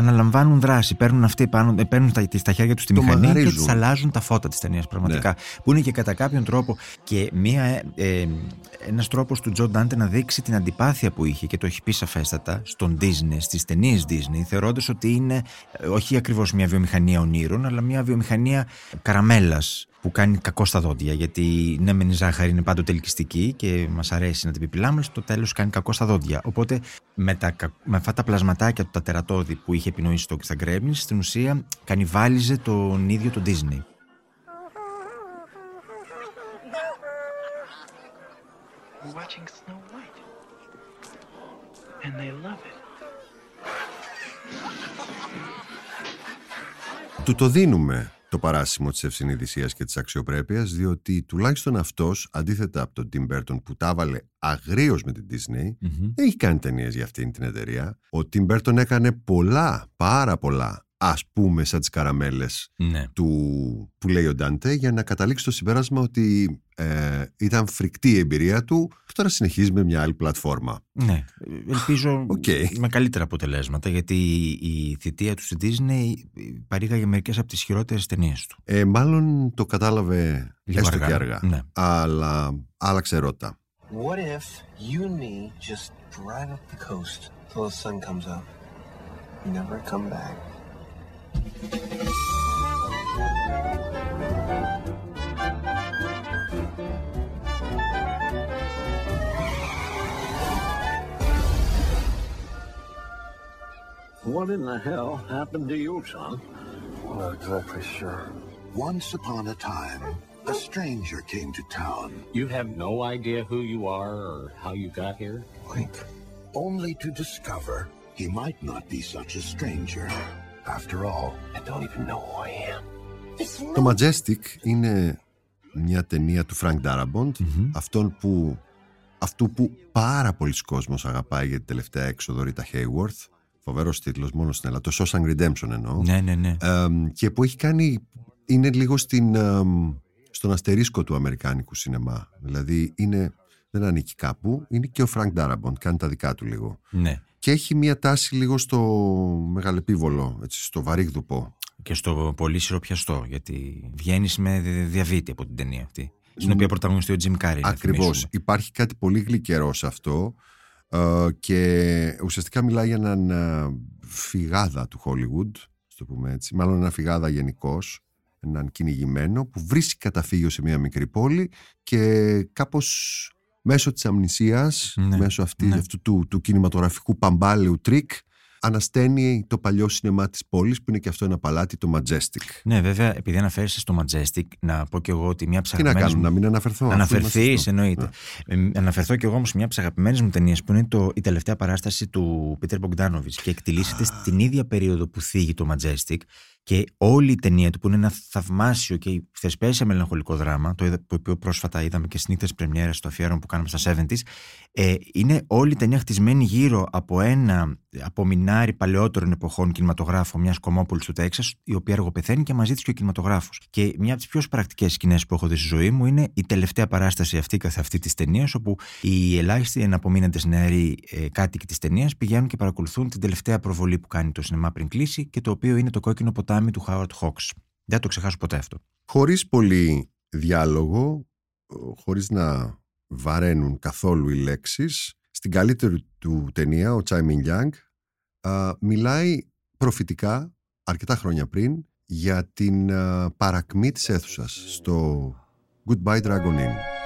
αναλαμβάνουν δράση. Παίρνουν αυτοί πάνω, παίρνουν στα, στα χέρια τους τη μηχανή και τη αλλάζουν τα φώτα της ταινίας πραγματικά. Ναι. Που είναι και κατά κάποιον τρόπο και μία, ε, ένας τρόπος του Τζο Ντάντε να δείξει την αντιπάθεια που είχε και το έχει πει σαφέστατα στον Disney, στις ταινίες Disney, θεωρώντας ότι είναι όχι ακριβώς μια βιομηχανία ονείρων, αλλά μια βιομηχανία καραμέλας που κάνει κακό στα δόντια. Γιατί ναι, μεν η ζάχαρη είναι πάντοτε ελκυστική και μας αρέσει να την πιπιλάμε, στο τέλος κάνει κακό στα δόντια. Οπότε με, τα, με αυτά τα πλασματάκια του τα τερατώδη που είχε επινοήσει το στα Gremlins, στην ουσία κανιβάλιζε τον ίδιο τον Disney. watching Snow White. And they love it. Του το δίνουμε το παράσημο της ευσυνειδησίας και της αξιοπρέπειας διότι τουλάχιστον αυτός αντίθετα από τον Tim Burton που τα έβαλε αγρίως με την Disney mm-hmm. δεν έχει κάνει ταινίες για αυτήν την εταιρεία ο Tim Burton έκανε πολλά, πάρα πολλά ας πούμε σαν τις καραμέλες ναι. του, που λέει ο Ντάντε για να καταλήξει το συμπέρασμα ότι ε, ήταν φρικτή η εμπειρία του και τώρα συνεχίζει με μια άλλη πλατφόρμα. Ναι, ελπίζω okay. με καλύτερα αποτελέσματα γιατί η θητεία του στη Disney παρήγαγε μερικές από τις χειρότερες ταινίες του. Ε, μάλλον το κατάλαβε Λίγο έστω αργά. και αργά. Ναι. Αλλά άλλαξε ρότα. What if you and me just drive up the coast till the sun comes up? Never come back. What in the hell happened to you, son? Not exactly sure. Once upon a time, a stranger came to town. You have no idea who you are or how you got here? Wait. Only to discover he might not be such a stranger. After all, I don't even know who I am. Το Majestic είναι μια ταινία του Frank Darabont, αυτόν που, αυτού που πάρα πολλοί κόσμος αγαπάει για την τελευταία έξοδο Rita Hayworth, φοβερός τίτλος μόνο στην Ελλάδα, το Shawshank Redemption εννοώ, Ναι, ναι, ναι. Ε, και που έχει κάνει, είναι λίγο στην, ε, στον αστερίσκο του αμερικάνικου σινεμά, δηλαδή είναι, δεν ανήκει κάπου, είναι και ο Frank Darabont, κάνει τα δικά του λίγο. ναι. Και έχει μια τάση λίγο στο μεγαλεπίβολο, έτσι, στο βαρύγδουπο. Και στο πολύ σιροπιαστό, γιατί βγαίνεις με διαβήτη από την ταινία αυτή. Στην οποία πρωταγωνιστεί ο Jim Carrey. να Ακριβώς. θυμίσουμε. Υπάρχει κάτι πολύ γλυκερό σε αυτό ε, και ουσιαστικά μιλάει για έναν ε, φυγάδα του Hollywood, στο το πούμε έτσι, μάλλον ένα φυγάδα γενικώς, έναν κυνηγημένο που βρίσκει καταφύγιο σε μια μικρή πόλη και κάπως μέσω της αμνησίας, Ναι, μέσω αυτής, ναι. αυτού του, του κινηματογραφικού παμπάλαιου τρικ, ανασταίνει το παλιό σινεμά της πόλης που είναι και αυτό ένα παλάτι, το Majestic. Ναι, βέβαια, επειδή αναφέρεσαι στο Majestic, να πω και εγώ ότι μια από τις Τι να αγαπημένες κάνουμε, μου- να μην αναφερθώ. αφού αναφερθείς, είμαστε αυτό. εννοείται. Ε, αναφερθώ και εγώ όμως σε μια από τις αγαπημένες μου ταινίες που είναι το, η τελευταία παράσταση του Πίτερ Μπογκντάνοβιτς και εκτυλίσσεται στην ίδια περίοδο που θίγει το Majestic. Και όλη η ταινία του, που είναι ένα θαυμάσιο και θεσπέσια μελαγχολικό δράμα, το είδα- το οποίο πρόσφατα είδαμε και στις Νύχτες Πρεμιέρας στο αφιέρωμα που κάναμε στα 70s, ε, είναι όλη η ταινία χτισμένη γύρω από ένα απομεινάρι παλαιότερων εποχών κινηματογράφο μιας κομμόπολη του Τέξας, η οποία αργοπεθαίνει και μαζί της και ο κινηματογράφος. Και μια από τις πιο πρακτικέ σκηνές που έχω δει στη ζωή μου είναι η τελευταία παράσταση αυτή καθ' αυτή της ταινίας, όπου οι ελάχιστοι εναπομείναντες νεαροί ε, κάτοικοι της ταινίας πηγαίνουν και παρακολουθούν την τελευταία προβολή που κάνει το σινεμά πριν κλείσει και το οποίο είναι το κόκκινο ποτάμι του Χάουαρτ Χόξ. Δεν θα το ξεχάσω ποτέ αυτό. χωρίς πολύ διάλογο, χωρίς να βαραίνουν καθόλου οι λέξεις, στην καλύτερη του ταινία, ο Τσάι Μιν Γιάνγκ, μιλάει προφητικά αρκετά χρόνια πριν για την α, παρακμή της αίθουσας στο Goodbye Dragon Inn.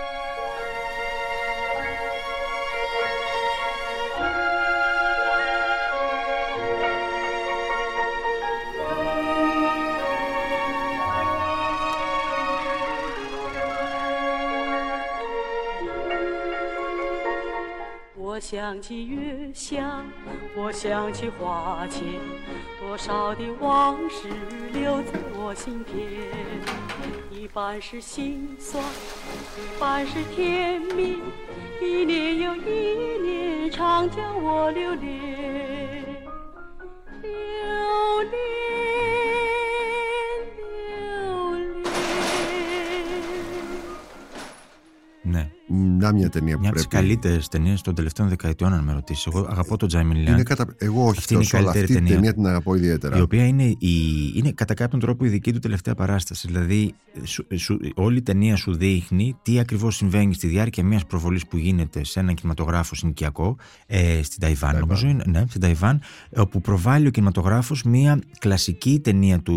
想起月下，我想起花前，多少的往事留在我心田。一半是心酸，一半是甜蜜，一年又一年，常叫我留恋，留恋，留恋。 Ναι. Να μια ταινία που Μια από τις πρέπει. καλύτερες ταινίες των τελευταίων δεκαετιών, αν με ρωτήσεις. Εγώ αγαπώ τον Τζάιμιν Λιάν. Είναι κατα... Εγώ όχι Αυτή είναι η τόσο, αλλά αυτή καλύτερη η ταινία. ταινία την αγαπώ ιδιαίτερα. Η οποία είναι, η, είναι κατά κάποιον τρόπο η δική του τελευταία παράσταση. Δηλαδή, σου, σου- όλη η ταινία σου δείχνει τι ακριβώς συμβαίνει στη διάρκεια μιας προβολής που γίνεται σε έναν κινηματογράφο συνοικιακό, ε, στην Ταϊβάν, νομίζω είναι, ναι, στην Ταϊβάν, όπου προβάλλει ο κινηματογράφος μια κλασική ταινία του,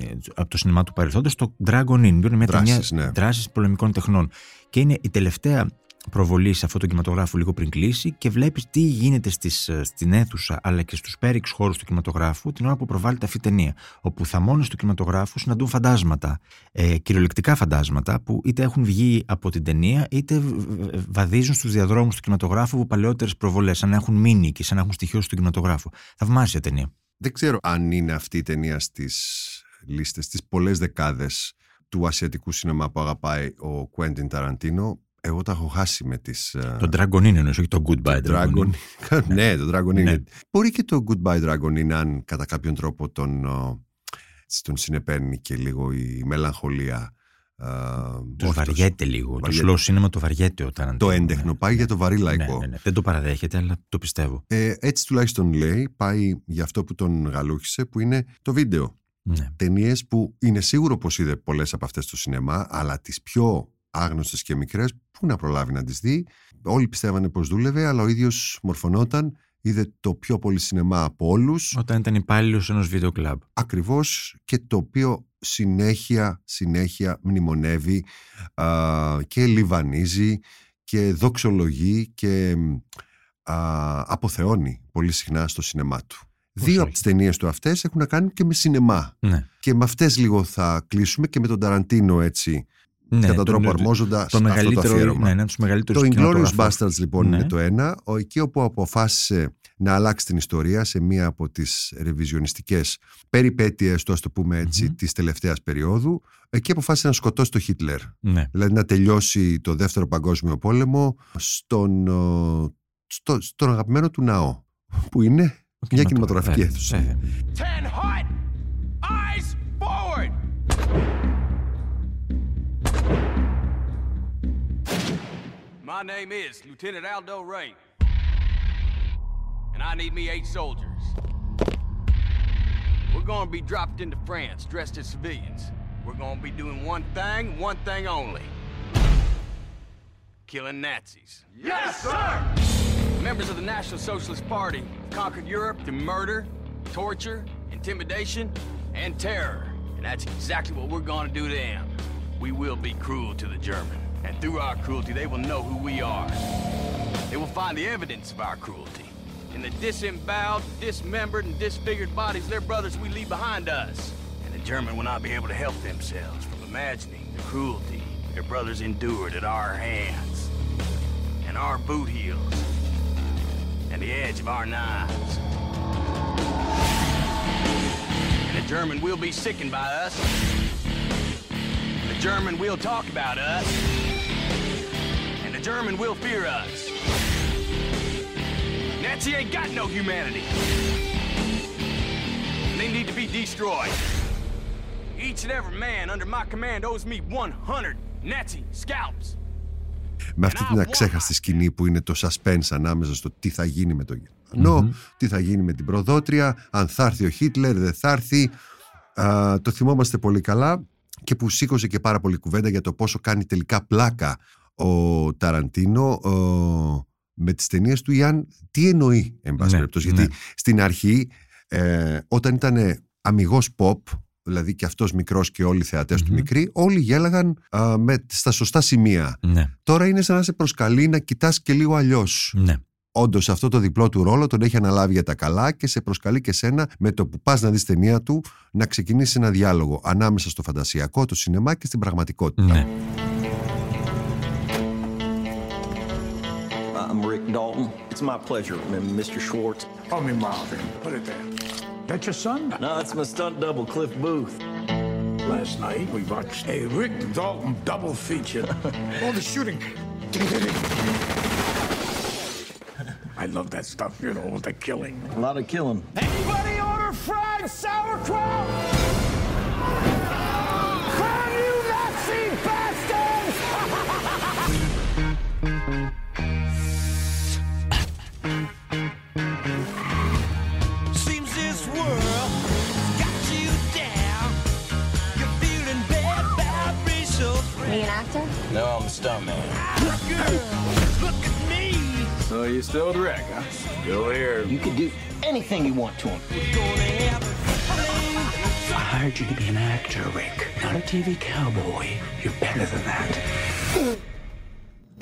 ε, από το σινεμά του παρελθόντος, το Dragon Inn. που Είναι μια Δράσεις, ταινία ναι. δράσης πολεμικών τεχνών. Και είναι η τελευταία προβολή σε αυτό το κινηματογράφο λίγο πριν κλείσει και βλέπεις τι γίνεται στις, ε, στην αίθουσα αλλά και στους πέριξ χώρους του κινηματογράφου την ώρα που προβάλλεται αυτή η ταινία. Όπου θαμώνες του κινηματογράφου συναντούν φαντάσματα, ε, κυριολεκτικά φαντάσματα που είτε έχουν βγει από την ταινία είτε β- β- βαδίζουν στους διαδρόμους του κινηματογράφου από παλαιότερες προβολές, σαν να έχουν μείνει και σαν να έχουν στοιχειώσει του κινηματογράφου. Θαυμάσια ταινία. Δεν ξέρω αν είναι αυτή η ταινία στις λίστες, στις πολλές δεκάδες του ασιατικού σινεμά που αγαπάει ο Κουέντιν Ταραντίνο. Εγώ τα έχω χάσει με τις... ε, Το Dragon Inn εννοείς, όχι το Goodbye το Dragon. Inn. Dragon. ναι, το Dragon Inn. Ναι. Μπορεί και το Goodbye Dragon Inn αν κατά κάποιον τρόπο τον, ο, έτσι, τον συνεπέρνει και λίγο η μελαγχολία. ε, Τους όχι βαριέται τόσο- λίγο. Το βαριέται. slow cinema το βαριέται ο Ταραντίνο. Το έντεχνο πάει για το βαρύ λαϊκό. Ναι, ναι, ναι. Δεν το παραδέχεται, αλλά το πιστεύω. Ε, έτσι τουλάχιστον λέει, πάει για αυτό που τον γαλούχησε, που είναι το βίντεο. Ναι. Ταινίες που είναι σίγουρο πως είδε πολλές από αυτές στο σινεμά, αλλά τις πιο άγνωστες και μικρές, πού να προλάβει να τις δει. Όλοι πιστεύανε πως δούλευε, αλλά ο ίδιος μορφωνόταν, είδε το πιο πολύ σινεμά από όλους. Όταν ήταν υπάλληλος ενός βίντεο κλαμπ. Ακριβώς και το οποίο συνέχεια, συνέχεια μνημονεύει α, και λιβανίζει και δοξολογεί και α, αποθεώνει πολύ συχνά στο σινεμά του. Δύο από τις ταινίες του αυτές έχουν να κάνουν και με σινεμά. Ναι. Και με αυτές λίγο θα κλείσουμε και με τον Ταραντίνο έτσι Ναι, κατά το- τρόπο το- αρμόζοντα το αυτό το μεγαλύτερο- αφιέρωμα. ναι, ένα από τους μεγαλύτερους Το Inglourious κινηματογραφούς. Bastards λοιπόν Ναι. είναι το ένα. Ο, εκεί όπου αποφάσισε να αλλάξει την ιστορία σε μία από τις ρεβιζιονιστικές περιπέτειες, το ας το πούμε έτσι, της τελευταίας περίοδου, εκεί αποφάσισε να σκοτώσει τον Χίτλερ. Ναι. Δηλαδή να τελειώσει το δεύτερο παγκόσμιο πόλεμο στον, ο, στο, στον αγαπημένο του ναό, που είναι; μια κινηματογραφική βέβαια, αίθουσα. βέβαια. Ten hot! Eyes forward! My name is Lieutenant Aldo Ray. And I need me eight soldiers. We're gonna be dropped into France dressed as civilians. We're gonna be doing one thing, one thing only. Killing Nazis. Yes, sir! Members of the National Socialist Party conquered Europe through murder, torture, intimidation, and terror. And that's exactly what we're gonna do to them. We will be cruel to the German. And through our cruelty, they will know who we are. They will find the evidence of our cruelty. In the disemboweled, dismembered, and disfigured bodies their brothers we leave behind us. And the German will not be able to help themselves from imagining the cruelty their brothers endured at our hands. And our boot heels the edge of our knives. And the German will be sickened by us. The German will talk about us. And the German will fear us. Nazi ain't got no humanity. They need to be destroyed. Each and every man under my command owes me 100 Nazi scalps. Με αυτή την αξέχαστη σκηνή που είναι το suspense ανάμεσα στο τι θα γίνει με τον γερμανο τι θα γίνει με την προδότρια, αν θα έρθει ο Χίτλερ, δεν θα έρθει. Α, το θυμόμαστε πολύ καλά και που σήκωσε και πάρα πολύ κουβέντα για το πόσο κάνει τελικά πλάκα ο Ταραντίνο ε, με τις ταινίες του ή αν τι εννοεί εν πάση Ναι, περιπτώσει. Γιατί ναι. στην αρχή ε, όταν ήταν αμυγός pop δηλαδή και αυτός μικρός και όλοι οι θεατες του μικροί όλοι γέλαγαν α, με, στα σωστά σημεία. Ναι. Τώρα είναι σαν να σε προσκαλεί να κοιτάς και λίγο αλλιώς. Ναι. Όντως αυτό το διπλό του ρόλο τον έχει αναλάβει για τα καλά και σε προσκαλεί και σένα με το που πας να δεις ταινία του να ξεκινήσει ένα διάλογο ανάμεσα στο φαντασιακό, το σινεμά και στην πραγματικότητα. Ναι. I'm Rick Dalton. It's my pleasure, M- Mr. Schwartz. Call me Marvin. Put it there. That your son? No, it's my stunt double, Cliff Booth. Last night we watched a Rick Dalton double feature. All the shooting. I love that stuff, you know, with the killing. A lot of killing. Anybody order fried sauerkraut? No, I'm a stuntman. Girl, look at me. So you still with Rick, huh? Still here. You can do anything you want to him. I hired you to be an actor, Rick, not a TV cowboy. You're better than that.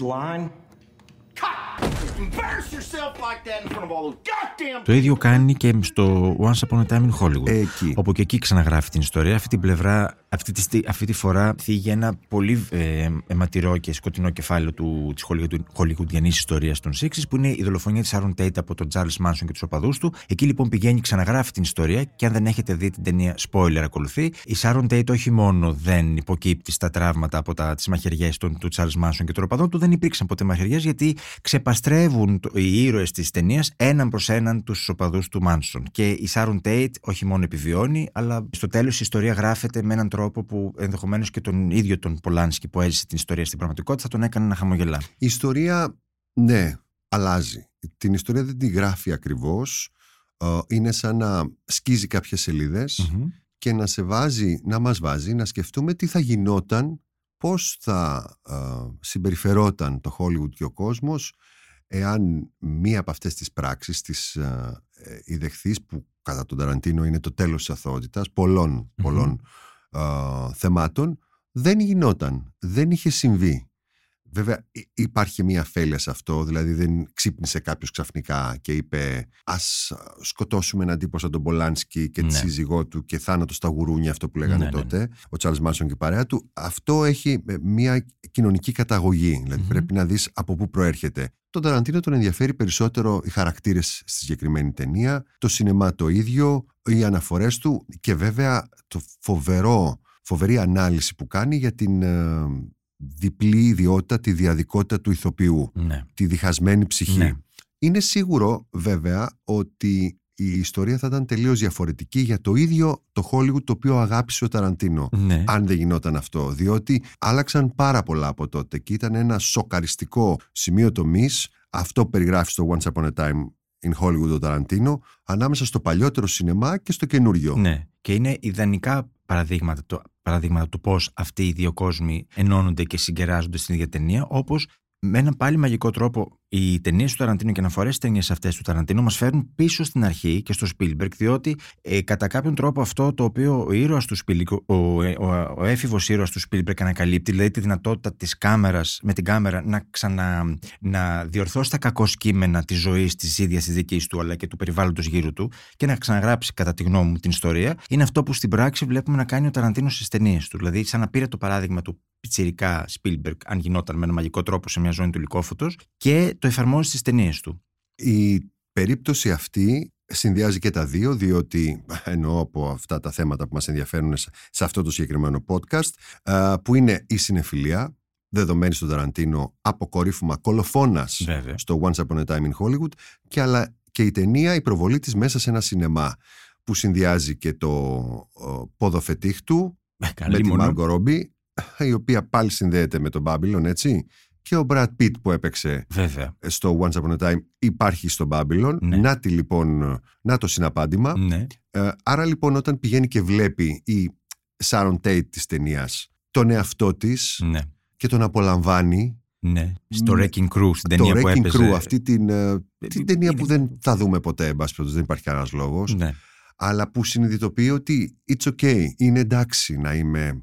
Line? Embarrass yourself like that in front of all those goddamn Το ίδιο κάνει και στο Once Upon a Time in Hollywood. Εκεί. Όπου και εκεί ξαναγράφει την ιστορία. Αυτή την πλευρά, αυτή τη, στι- αυτή τη φορά θίγει ένα πολύ ε, αιματηρό και σκοτεινό κεφάλαιο του, της χολιγουντιανής ιστορίας των Sixes που είναι η δολοφονία της Aaron Tate από τον Charles Manson και τους οπαδούς του. Εκεί λοιπόν πηγαίνει, ξαναγράφει την ιστορία και αν δεν έχετε δει την ταινία, spoiler ακολουθεί. Η Sharon Tate όχι μόνο δεν υποκύπτει στα τραύματα από τα, τις μαχαιριές των, του Charles Manson και των οπαδών του, δεν υπήρξαν ποτέ μαχαιριές γιατί ξεπαστρεύουν το- οι ήρωες της ταινίας έναν προς έναν τους οπαδούς του Manson. Και η Sharon Tate όχι μόνο επιβιώνει, αλλά στο τέλος η ιστορία γράφεται με έναν τρόπο που ενδεχομένως και τον ίδιο τον Πολάνσκι που έζησε την ιστορία στην πραγματικότητα θα τον έκανε να χαμογελά. Η ιστορία, ναι, αλλάζει. Την ιστορία δεν τη γράφει ακριβώς. Ε, Είναι σαν να σκίζει κάποιες σελίδες και να σε βάζει, να μας βάζει να σκεφτούμε τι θα γινόταν, πώς θα ε, συμπεριφερόταν το Hollywood και ο κόσμος εάν μία από αυτές τις πράξεις της ε, ε, ιδεχθείς που κατά τον Ταραντίνο είναι το τέλος της αθωότητας πολλών, πολλών ε, θεμάτων δεν γινόταν, δεν είχε συμβεί. Βέβαια υ- υπάρχει μια αφέλεια σε αυτό, δηλαδή δεν ξύπνησε κάποιος ξαφνικά και είπε ας α, σκοτώσουμε έναν τύπο σαν τον Πολάνσκι και τη Ναι. σύζυγό του και θάνατο στα γουρούνια αυτό που λέγανε Ναι, ναι, ναι. τότε, ο Τσάρλς Μάνσον και η παρέα του. Αυτό έχει ε, μια κοινωνική καταγωγή, δηλαδή πρέπει να δεις από πού προέρχεται. Τον Ταραντίνο τον ενδιαφέρει περισσότερο οι χαρακτήρες στη συγκεκριμένη ταινία, το σινεμά το ίδιο, οι αναφορές του και βέβαια το φοβερό, φοβερή ανάλυση που κάνει για την ε, διπλή ιδιότητα, τη διαδικότητα του ηθοποιού, Ναι. τη διχασμένη ψυχή. Ναι. Είναι σίγουρο βέβαια ότι η ιστορία θα ήταν τελείως διαφορετική για το ίδιο το Hollywood το οποίο αγάπησε ο Ταραντίνο. Ναι. Αν δεν γινόταν αυτό. Διότι άλλαξαν πάρα πολλά από τότε και ήταν ένα σοκαριστικό σημείο τομή. Αυτό που περιγράφει στο Once Upon a Time in Hollywood ο Ταραντίνο ανάμεσα στο παλιότερο σινεμά και στο καινούριο. Ναι. Και είναι ιδανικά παραδείγματα, το, παραδείγματα του πώς αυτοί οι δύο κόσμοι ενώνονται και συγκεράζονται στην ίδια ταινία, όπως με έναν πάλι μαγικό τρόπο οι ταινίες του Ταραντίνο και αναφορές στις ταινίες αυτές του Ταραντίνο μας φέρνουν πίσω στην αρχή και στο Spielberg, διότι ε, κατά κάποιον τρόπο αυτό το οποίο ο ήρωας του Spielberg, ο, ο, ο έφηβος ήρωας του Spielberg ανακαλύπτει, δηλαδή τη δυνατότητα της κάμερας, με την κάμερα να ξανα να διορθώσει τα κακό κείμενα της ζωής της ίδιας της δικής του αλλά και του περιβάλλοντος γύρω του και να ξαναγράψει κατά τη γνώμη μου την ιστορία, είναι αυτό που στην πράξη βλέπουμε να κάνει ο Ταραντίνος στις ταινίες του. Δηλαδή, σαν να πήρε το παράδειγμα του πιτσιρικά Spielberg, αν γινόταν με ένα μαγικό τρόπο σε μια ζώνη του λυκόφωτος, και το εφαρμόζει στις ταινίες του. Η περίπτωση αυτή συνδυάζει και τα δύο, διότι εννοώ από αυτά τα θέματα που μας ενδιαφέρουν σε- σε αυτό το συγκεκριμένο podcast, α, που είναι η συνεφιλία, δεδομένη στον Ταραντίνο, αποκορύφωμα κολοφόνας Βέβαια. στο Once Upon a Time in Hollywood, και, αλλά και η ταινία η προβολή της μέσα σε ένα σινεμά, που συνδυάζει και το ο, πόδο φετίχ του, καλή με τη μόνο. Μάργκο Ρόμπι, η οποία πάλι συνδέεται με τον Babylon, έτσι, και ο Brad Pitt που έπαιξε Βέβαια. στο Once Upon a Time υπάρχει στο Babylon. Να τη λοιπόν, να το συναπάντημα. Ναι. Ε, άρα λοιπόν όταν πηγαίνει και βλέπει η Sharon Tate της ταινίας τον εαυτό της Ναι. και τον απολαμβάνει Ναι, στο Wrecking Crew, στην το ταινία που Wrecking έπαιζε. Crew, αυτή την, ε, την ταινία που δεν θα δούμε ποτέ, εν πάση περιπτώσει, δεν υπάρχει κανένας λόγος. Ναι. Αλλά που συνειδητοποιεί ότι it's okay, είναι εντάξει να είμαι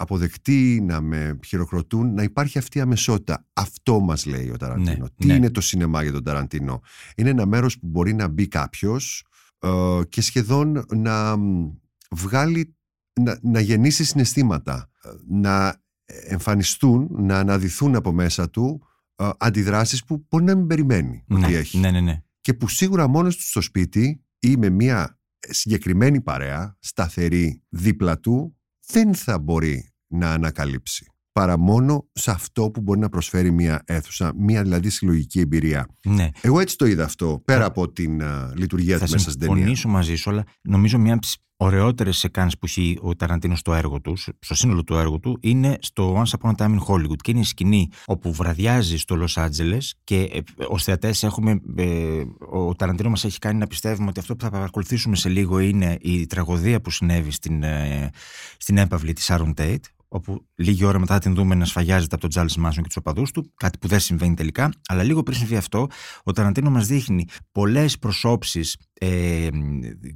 αποδεκτή, να με χειροκροτούν, να υπάρχει αυτή η αμεσότητα. Αυτό μας λέει ο Ταραντίνο. Ναι, Τι ναι. είναι το σινεμά για τον Ταραντίνο; Είναι ένα μέρος που μπορεί να μπει κάποιος ε, και σχεδόν να μ, βγάλει, να, να γεννήσει συναισθήματα, ε, να εμφανιστούν, να αναδυθούν από μέσα του ε, αντιδράσεις που μπορεί να μην περιμένει ότι Ναι, έχει. ναι, ναι, ναι. Και που σίγουρα μόνος του στο σπίτι ή με μια συγκεκριμένη παρέα, σταθερή δίπλα του, δεν θα μπορεί να ανακαλύψει. Παρά μόνο σε αυτό που μπορεί να προσφέρει μια αίθουσα, μια δηλαδή συλλογική εμπειρία. Ναι. Εγώ έτσι το είδα αυτό, πέρα από την α, λειτουργία Θα του μέσα στην ταινία. συμφωνήσω μαζί σου, αλλά νομίζω μια από τις ωραιότερες σεκάνες που έχει ο Ταραντίνο στο έργο τους, στο σύνολο του έργου του, είναι στο Once Upon a Time in Hollywood. Και είναι η σκηνή όπου βραδιάζει στο Λο Άντζελε και ως θεατές έχουμε. ε, ο Ταραντίνο μας έχει κάνει να πιστεύουμε ότι αυτό που θα παρακολουθήσουμε σε λίγο είναι η τραγωδία που συνέβη στην, ε, στην έπαυλη της Sharon Tate, όπου λίγη ώρα μετά την δούμε να σφαγιάζεται από τον Τζάλ Μάσον και τους οπαδούς του, κάτι που δεν συμβαίνει τελικά. Αλλά λίγο πριν συμβεί αυτό, ο Ταραντίνο μας δείχνει πολλές προσώψεις ε,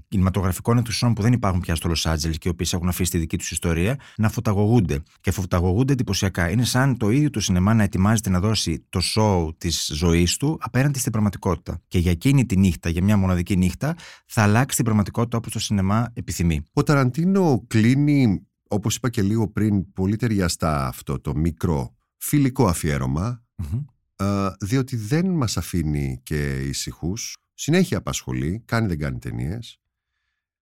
κινηματογραφικών ενθουσιών που δεν υπάρχουν πια στο Λος Άντζελες και οι οποίες έχουν αφήσει τη δική τους ιστορία να φωταγωγούνται. Και φωταγωγούνται εντυπωσιακά. Είναι σαν το ίδιο το σινεμά να ετοιμάζεται να δώσει το σοου της ζωής του απέναντι στην πραγματικότητα. Και για εκείνη τη νύχτα, για μια μοναδική νύχτα, θα αλλάξει την πραγματικότητα όπως το σινεμά επιθυμεί. Ο Ταραντίνο κλείνει, όπως είπα και λίγο πριν, πολύ ταιριαστά αυτό το μικρό φιλικό αφιέρωμα, α, διότι δεν μας αφήνει και ησυχούς. Συνέχεια απασχολεί, κάνει δεν κάνει ταινίες.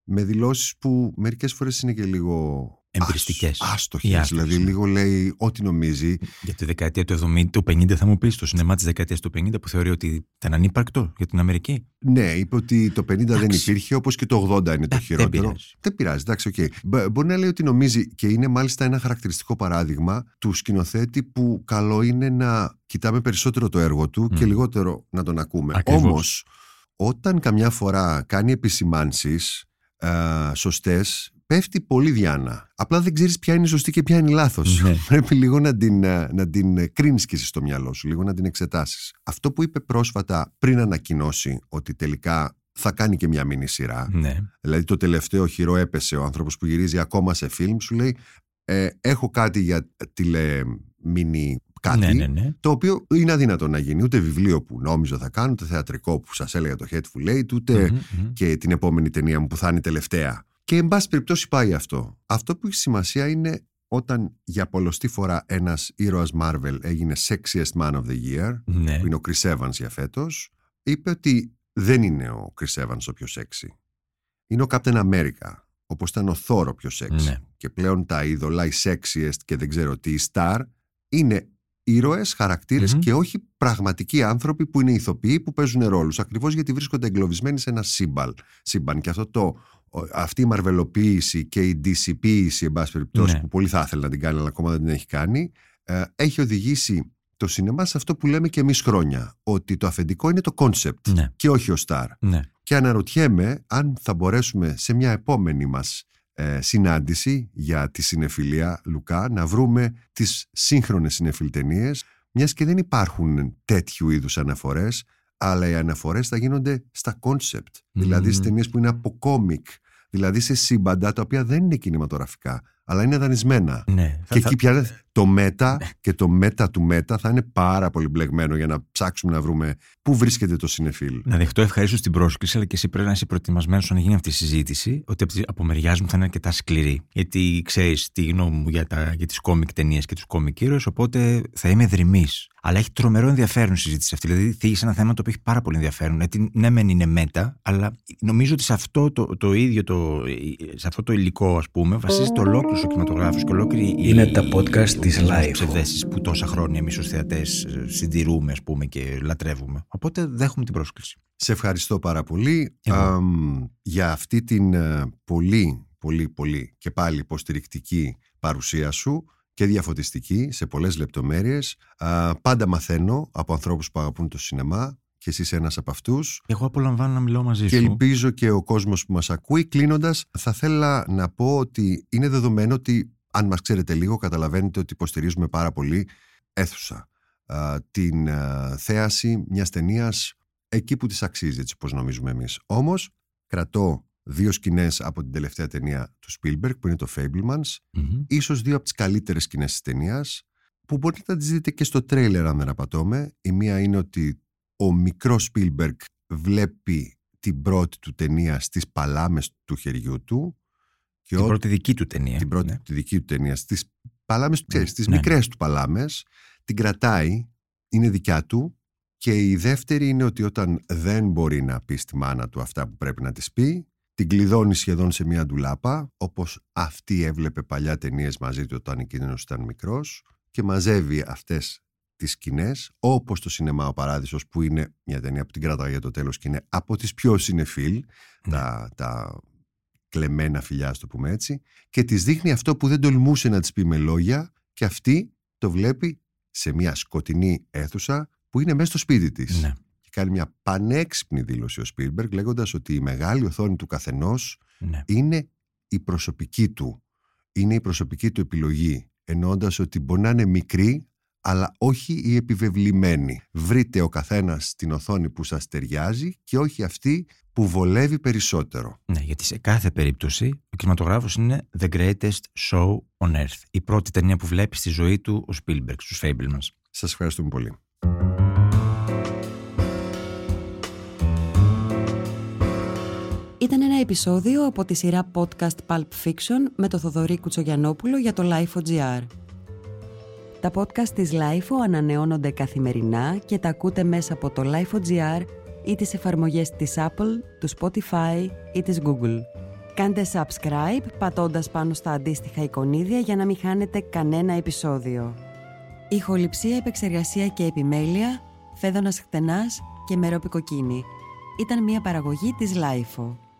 με δηλώσεις που μερικές φορές είναι και λίγο Εμπριστικές. άστοχες, δηλαδή λίγο λέει ό,τι νομίζει. Για τη δεκαετία του 70, του 50 θα μου πεις, το σινεμά της δεκαετίας του 50 που θεωρεί ότι ήταν ανύπαρκτο για την Αμερική; Ναι, είπε ότι το 50 δεν υπήρχε, όπως και το 80 είναι το χειρότερο. πειράζει. Δεν πειράζει, εντάξει, οκ. Μπο- Μπορεί να λέει ότι νομίζει και είναι μάλιστα ένα χαρακτηριστικό παράδειγμα του σκηνοθέτη που καλό είναι να κοιτάμε περισσότερο το έργο του και λιγότερο να τον ακούμε. Ακριβώς. Όμως, όταν καμιά φορά κάνει επισημάνσεις σωστές, πέφτει πολύ διάνα. Απλά δεν ξέρεις ποια είναι η σωστή και ποια είναι η λάθος. Ναι. Πρέπει λίγο να την, α, να την κρίνεις και εσύ στο μυαλό σου, λίγο να την εξετάσεις. Αυτό που είπε πρόσφατα πριν ανακοινώσει ότι τελικά θα κάνει και μια μίνι σειρά. Ναι. Δηλαδή το τελευταίο οχυρό έπεσε ο άνθρωπος που γυρίζει ακόμα σε φιλμ σου λέει ε, έχω κάτι για τηλε μίνι κάτι Ναι, ναι, ναι. το οποίο είναι αδύνατο να γίνει ούτε βιβλίο που νόμιζα θα κάνω ούτε θεατρικό που σας έλεγα το Hateful Eight ούτε Μμμ, μμμ. και την επόμενη ταινία μου που θα είναι η τελευταία και εν πάση περιπτώσει πάει αυτό αυτό που έχει σημασία είναι όταν για πολλωστή φορά ένας ήρωας Marvel έγινε Sexiest Man of the Year Ναι. που είναι ο Chris Evans για φέτος είπε ότι δεν είναι ο Chris Evans ο πιο sexy είναι ο Captain America όπως ήταν ο Thor ο πιο sexy Ναι. και πλέον τα είδωλα, οι sexiest και δεν ξέρω τι, οι star είναι ήρωες, χαρακτήρες και όχι πραγματικοί άνθρωποι που είναι ηθοποιοί που παίζουν ρόλους ακριβώς γιατί βρίσκονται εγκλωβισμένοι σε ένα σύμπαν, σύμπαν. και αυτό το, ο- αυτή η μαρβελοποίηση και η DC-ποίηση εν πάση περιπτώσει Ναι. που πολύ θα ήθελε να την κάνει αλλά ακόμα δεν την έχει κάνει ε, έχει οδηγήσει το σινεμά σε αυτό που λέμε και εμείς χρόνια ότι το αφεντικό είναι το concept Ναι. και όχι ο star Ναι. και αναρωτιέμαι αν θα μπορέσουμε σε μια επόμενη μας ε, συνάντηση για τη σινεφιλία Λουκά να βρούμε τις σύγχρονες σινεφίλ ταινίες μιας και δεν υπάρχουν τέτοιου είδους αναφορές αλλά οι αναφορές θα γίνονται στα concept δηλαδή στις ταινίες που είναι από κόμικ δηλαδή σε σύμπαντα τα οποία δεν είναι κινηματογραφικά αλλά είναι δανεισμένα Ναι. και Θα- εκεί πια το meta και το meta του meta θα είναι πάρα πολύ μπλεγμένο για να ψάξουμε να βρούμε πού βρίσκεται το σινεφίλ. Να δεχτώ ευχαρίστως την πρόσκληση, αλλά και εσύ πρέπει να είσαι προετοιμασμένος να γίνει αυτή η συζήτηση, ότι από, τη- από μεριά μου θα είναι αρκετά σκληρή. Γιατί ξέρεις τη γνώμη μου για, τα, για τις κόμικ ταινίες και τους κόμικ ήρωες, οπότε θα είμαι δριμύς. Αλλά έχει τρομερό ενδιαφέρον η συζήτηση αυτή. Δηλαδή, θίγεις ένα θέμα το οποίο έχει πάρα πολύ ενδιαφέρον. Γιατί ναι, μεν είναι μέτα, αλλά νομίζω ότι σε αυτό το, το ίδιο, το, σε αυτό το υλικό, ας πούμε, βασίζεται ολόκληρο ο κινηματογράφος και ολόκληρη η- Είναι τα podcast οι της δικές μας Life. ψευδέσεις που τόσα χρόνια εμείς ως θεατές συντηρούμε, ας πούμε, και λατρεύουμε. Οπότε δέχομαι την πρόσκληση. Σε ευχαριστώ πάρα πολύ αμ, για αυτή την ε, πολύ, πολύ, πολύ και πάλι υποστηρικτική παρουσία σου και διαφωτιστική σε πολλές λεπτομέρειες. Α, πάντα μαθαίνω από ανθρώπους που αγαπούν το σινεμά και εσύ είσαι ένας από αυτούς. Εγώ απολαμβάνω να μιλάω μαζί Και σου. ελπίζω και ο κόσμος που μας ακούει. Κλείνοντας, θα θέλα να πω ότι είναι δεδομένο ότι αν μας ξέρετε λίγο καταλαβαίνετε ότι υποστηρίζουμε πάρα πολύ αίθουσα. α, την α, θέαση μιας ταινίας εκεί που της αξίζει, έτσι όπως νομίζουμε εμείς. Όμως, κρατώ δύο σκηνές από την τελευταία ταινία του Spielberg, που είναι το Fablemans, Μμμ. ίσως δύο από τις καλύτερες σκηνές της ταινίας, που μπορείτε να τις δείτε και στο τρέιλερ αν δεν απατώμε. Η μία είναι ότι ο μικρός Spielberg βλέπει την πρώτη του ταινία στις παλάμες του χεριού του. Και Την ό- πρώτη δική του ταινία. την πρώτη ναι. τη δική του ταινία στις παλάμες, ξέρεις, στις ναι, μικρές του παλάμες την κρατάει, είναι δικιά του και η δεύτερη είναι ότι όταν δεν μπορεί να πει στη μάνα του αυτά που πρέπει να της πει την κλειδώνει σχεδόν σε μια ντουλάπα όπως αυτή έβλεπε παλιά ταινίες μαζί του όταν εκείνος ήταν μικρός και μαζεύει αυτές τις σκηνές, όπως το σινεμά ο Παράδεισος που είναι μια ταινία που την κρατάει για το τέλος και είναι από τις πιο συνεφίλ τα, τα κλεμμένα φιλιά, ας το πούμε έτσι, και της δείχνει αυτό που δεν τολμούσε να της πει με λόγια, και αυτή το βλέπει σε μια σκοτεινή αίθουσα που είναι μέσα στο σπίτι της. Ναι. Και κάνει μια πανέξυπνη δήλωση ο Σπίλμπεργκ, λέγοντας ότι η μεγάλη οθόνη του καθενός Ναι. είναι η προσωπική του. Είναι η προσωπική του επιλογή. Εννοώντα ότι μπορεί να είναι μικρή, αλλά όχι η επιβεβλημένη. Βρείτε ο καθένας την οθόνη που σας ταιριάζει και όχι αυτή που βολεύει περισσότερο. Ναι, γιατί σε κάθε περίπτωση ο κινηματογράφος είναι the greatest show on earth. Η πρώτη ταινία που βλέπει στη ζωή του ο Spielberg, στους Fablemans. Σας ευχαριστούμε πολύ. Ήταν ένα επεισόδιο από τη σειρά podcast Pulp Fiction με το Θοδωρή Κουτσογιανόπουλο για το LIFO.gr. Τα podcast της LIFO ανανεώνονται καθημερινά και τα ακούτε μέσα από το LIFO.gr ή τις εφαρμογές της Apple, τους Spotify ή της Google. Κάντε subscribe πατώντας πάνω στα αντίστοιχα εικονίδια για να μην χάνετε κανένα επεισόδιο. Ηχοληψία, επεξεργασία και επιμέλεια, φέδωνας χτενάς και μερόπικοκίνη. Ήταν μια παραγωγή της LIFO.